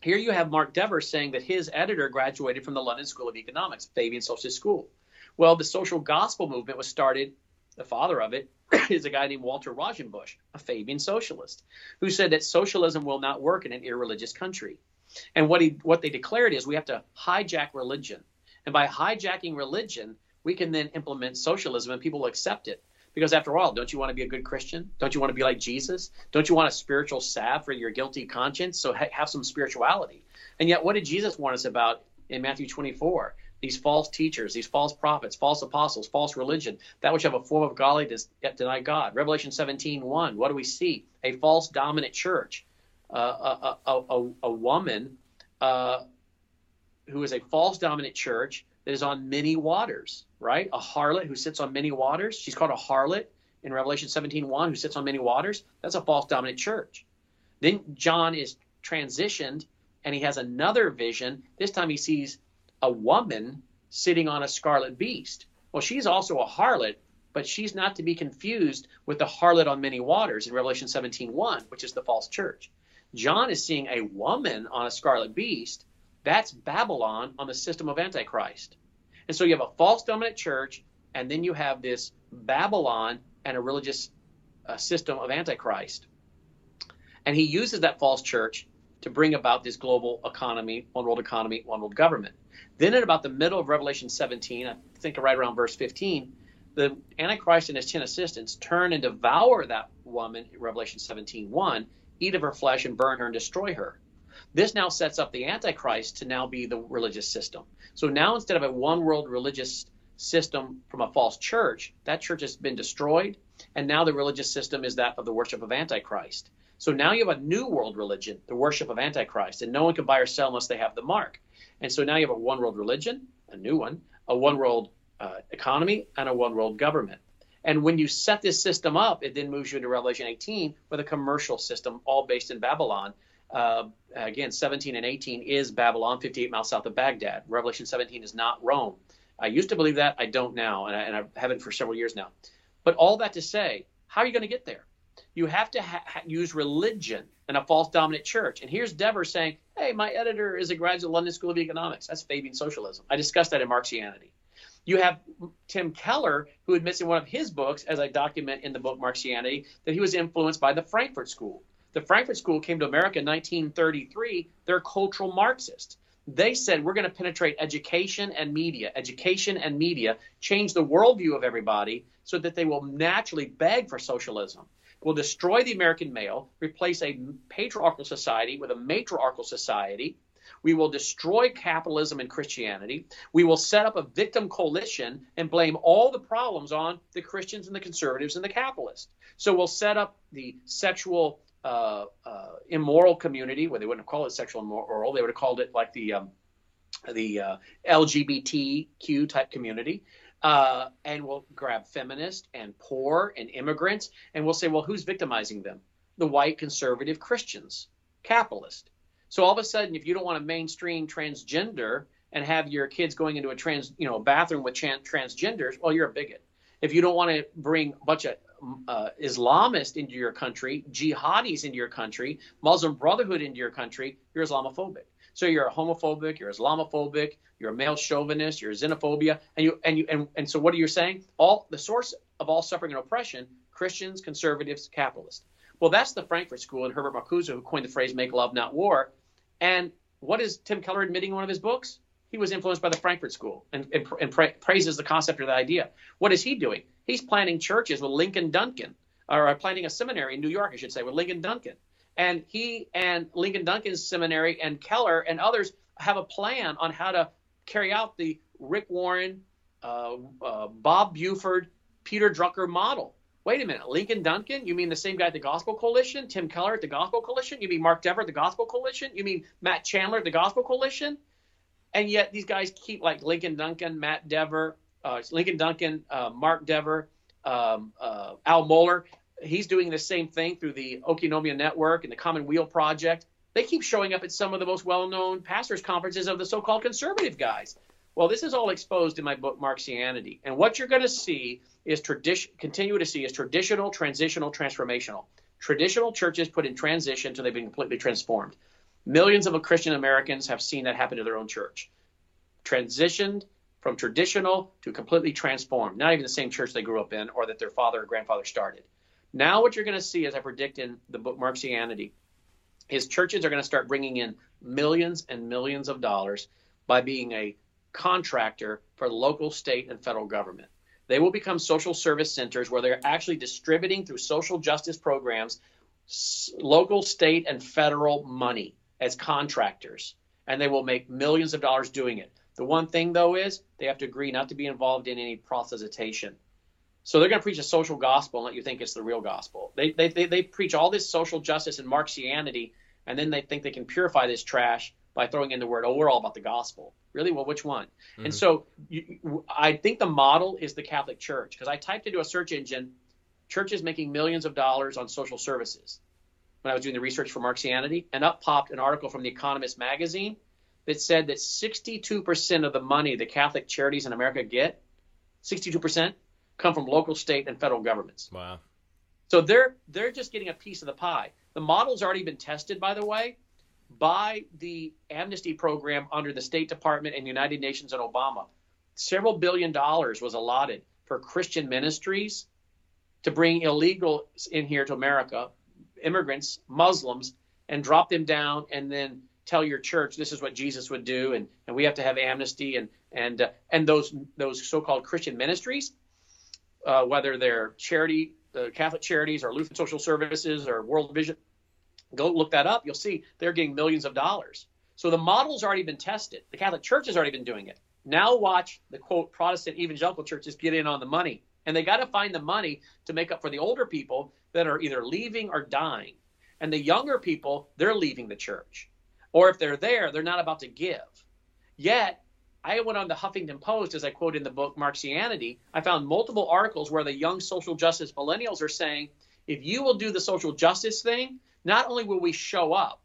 here you have Mark Dever saying that his editor graduated from the London School of Economics, Fabian Socialist School. Well, the social gospel movement was started the father of it, is a guy named Walter Rauschenbusch, a Fabian socialist, who said that socialism will not work in an irreligious country. And what he what they declared is we have to hijack religion. And by hijacking religion, we can then implement socialism and people will accept it. Because after all, don't you want to be a good Christian? Don't you want to be like Jesus? Don't you want a spiritual salve for your guilty conscience? So ha- have some spirituality. And yet, what did Jesus warn us about in Matthew 24? These false teachers, these false prophets, false apostles, false religion, that which have a form of godliness yet deny God. Revelation 17, 1. What do we see? A false dominant church. Uh, a, a, a, a, woman uh, who is a false dominant church that is on many waters, right? A harlot who sits on many waters. She's called a harlot in Revelation 17:1 who sits on many waters. That's a false dominant church. Then John is transitioned and he has another vision. This time he sees a woman sitting on a scarlet beast. Well, she's also a harlot, but she's not to be confused with the harlot on many waters in Revelation 17:1, which is the false church. John is seeing a woman on a scarlet beast that's Babylon on the system of Antichrist. And so you have a false dominant church, and then you have this Babylon and a religious uh, system of Antichrist. And he uses that false church to bring about this global economy, one world economy, one world government. Then, at about the middle of Revelation 17, I think right around verse 15, the Antichrist and his 10 assistants turn and devour that woman, Revelation 17 1, eat of her flesh and burn her and destroy her. This now sets up the Antichrist to now be the religious system. So now instead of a one world religious system from a false church, that church has been destroyed, and now the religious system is that of the worship of Antichrist. So now you have a new world religion, the worship of Antichrist, and no one can buy or sell unless they have the mark. And so now you have a one world religion, a new one, a one world uh, economy, and a one world government. And when you set this system up, it then moves you into Revelation 18 with a commercial system, all based in Babylon, uh, again, 17 and 18 is Babylon, 58 miles south of Baghdad. Revelation 17 is not Rome. I used to believe that. I don't now, and I, and I haven't for several years now. But all that to say, how are you going to get there? You have to ha- use religion and a false dominant church. And here's Dever saying, hey, my editor is a graduate of London School of Economics. That's Fabian socialism. I discussed that in Marxianity. You have Tim Keller, who admits in one of his books, as I document in the book Marxianity, that he was influenced by the Frankfurt School. The Frankfurt School came to America in 1933. They're cultural Marxists. They said we're going to penetrate education and media, education and media, change the worldview of everybody so that they will naturally beg for socialism. We'll destroy the American male, replace a patriarchal society with a matriarchal society. We will destroy capitalism and Christianity. We will set up a victim coalition and blame all the problems on the Christians and the conservatives and the capitalists. So we'll set up the sexual uh, uh, immoral community, where they wouldn't have called it sexual immoral, they would have called it like the um, the uh, LGBTQ type community. Uh, and we'll grab feminist and poor and immigrants, and we'll say, well, who's victimizing them? The white conservative Christians, capitalist. So all of a sudden, if you don't want to mainstream transgender and have your kids going into a trans, you know, bathroom with transgenders, well, you're a bigot. If you don't want to bring a bunch of uh, into your country, jihadis into your country, Muslim Brotherhood into your country, you're Islamophobic. So you're a homophobic, you're Islamophobic, you're a male chauvinist, you're xenophobia, and you and you and, and so what are you saying? All the source of all suffering and oppression: Christians, conservatives, capitalists. Well, that's the Frankfurt School and Herbert Marcuse who coined the phrase "make love, not war." And what is Tim Keller admitting in one of his books? He was influenced by the Frankfurt School and, and, and pra- praises the concept or the idea. What is he doing? He's planning churches with Ligon Duncan, or planning a seminary in New York, I should say, with Ligon Duncan. And he and Ligon Duncan's seminary and Keller and others have a plan on how to carry out the Rick Warren, uh, uh, Bob Buford, Peter Drucker model. Wait a minute, Ligon Duncan? You mean the same guy at the Gospel Coalition? Tim Keller at the Gospel Coalition? You mean Mark Dever at the Gospel Coalition? You mean Matt Chandler at the Gospel Coalition? And yet these guys keep like Ligon Duncan, Matt Dever, uh, Ligon Duncan, uh, Mark Dever, um, uh, Al Mohler. He's doing the same thing through the Oikonomia Network and the Commonweal Project. They keep showing up at some of the most well-known pastors' conferences of the so-called conservative guys. Well, this is all exposed in my book Marxianity, and what you're going to see is tradition. Continue to see is traditional, transitional, transformational. Traditional churches put in transition until they've been completely transformed. Millions of Christian Americans have seen that happen to their own church. Transitioned from traditional to completely transformed. Not even the same church they grew up in or that their father or grandfather started. Now, what you're going to see, as I predict in the book Marxianity, is churches are going to start bringing in millions and millions of dollars by being a contractor for local, state, and federal government. They will become social service centers where they're actually distributing through social justice programs local, state, and federal money as contractors, and they will make millions of dollars doing it. The one thing, though, is they have to agree not to be involved in any proselytization. So they're going to preach a social gospel and let you think it's the real gospel. They, they, they, they preach all this social justice and Marxianity, and then they think they can purify this trash by throwing in the word, oh, we're all about the gospel. Really? Well, which one? Mm-hmm. And so you, I think the model is the Catholic Church because I typed into a search engine, churches making millions of dollars on social services when I was doing the research for Marxianity, and up popped an article from The Economist magazine that said that 62% of the money the Catholic charities in America get, 62%, come from local, state, and federal governments. Wow. So they're they're just getting a piece of the pie. The model's already been tested, by the way, by the amnesty program under the State Department and United Nations and Obama. Several billion dollars was allotted for Christian ministries to bring illegals in here to America, immigrants, Muslims, and drop them down and then tell your church this is what Jesus would do and, and we have to have amnesty and and uh, and those those so-called Christian ministries, uh, whether they're charity, uh, Catholic charities or Lutheran Social Services or World Vision, Go look that up. You'll see they're getting millions of dollars. So the model's already been tested. The Catholic Church has already been doing it. Now watch the quote Protestant evangelical churches get in on the money. And they got to find the money to make up for the older people that are either leaving or dying. And the younger people, they're leaving the church. Or if they're there, they're not about to give. Yet, I went on the Huffington Post, as I quote in the book Marxianity. I found multiple articles where the young social justice millennials are saying, if you will do the social justice thing, not only will we show up,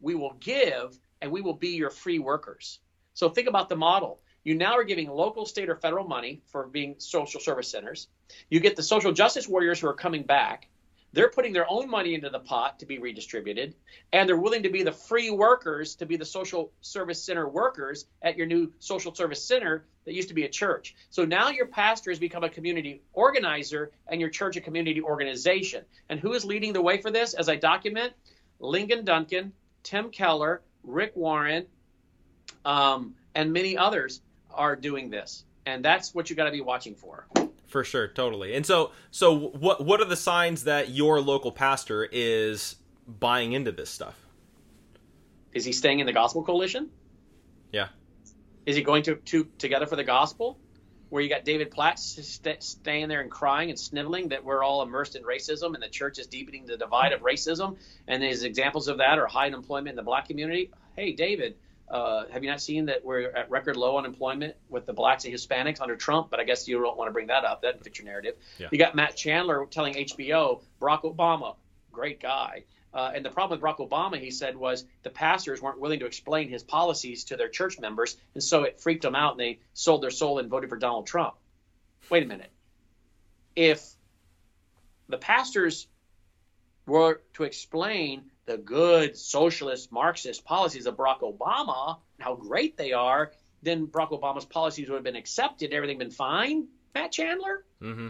we will give and we will be your free workers. So think about the model. You now are giving local, state, or federal money for being social service centers. You get the social justice warriors who are coming back. They're putting their own money into the pot to be redistributed, and they're willing to be the free workers to be the social service center workers at your new social service center that used to be a church. So now your pastor has become a community organizer and your church a community organization. And who is leading the way for this? As I document, Ligon Duncan, Tim Keller, Rick Warren, um, and many others are doing this. And that's what you got to be watching for for sure, totally. And so, so what what are the signs that your local pastor is buying into this stuff? Is he staying in the Gospel Coalition? Yeah. Is he going to, to Together for the Gospel, where you got David Platt st- staying there and crying and sniveling that we're all immersed in racism and the church is deepening the divide of racism, and his examples of that are high unemployment in the black community. Hey, David, uh, have you not seen that we're at record low unemployment with the blacks and Hispanics under Trump? But I guess you don't want to bring that up. That fits your narrative. Yeah. You got Matt Chandler telling HBO, Barack Obama, great guy. Uh, and the problem with Barack Obama, he said, was the pastors weren't willing to explain his policies to their church members, and so it freaked them out, and they sold their soul and voted for Donald Trump. Wait a minute. If the pastors were to explain the good socialist Marxist policies of Barack Obama, how great they are, then Barack Obama's policies would have been accepted, everything been fine. Matt Chandler. Mm-hmm.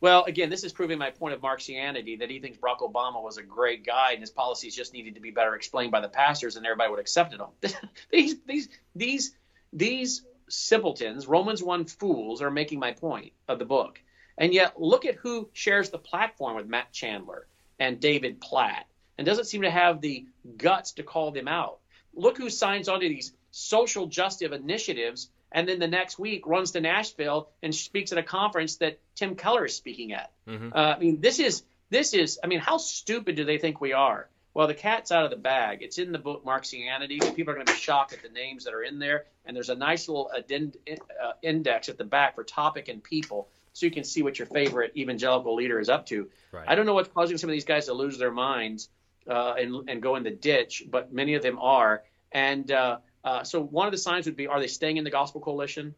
Well, again, this is proving my point of Marxianity that he thinks Barack Obama was a great guy and his policies just needed to be better explained by the pastors and everybody would have accepted them. these these these these simpletons, Romans one fools, are making my point of the book. And yet, look at who shares the platform with Matt Chandler and David Platt and doesn't seem to have the guts to call them out. Look who signs onto these social justice initiatives and then the next week runs to Nashville and speaks at a conference that Tim Keller is speaking at. Mm-hmm. Uh, I mean, this is this is. I mean, how stupid do they think we are? Well, the cat's out of the bag. It's in the book Marxianity. People are going to be shocked at the names that are in there, and there's a nice little addend- uh, index at the back for topic and people, so you can see what your favorite evangelical leader is up to. Right. I don't know what's causing some of these guys to lose their minds uh, and, and go in the ditch, but many of them are. And uh, uh, so one of the signs would be: Are they staying in the Gospel Coalition?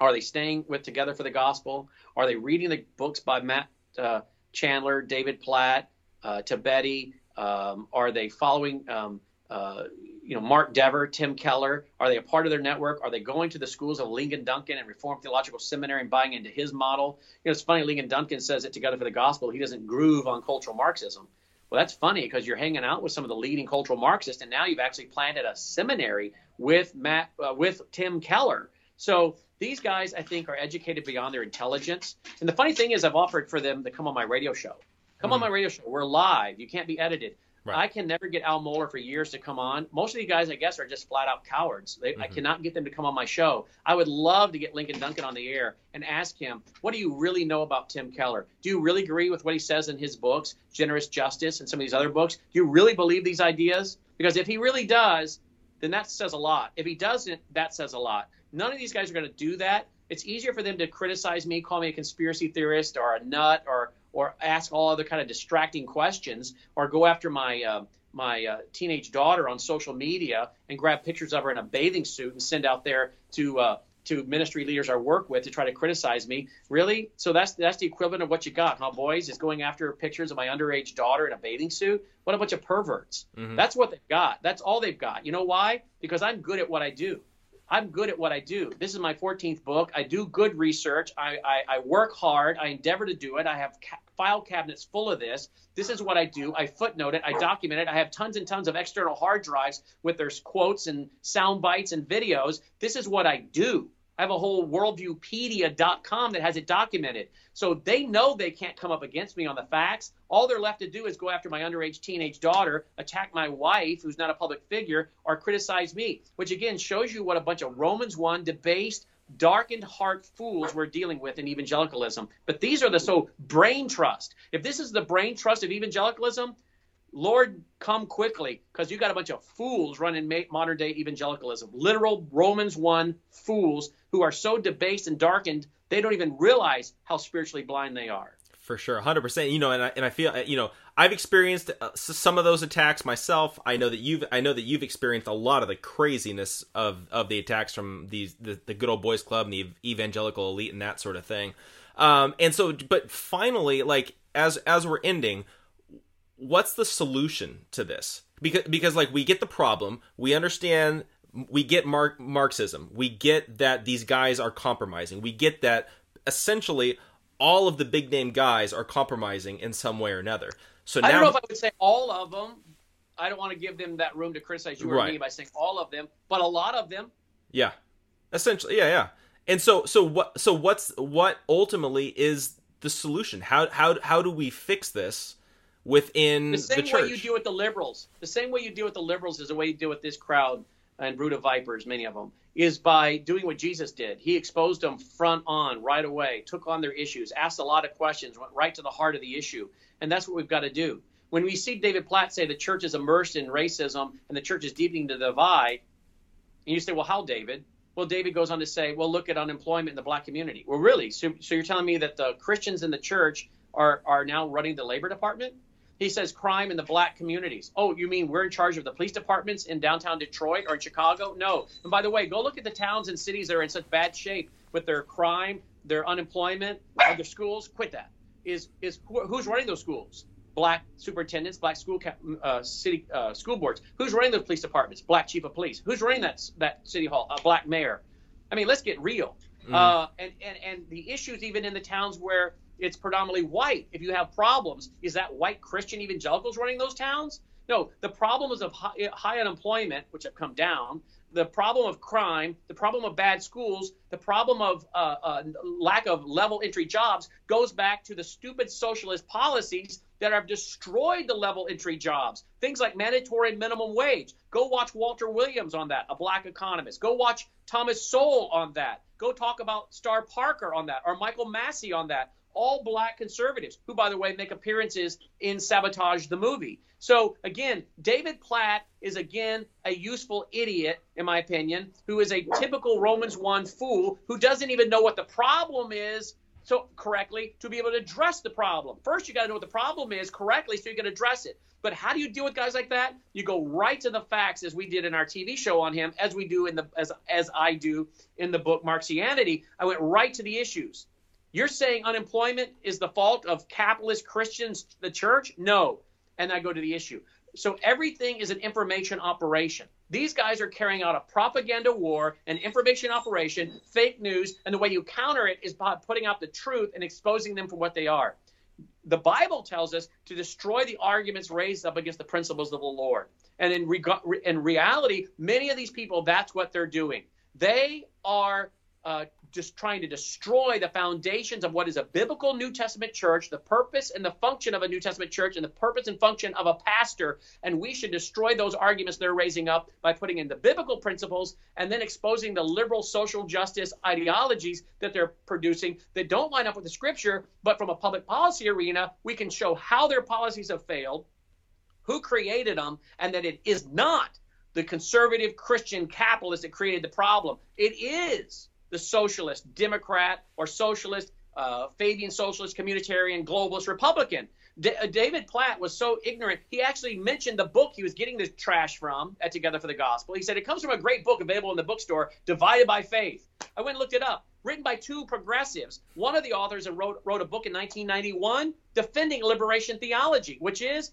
Are they staying with Together for the Gospel? Are they reading the books by Matt uh, Chandler, David Platt, uh, Thabiti? Um, are they following um, uh, you know, Mark Dever, Tim Keller? Are they a part of their network? Are they going to the schools of Ligon Duncan and Reformed Theological Seminary and buying into his model? You know, it's funny. Ligon Duncan says it together for the gospel. He doesn't groove on cultural Marxism. Well, that's funny because you're hanging out with some of the leading cultural Marxists, and now you've actually planted a seminary with Matt uh, with Tim Keller. So these guys, I think, are educated beyond their intelligence. And the funny thing is, I've offered for them to come on my radio show. Come mm-hmm. on my radio show. We're live. You can't be edited. Right. I can never get Al Mohler for years to come on. Most of these guys, I guess, are just flat out cowards. They, mm-hmm. I cannot get them to come on my show. I would love to get Ligon Duncan on the air and ask him, what do you really know about Tim Keller? Do you really agree with what he says in his books, Generous Justice, and some of these other books? Do you really believe these ideas? Because if he really does, then that says a lot. If he doesn't, that says a lot. None of these guys are going to do that. It's easier for them to criticize me, call me a conspiracy theorist or a nut, or or ask all other kind of distracting questions, or go after my uh, my uh, teenage daughter on social media and grab pictures of her in a bathing suit and send out there to uh, to ministry leaders I work with to try to criticize me. Really? So that's that's the equivalent of what you got, huh, boys? Is going after pictures of my underage daughter in a bathing suit? What a bunch of perverts. Mm-hmm. That's what they've got. That's all they've got. You know why? Because I'm good at what I do. I'm good at what I do. This is my 14th book. I do good research. I, I, I work hard. I endeavor to do it. I have ca- file cabinets full of this. This is what I do. I footnote it. I document it. I have tons and tons of external hard drives with their quotes and sound bites and videos. This is what I do. I have a whole worldviewpedia.com that has it documented. So they know they can't come up against me on the facts. All they're left to do is go after my underage teenage daughter, attack my wife, who's not a public figure, or criticize me, which again shows you what a bunch of Romans 1 debased, darkened heart fools we're dealing with in evangelicalism. But these are the so brain trust. If this is the brain trust of evangelicalism, Lord, come quickly, because you got a bunch of fools running modern day evangelicalism. Literal Romans 1 fools who are so debased and darkened, they don't even realize how spiritually blind they are. For sure, 100%. You know, and I, and I feel, you know, I've experienced uh, some of those attacks myself. I know that you've, I know that you've experienced a lot of the craziness of, of the attacks from these, the, the good old boys club and the evangelical elite and that sort of thing. Um, and so, but finally, like, as, as we're ending, what's the solution to this? Because because like we get the problem, we understand we get Mark, Marxism. We get that these guys are compromising. We get that essentially all of the big name guys are compromising in some way or another. So now, I don't know if I would say all of them. I don't want to give them that room to criticize you or right. me by saying all of them, but a lot of them. Yeah, essentially, yeah, yeah. And so, so what? So what's what ultimately is the solution? How how how do we fix this? within the same the way you deal with the liberals. The same way you deal with the liberals is the way you deal with this crowd and brood of vipers, many of them, is by doing what Jesus did. He exposed them front on right away, took on their issues, asked a lot of questions, went right to the heart of the issue, and that's what we've got to do. When we see David Platt say the church is immersed in racism and the church is deepening the divide, and you say, well, how, David? Well, David goes on to say, well, look at unemployment in the black community. Well, really? So, so you're telling me that the Christians in the church are, are now running the labor department? He says crime in the black communities. Oh, you mean we're in charge of the police departments in downtown Detroit or in Chicago? No. And by the way, go look at the towns and cities that are in such bad shape with their crime, their unemployment, their schools. Quit that. Is is who's running those schools? Black superintendents, black school uh, city uh, school boards. Who's running those police departments? Black chief of police. Who's running that that city hall? A black mayor. I mean, let's get real. Mm. Uh, and, and and the issues even in the towns where it's predominantly white. If you have problems, is that white Christian evangelicals running those towns? No, the problems of high, high unemployment, which have come down, the problem of crime, the problem of bad schools, the problem of uh, uh, lack of level entry jobs goes back to the stupid socialist policies that have destroyed the level entry jobs. Things like mandatory minimum wage. Go watch Walter Williams on that, a black economist. Go watch Thomas Sowell on that. Go talk about Star Parker on that, or Michael Massey on that all black conservatives, who, by the way, make appearances in Sabotage the movie. So, again, David Platt is, again, a useful idiot, in my opinion, who is a typical Romans 1 fool who doesn't even know what the problem is so correctly to be able to address the problem. First, you got to know what the problem is correctly so you can address it. But how do you deal with guys like that? You go right to the facts, as we did in our TV show on him, as we do in the as as I do in the book Marxianity. I went right to the issues. You're saying unemployment is the fault of capitalist Christians, the church? No. and I go to the issue. So everything is an information operation. These guys are carrying out a propaganda war, an information operation, fake news, and the way you counter it is by putting out the truth and exposing them for what they are. The Bible tells us to destroy the arguments raised up against the principles of the Lord. And in, reg- in reality, many of these people, that's what they're doing. They are uh, just trying to destroy the foundations of what is a biblical New Testament church, the purpose and the function of a New Testament church, and the purpose and function of a pastor. And we should destroy those arguments they're raising up by putting in the biblical principles and then exposing the liberal social justice ideologies that they're producing that don't line up with the scripture. But from a public policy arena, we can show how their policies have failed, who created them, and that it is not the conservative Christian capitalist that created the problem. It is the socialist, Democrat, or socialist, uh, Fabian socialist, communitarian, globalist, Republican. D- uh, David Platt was so ignorant, he actually mentioned the book he was getting this trash from at Together for the Gospel. He said it comes from a great book available in the bookstore, Divided by Faith. I went and looked it up. Written by two progressives. One of the authors wrote, wrote a book in 1991 defending liberation theology, which is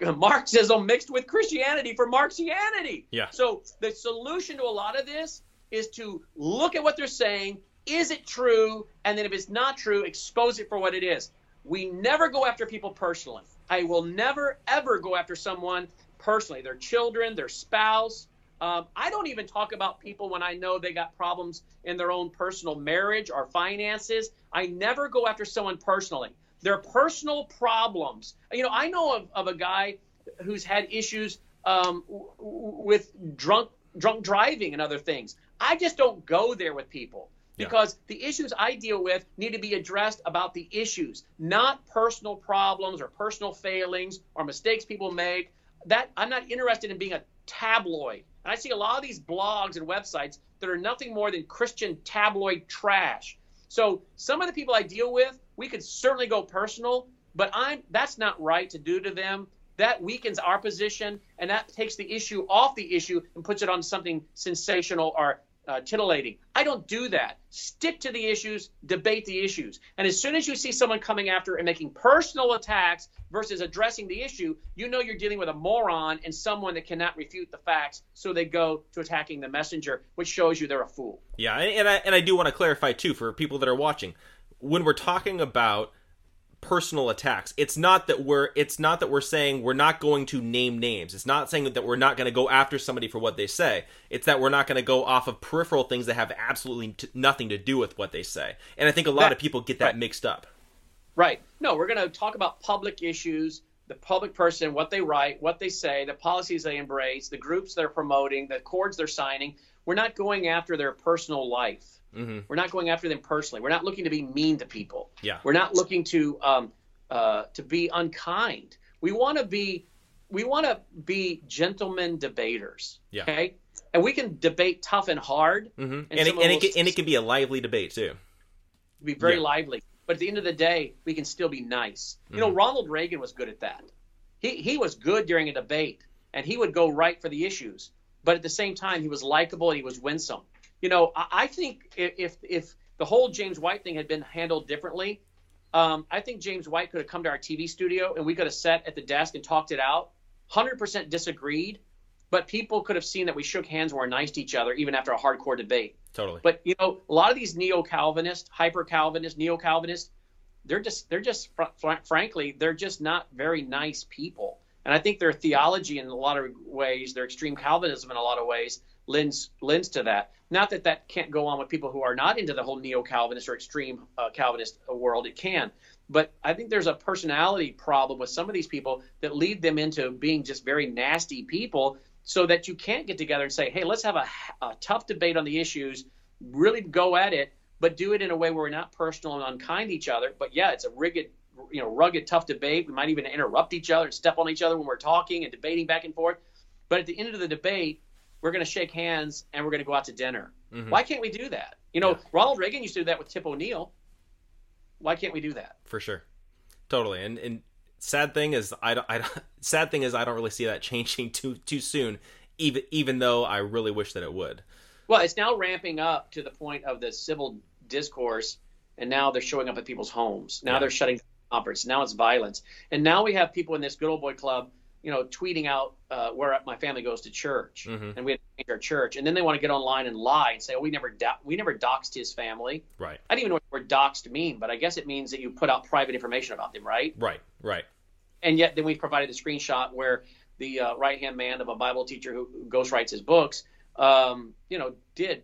Marxism mixed with Christianity for Marxianity. Yeah. So the solution to a lot of this is to look at what they're saying. Is it true? And then if it's not true, expose it for what it is. We never go after people personally. I will never, ever go after someone personally, their children, their spouse. Um, I don't even talk about people when I know they got problems in their own personal marriage or finances. I never go after someone personally. Their personal problems. You know, I know of, of a guy who's had issues um, with drunk drunk driving and other things. I just don't go there with people because yeah. the issues I deal with need to be addressed about the issues, not personal problems or personal failings or mistakes people make. That I'm not interested in being a tabloid. And I see a lot of these blogs and websites that are nothing more than Christian tabloid trash. So some of the people I deal with, we could certainly go personal, but I'm that's not right to do to them that weakens our position and that takes the issue off the issue and puts it on something sensational or uh, titillating. I don't do that. Stick to the issues, debate the issues. And as soon as you see someone coming after and making personal attacks versus addressing the issue, you know you're dealing with a moron and someone that cannot refute the facts. So they go to attacking the messenger, which shows you they're a fool. Yeah, and I, and I do want to clarify too for people that are watching when we're talking about personal attacks. It's not that we're it's not that we're saying we're not going to name names. It's not saying that we're not going to go after somebody for what they say. It's that we're not going to go off of peripheral things that have absolutely t- nothing to do with what they say. And I think a lot that, of people get that right. mixed up. Right. No, we're going to talk about public issues, the public person, what they write, what they say, the policies they embrace, the groups they're promoting, the chords they're signing. We're not going after their personal life. Mm-hmm. We're not going after them personally. We're not looking to be mean to people. Yeah. We're not looking to um, uh, to be unkind. We want to be we want to be gentlemen debaters. Yeah. Okay. And we can debate tough and hard. Mm-hmm. And, and, it, and, it can, and it can be a lively debate too. Be very yeah. lively. But at the end of the day, we can still be nice. Mm-hmm. You know, mm-hmm. Ronald Reagan was good at that. He he was good during a debate, and he would go right for the issues. But at the same time, he was likable and he was winsome you know, I, I think if if the whole James White thing had been handled differently, um, I think James White could have come to our TV studio and we could have sat at the desk and talked it out. 100% disagreed, but people could have seen that we shook hands and were nice to each other even after a hardcore debate. Totally. But you know, a lot of these neo-Calvinists, hyper-Calvinists, neo-Calvinists, they're just they're just fr- frankly they're just not very nice people. And I think their theology in a lot of ways, their extreme Calvinism in a lot of ways, lends lends to that. Not that that can't go on with people who are not into the whole neo-Calvinist or extreme uh, Calvinist world. It can, but I think there's a personality problem with some of these people that lead them into being just very nasty people, so that you can't get together and say, "Hey, let's have a, a tough debate on the issues, really go at it." But do it in a way where we're not personal and unkind to each other. But yeah, it's a rugged, you know, rugged, tough debate. We might even interrupt each other and step on each other when we're talking and debating back and forth. But at the end of the debate, we're going to shake hands and we're going to go out to dinner. Mm-hmm. Why can't we do that? You know, yeah. Ronald Reagan used to do that with Tip O'Neill. Why can't we do that? For sure, totally. And and sad thing is, I don't. I don't, sad thing is, I don't really see that changing too too soon. Even even though I really wish that it would. Well, it's now ramping up to the point of the civil discourse, and now they're showing up at people's homes. Now yeah. they're shutting conference. Now it's violence, and now we have people in this good old boy club, you know, tweeting out uh, where my family goes to church, Mm-hmm. and we had to change our church, and then they want to get online and lie and say, oh, we never do- we never doxed his family. Right. I don't even know what the word doxed mean, but I guess it means that you put out private information about them, right? Right. Right. and yet then we provided the screenshot where the uh, right hand man of a Bible teacher who, who ghostwrites his books, um, you know, did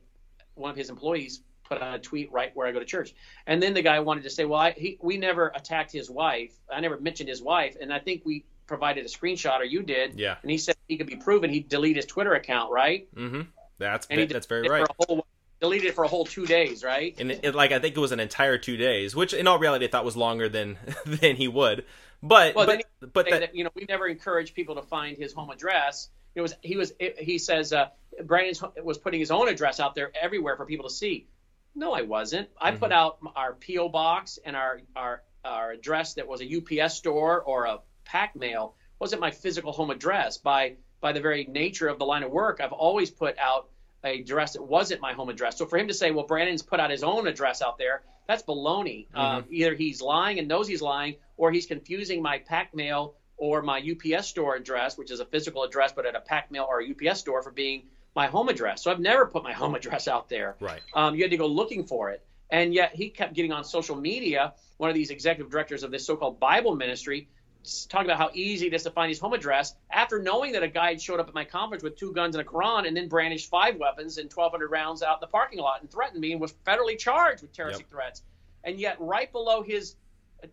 one of his employees put on a tweet right where I go to church, and then the guy wanted to say, well, I, he, we never attacked his wife, I never mentioned his wife, and I think we provided a screenshot, or you did, Yeah. and he said he could be proven, he'd delete his Twitter account, right? Mm-hmm. That's And he that's very right. Whole, deleted it for a whole two days, right? And it, it- like I think it was an entire two days, which in all reality I thought was longer than than he would. But Well, but but that, that, you know we never encourage people to find his home address. It was he was he says uh, Brannon was putting his own address out there everywhere for people to see. No, I wasn't. I put out our PO box and our our our address that was a UPS store or a Pak Mail wasn't my physical home address. By by the very nature of the line of work, I've always put out a address that wasn't my home address. So for him to say, well, Brannon's put out his own address out there, that's baloney. Um, either he's lying and knows he's lying, or he's confusing my Pak Mail or my UPS store address, which is a physical address, but at a Pak Mail or a UPS store for being my home address. So I've never put my home address out there. Right. Um, you had to go looking for it. And yet he kept getting on social media, one of these executive directors of this so called Bible ministry, talking about how easy it is to find his home address after knowing that a guy had showed up at my conference with two guns and a Quran and then brandished five weapons and 1,200 rounds out in the parking lot and threatened me and was federally charged with terroristic threats. And yet, right below his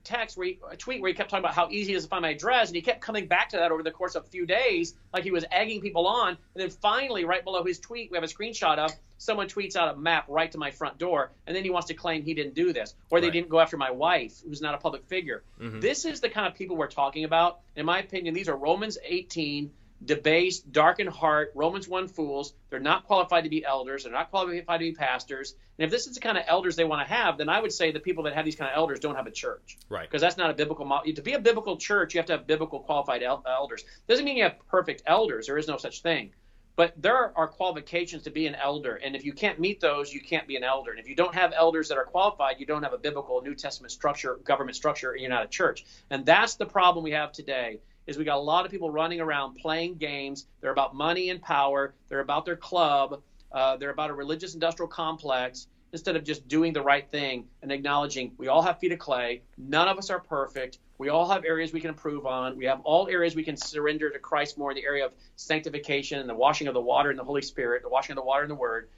text where he, a tweet where he kept talking about how easy it is to find my address, and he kept coming back to that over the course of a few days, like he was egging people on. And then finally, right below his tweet, we have a screenshot of someone tweets out a map right to my front door, and then he wants to claim he didn't do this, or they Right. didn't go after my wife, who's not a public figure. Mm-hmm. This is the kind of people we're talking about. In my opinion, these are Romans 18 debased, darkened heart, Romans 1 fools. They're not qualified to be elders. They're not qualified to be pastors. And if this is the kind of elders they want to have, then I would say the people that have these kind of elders don't have a church. Right. Because that's not a biblical model. To be a biblical church, you have to have biblical qualified el- elders. Doesn't mean you have perfect elders. There is no such thing. But there are qualifications to be an elder. And if you can't meet those, you can't be an elder. And if you don't have elders that are qualified, you don't have a biblical New Testament structure, government structure, and you're not a church. And that's the problem we have today is we got a lot of people running around playing games. They're about money and power. They're about their club. Uh, they're about a religious industrial complex instead of just doing the right thing and acknowledging we all have feet of clay. None of us are perfect. We all have areas we can improve on. We have all areas we can surrender to Christ more in the area of sanctification and the washing of the water and the Holy Spirit, the washing of the water and the Word.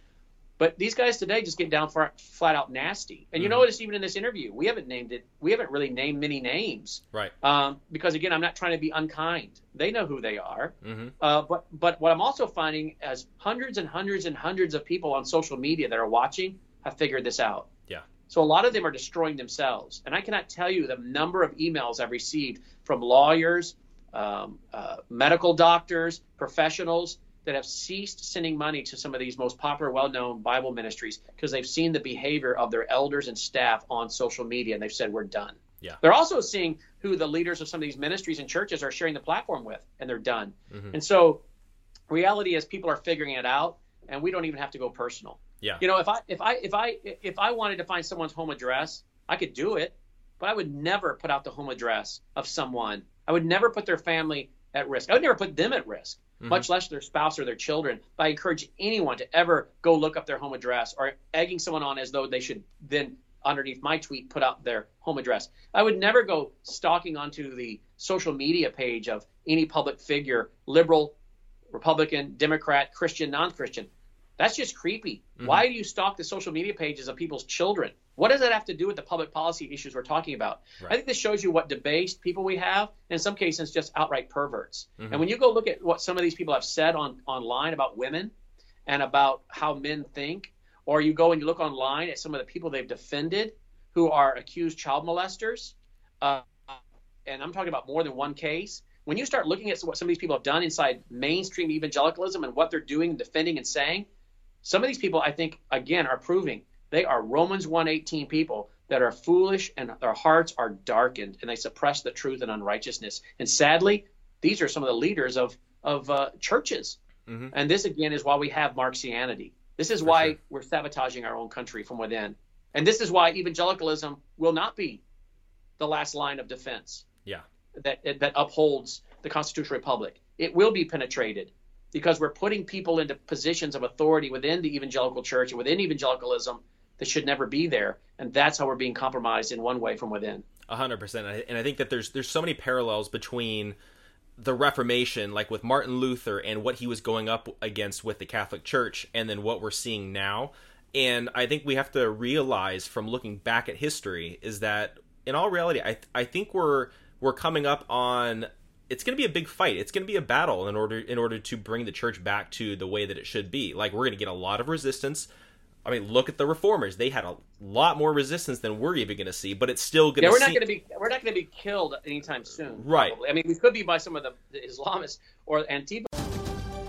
But these guys today just get down far, flat out nasty. And you notice even in this interview, we haven't named it. We haven't really named many names Right. um, because again, I'm not trying to be unkind. They know who they are. Mhm. Uh, but but what I'm also finding as hundreds and hundreds and hundreds of people on social media that are watching have figured this out. Yeah. So a lot of them are destroying themselves, and I cannot tell you the number of emails I've received from lawyers, um, uh, medical doctors, professionals that have ceased sending money to some of these most popular, well-known Bible ministries because they've seen the behavior of their elders and staff on social media, and they've said we're done. Yeah. They're also seeing who the leaders of some of these ministries and churches are sharing the platform with, and they're done. Mm-hmm. And so, reality is people are figuring it out, and we don't even have to go personal. Yeah. You know, if I if I if I if I wanted to find someone's home address, I could do it, but I would never put out the home address of someone. I would never put their family at risk. I would never put them at risk, Mm-hmm. much less their spouse or their children. But I encourage anyone to ever go look up their home address or egging someone on as though they should then underneath my tweet put out their home address. I would never go stalking onto the social media page of any public figure, liberal, Republican, Democrat, Christian, non-Christian. That's just creepy. Mm-hmm. Why do you stalk the social media pages of people's children? What does that have to do with the public policy issues we're talking about? I think this shows you what debased people we have, and in some cases, just outright perverts. And when you go look at what some of these people have said on online about women and about how men think, or you go and you look online at some of the people they've defended who are accused child molesters, uh, and I'm talking about more than one case. When you start looking at what some of these people have done inside mainstream evangelicalism and what they're doing, defending, and saying, some of these people, I think, again, are proving they are Romans 1:18 people that are foolish and their hearts are darkened and they suppress the truth and unrighteousness. And sadly, these are some of the leaders of of uh, churches. And this again is why we have Marxianity. This is why sure. we're sabotaging our own country from within. And this is why evangelicalism will not be the last line of defense. Yeah. That that upholds the constitutional republic. It will be penetrated because we're putting people into positions of authority within the evangelical church and within evangelicalism that should never be there, and that's how we're being compromised in one way from within. A hundred percent, and I think that there's there's so many parallels between the Reformation, like with Martin Luther and what he was going up against with the Catholic Church, and then what we're seeing now. And I think we have to realize from looking back at history is that in all reality, I I think we're we're coming up on it's going to be a big fight. It's going to be a battle in order in order to bring the church back to the way that it should be. Like we're going to get a lot of resistance. I mean, look at the reformers; they had a lot more resistance than we're even going to see. But it's still going to. yeah, we're not going to be we're not going to be killed anytime soon. Right. Probably. I mean, we could be by some of the, the Islamists or Antifa.